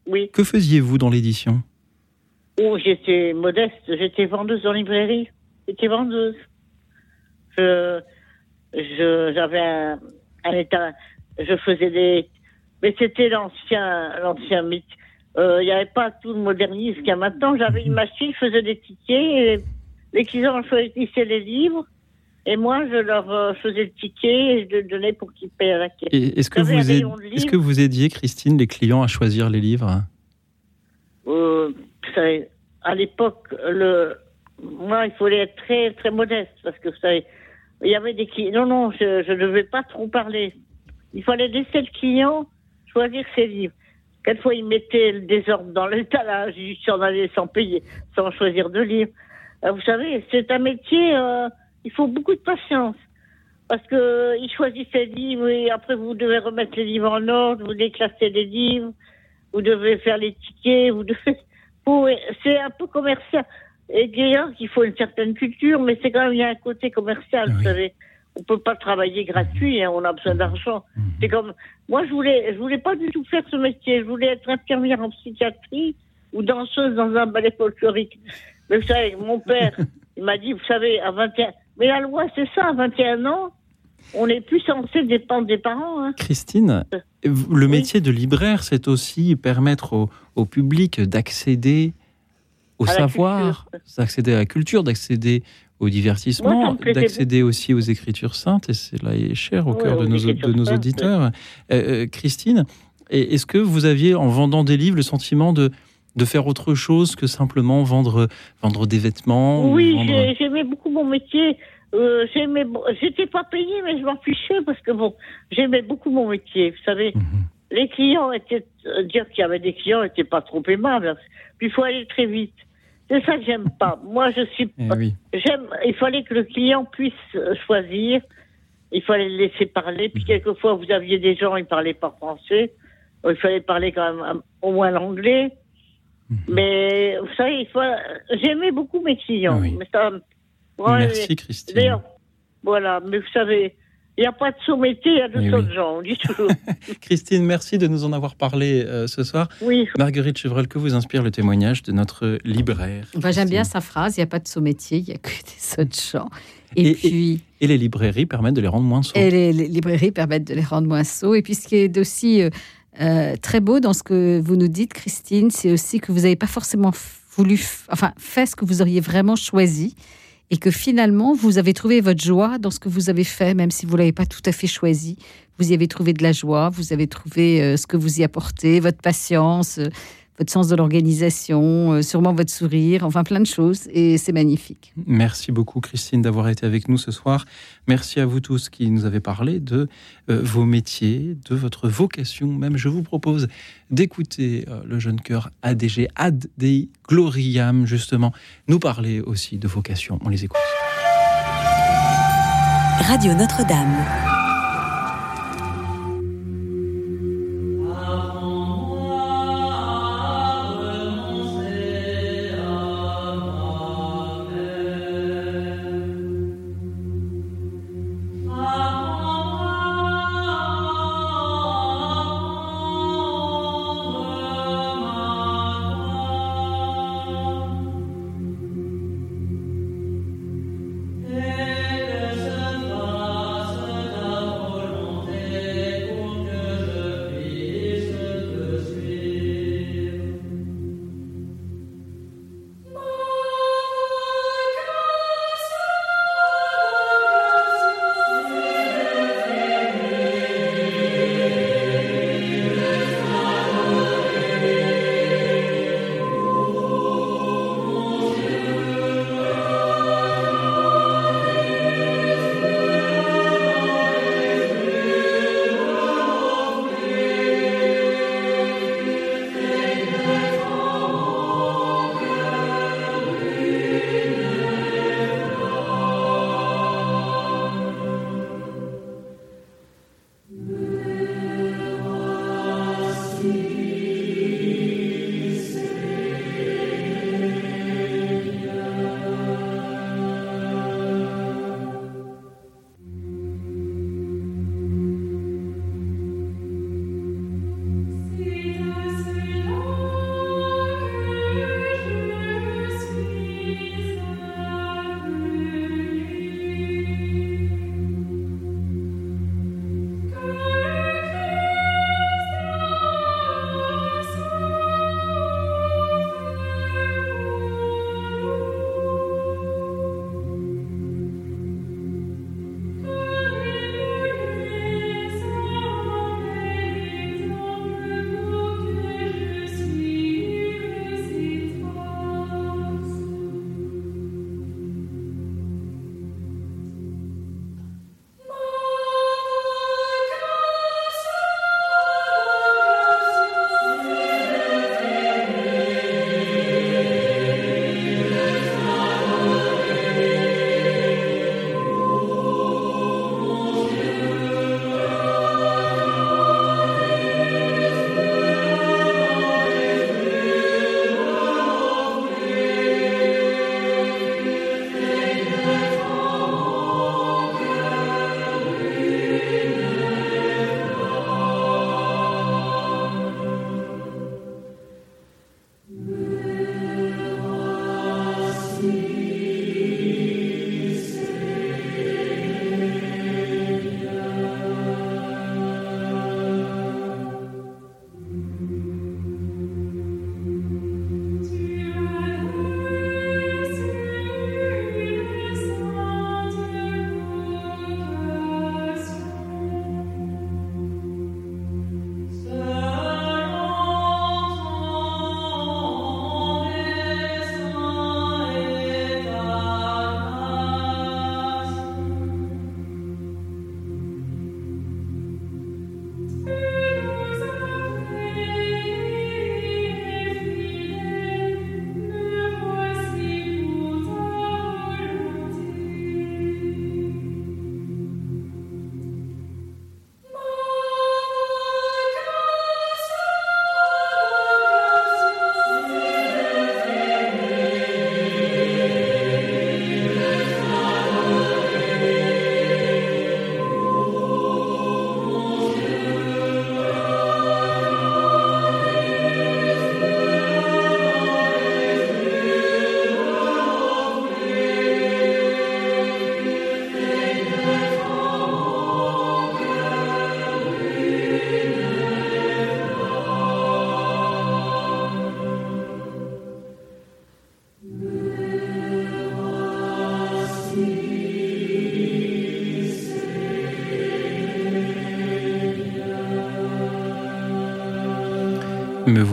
Oui. Que faisiez-vous dans l'édition? Où j'étais modeste, j'étais vendeuse en librairie. J'étais vendeuse. Je, je, j'avais un, un état, je faisais des, mais c'était l'ancien, l'ancien mythe. Euh, Il n'y avait pas tout le modernisme qu'il y a maintenant. J'avais une machine, je faisais des tickets, et les clients choisissaient les livres, Et moi, je leur euh, faisais le ticket et je donnais pour qu'ils payent à la caisse. Est-ce que, vous aid- que vous aidiez, Christine, les clients à choisir les livres? Euh, vous savez, à l'époque, le, moi, il fallait être très, très modeste parce que vous savez, il y avait des clients. Non, non, je, ne devais pas trop parler. Il fallait laisser le client choisir ses livres. Quelquefois, il mettait le désordre dans l'étalage, il s'en allait sans payer, sans choisir de livres. Euh, vous savez, c'est un métier, euh, il faut beaucoup de patience. Parce que euh, il choisit ses livres et après vous devez remettre les livres en ordre, vous déclassez les livres, vous devez faire les tickets, vous devez. C'est un peu commercial. Et d'ailleurs, il faut une certaine culture, mais c'est quand même il y a un côté commercial, vous savez. On peut pas travailler gratuit, hein, on a besoin d'argent. C'est comme moi, je voulais, je voulais pas du tout faire ce métier. Je voulais être infirmière en psychiatrie ou danseuse dans un ballet folklorique. Mais vous savez, mon père, *laughs* il m'a dit, vous savez, à 21, mais la loi, c'est ça, à 21 ans, on n'est plus censé dépendre des parents. Hein. Christine, vous- le métier de libraire, c'est aussi permettre au, au public d'accéder au À savoir, d'accéder à la culture, d'accéder au divertissement, d'accéder aussi aux écritures saintes, et cela est cher au Ouais, cœur de nos, de auditeurs. Euh, euh, Christine, est-ce que vous aviez, en vendant des livres, le sentiment de, de faire autre chose que simplement vendre, vendre des vêtements ou Oui, vendre- j'aimais beaucoup mon métier. Euh, j'aimais, j'étais pas payée, mais je m'en fichais parce que bon, j'aimais beaucoup mon métier. Vous savez, Mhm. les clients étaient, euh, dire qu'il y avait des clients n'était pas trop aimable. Puis il faut aller très vite. C'est ça que j'aime pas. *laughs* Moi, je suis, Eh oui. j'aime, il fallait que le client puisse euh, choisir. Il fallait le laisser parler. Mhm. Puis quelquefois, vous aviez des gens, ils parlaient pas français. Il fallait parler quand même au moins l'anglais. Mhm. Mais vous savez, faut... j'aimais beaucoup mes clients. Mais ça, ouais, Merci, Christine. D'ailleurs, voilà. Mais vous savez, il n'y a pas de sous-métier, il y a de sauts oui. de gens. On dit *laughs* toujours. Christine, merci de nous en avoir parlé euh, ce soir. Oui. Marguerite Chevrel, que vous inspire le témoignage de notre libraire Enfin, J'aime bien sa phrase, il n'y a pas de saut-métier, il n'y a que *laughs* des sauts de gens. Et, puis, Et les librairies permettent de les rendre moins sourds. et les, les librairies permettent de les rendre moins sots. Et puis, ce qui est aussi euh, euh, très beau dans ce que vous nous dites, Christine, c'est aussi que vous n'avez pas forcément voulu, enfin, fait ce que vous auriez vraiment choisi. Et que finalement, vous avez trouvé votre joie dans ce que vous avez fait, même si vous ne l'avez pas tout à fait choisi. Vous y avez trouvé de la joie, vous avez trouvé euh, ce que vous y apportez, votre patience, euh, votre sens de l'organisation, euh, sûrement votre sourire, enfin plein de choses. Et c'est magnifique. Merci beaucoup, Christine, d'avoir été avec nous ce soir. Merci à vous tous qui nous avez parlé de euh, vos métiers, de votre vocation. Même, je vous propose d'écouter euh, le jeune chœur ADG, Ad Dei Gloriam, justement, nous parler aussi de vocation. On les écoute. Radio Notre-Dame.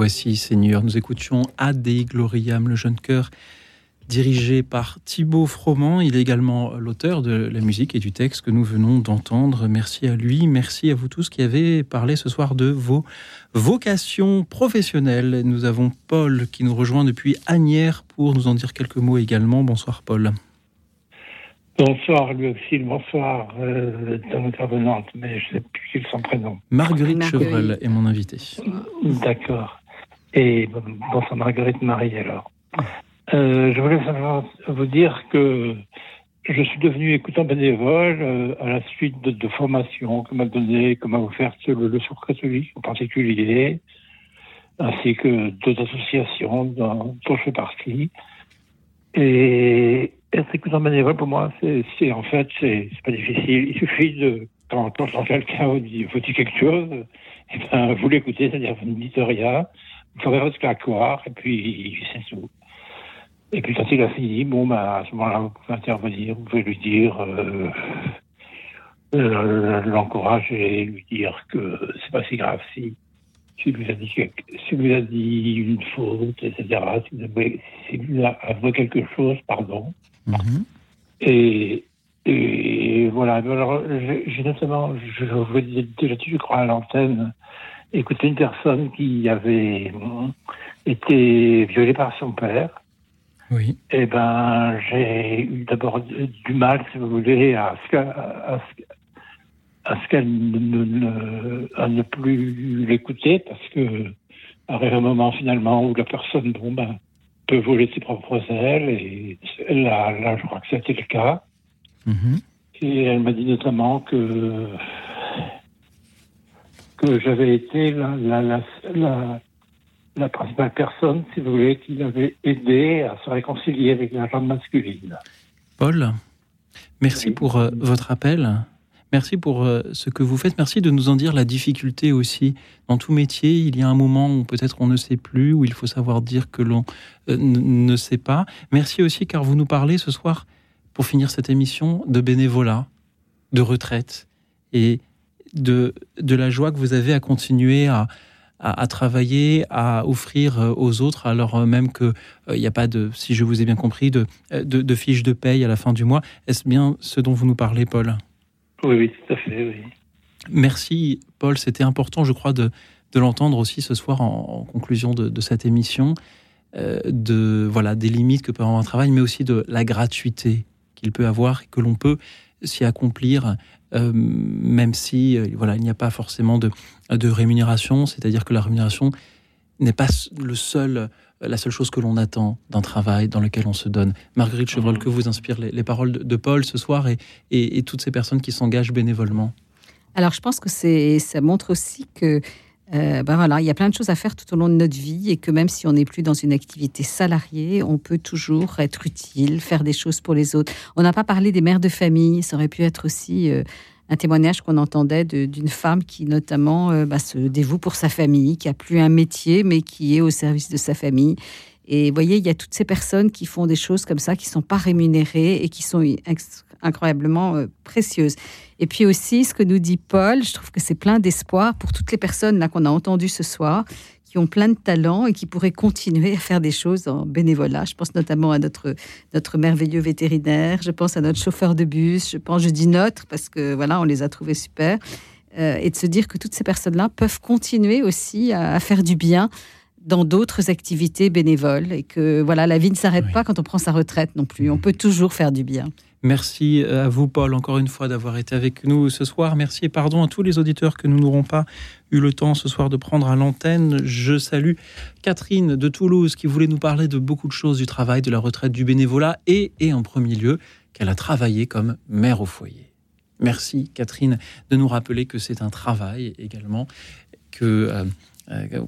Voici, Seigneur. Nous écoutions Ade Gloriam, le jeune chœur dirigé par Thibaut Froment. Il est également l'auteur de la musique et du texte que nous venons d'entendre. Merci à lui, merci à vous tous qui avez parlé ce soir de vos vocations professionnelles. Nous avons Paul qui nous rejoint depuis Agnières pour nous en dire quelques mots également. Bonsoir Paul. Bonsoir lui aussi, bonsoir euh, ton intervenante, mais je ne sais plus quel son prénom. Marguerite, Chevrel est mon invité. D'accord. Et bonsoir Marguerite Marie alors. Euh, je voulais simplement vous dire que je suis devenu écoutant bénévole euh, à la suite de, formations que m'a donné, que m'a offert le, le Secours catholique en particulier, ainsi que d'autres associations dont, dont je fais partie. Et être écoutant bénévole, pour moi, c'est en fait, c'est pas difficile. Il suffit de, quand, quand quelqu'un vous dit, quelque chose, et ben, vous l'écoutez, c'est-à-dire vous ne dites rien, ferez votre claquoire, et puis c'est tout. Et puis quand il a fini, bon, bah, à ce moment-là, vous pouvez intervenir, vous pouvez lui dire, euh, euh, l'encourager, lui dire que c'est pas si grave si, si vous a dit, si vous a dit une faute, etc., si vous, avez, si vous a avoué quelque chose, pardon. Mhm. Et, et voilà. Alors, j'ai notamment, je vous ai déjà je crois, à l'antenne, écouté une personne qui avait été violée par son père. Oui. Eh ben, j'ai eu d'abord du mal, si vous voulez, à ce à ce- à ce qu'elle ne, ne- à ne plus l'écouter parce que arrive un moment finalement où la personne, bon ben, peut voler ses propres ailes et là, là, je crois que c'était le cas. Mhm. Et elle m'a dit notamment que que j'avais été la, la, la, la, la principale personne, si vous voulez, qui l'avait aidé à se réconcilier avec la jambe masculine. Paul, merci pour euh, votre appel. Merci pour euh, ce que vous faites. Merci de nous en dire la difficulté aussi. Dans tout métier, il y a un moment où peut-être on ne sait plus, où il faut savoir dire que l'on euh, ne sait pas. Merci aussi car vous nous parlez ce soir, pour finir cette émission, de bénévolat, de retraite et de, de la joie que vous avez à continuer à, à, à travailler, à offrir euh, aux autres, alors euh, même qu'il n'y a pas de, si je vous ai bien compris, de, euh, de, de fiche de paye à la fin du mois. Est-ce bien ce dont vous nous parlez, Paul? Oui, oui, tout à fait, oui. Merci, Paul. C'était important, je crois, de, de l'entendre aussi ce soir en, en conclusion de, de cette émission, euh, de voilà des limites que peut avoir un travail, mais aussi de la gratuité qu'il peut avoir et que l'on peut s'y accomplir, euh, même si euh, voilà il n'y a pas forcément de, de rémunération. C'est-à-dire que la rémunération n'est pas le seul, la seule chose que l'on attend d'un travail dans lequel on se donne. Marguerite Chevrol, que vous inspirent les, les paroles de, de Paul ce soir et, et, et toutes ces personnes qui s'engagent bénévolement? Alors, je pense que c'est, ça montre aussi que, euh, ben voilà, il y a plein de choses à faire tout au long de notre vie et que même si on n'est plus dans une activité salariée, on peut toujours être utile, faire des choses pour les autres. On n'a pas parlé des mères de famille, ça aurait pu être aussi euh, un témoignage qu'on entendait d'une femme qui notamment euh, bah, se dévoue pour sa famille, qui a plus un métier mais qui est au service de sa famille. Et vous voyez, il y a toutes ces personnes qui font des choses comme ça, qui sont pas rémunérées et qui sont incroyablement euh, précieuses. Et puis aussi, ce que nous dit Paul, je trouve que c'est plein d'espoir pour toutes les personnes là qu'on a entendues ce soir, qui ont plein de talents et qui pourraient continuer à faire des choses en bénévolat. Je pense notamment à notre, notre merveilleux vétérinaire, je pense à notre chauffeur de bus, je pense, je dis notre, parce que voilà, on les a trouvés super. Euh, et de se dire que toutes ces personnes-là peuvent continuer aussi à, à faire du bien dans d'autres activités bénévoles et que voilà, la vie ne s'arrête pas quand on prend sa retraite non plus. On peut toujours faire du bien. Merci à vous, Paul, encore une fois d'avoir été avec nous ce soir. Merci et pardon à tous les auditeurs que nous n'aurons pas eu le temps ce soir de prendre à l'antenne. Je salue Catherine de Toulouse qui voulait nous parler de beaucoup de choses du travail, de la retraite, du bénévolat et, et en premier lieu, qu'elle a travaillé comme mère au foyer. Merci, Catherine, de nous rappeler que c'est un travail également, que euh, euh,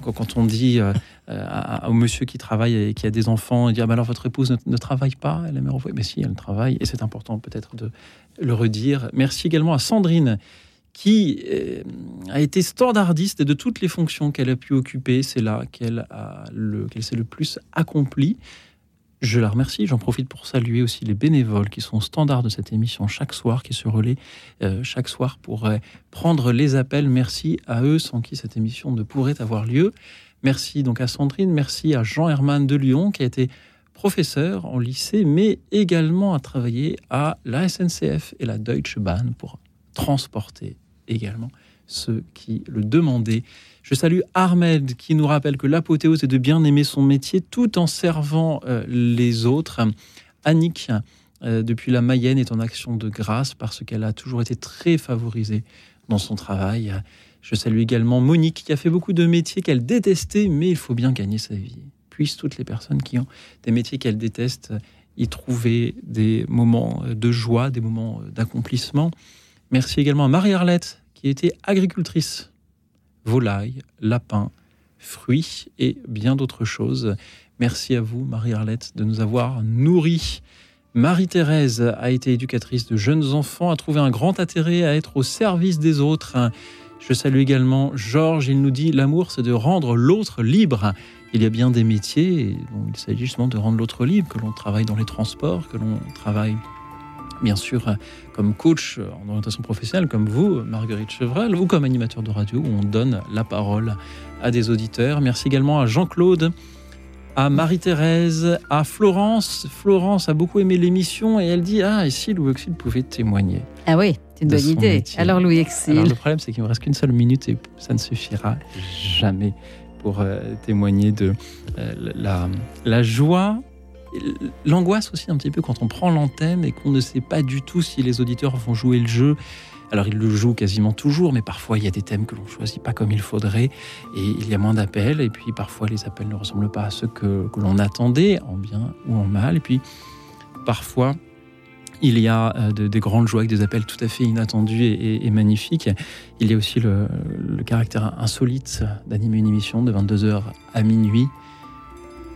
quand on dit euh, à- au monsieur qui travaille et qui a des enfants, dire bah alors votre épouse ne, travaille pas, elle est mère au foyer. Mais si, elle travaille et c'est important peut-être de le redire. Merci également à Sandrine qui euh, a été standardiste de toutes les fonctions qu'elle a pu occuper. C'est là qu'elle a le- qu'elle s'est le plus accomplie. Je la remercie. J'en profite pour saluer aussi les bénévoles qui sont standards de cette émission chaque soir, qui se relaient euh, chaque soir pour euh, prendre les appels. Merci à eux, sans qui cette émission ne pourrait avoir lieu. Merci donc à Sandrine, merci à Jean Herman de Lyon qui a été professeur en lycée, mais également a travaillé à la SNCF et la Deutsche Bahn pour transporter également ceux qui le demandaient. Je salue Ahmed qui nous rappelle que l'apothéose est de bien aimer son métier tout en servant euh, les autres. Annick, euh, depuis la Mayenne, est en action de grâce parce qu'elle a toujours été très favorisée dans son travail. Je salue également Monique qui a fait beaucoup de métiers qu'elle détestait, mais il faut bien gagner sa vie. Puissent toutes les personnes qui ont des métiers qu'elles détestent y trouver des moments de joie, des moments d'accomplissement. Merci également à Marie-Arlette qui était agricultrice. Volailles, lapins, fruits et bien d'autres choses. Merci à vous, Marie-Arlette, de nous avoir nourris. Marie-Thérèse a été éducatrice de jeunes enfants, a trouvé un grand intérêt à être au service des autres. Je salue également Georges, il nous dit l'amour c'est de rendre l'autre libre. Il y a bien des métiers il s'agit justement de rendre l'autre libre, que l'on travaille dans les transports, que l'on travaille bien sûr comme coach en orientation professionnelle, comme vous, Marguerite Chevreul, ou comme animateur de radio, où on donne la parole à des auditeurs. Merci également à Jean-Claude, à Marie-Thérèse, à Florence. Florence a beaucoup aimé l'émission et elle dit Ah, et si Louis Auxil pouvait témoigner Ah oui, c'est une bonne idée. Alors Louis Auxil. le problème, c'est qu'il me reste qu'une seule minute et ça ne suffira jamais pour euh, témoigner de euh, la, la joie l'angoisse aussi un petit peu quand on prend l'antenne et qu'on ne sait pas du tout si les auditeurs vont jouer le jeu. Alors ils le jouent quasiment toujours, mais parfois il y a des thèmes que l'on choisit pas comme il faudrait et il y a moins d'appels et puis parfois les appels ne ressemblent pas à ceux que, l'on attendait, en bien ou en mal. Et puis parfois il y a euh, des grandes joies avec des appels tout à fait inattendus et, magnifiques. Il y a aussi le caractère insolite d'animer une émission de 22h à minuit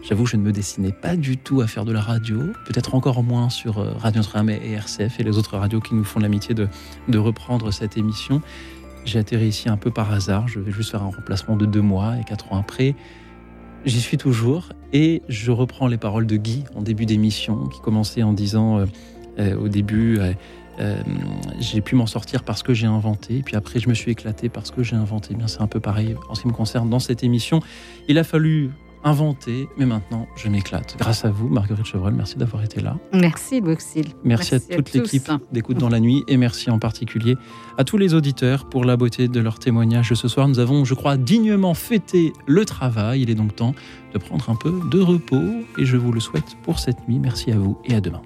J'avoue, je ne me dessinais pas du tout à faire de la radio, peut-être encore moins sur euh, Radio Notre-Dame et RCF et les autres radios qui nous font l'amitié de, de reprendre cette émission. J'ai atterri ici un peu par hasard, je vais juste faire un remplacement de deux mois et quatre ans après. J'y suis toujours et je reprends les paroles de Guy en début d'émission qui commençait en disant euh, euh, au début j'ai pu m'en sortir parce que j'ai inventé, puis après je me suis éclaté parce que j'ai inventé. Bien, c'est un peu pareil en ce qui me concerne dans cette émission. Il a fallu inventé, mais maintenant je m'éclate. Grâce à vous, Marguerite Chevreul, merci d'avoir été là. Merci, Boxil. Merci, à toute l'équipe d'écoute dans la nuit et merci en particulier à tous les auditeurs pour la beauté de leur témoignage ce soir. Nous avons, je crois, dignement fêté le travail. Il est donc temps de prendre un peu de repos et je vous le souhaite pour cette nuit. Merci à vous et à demain.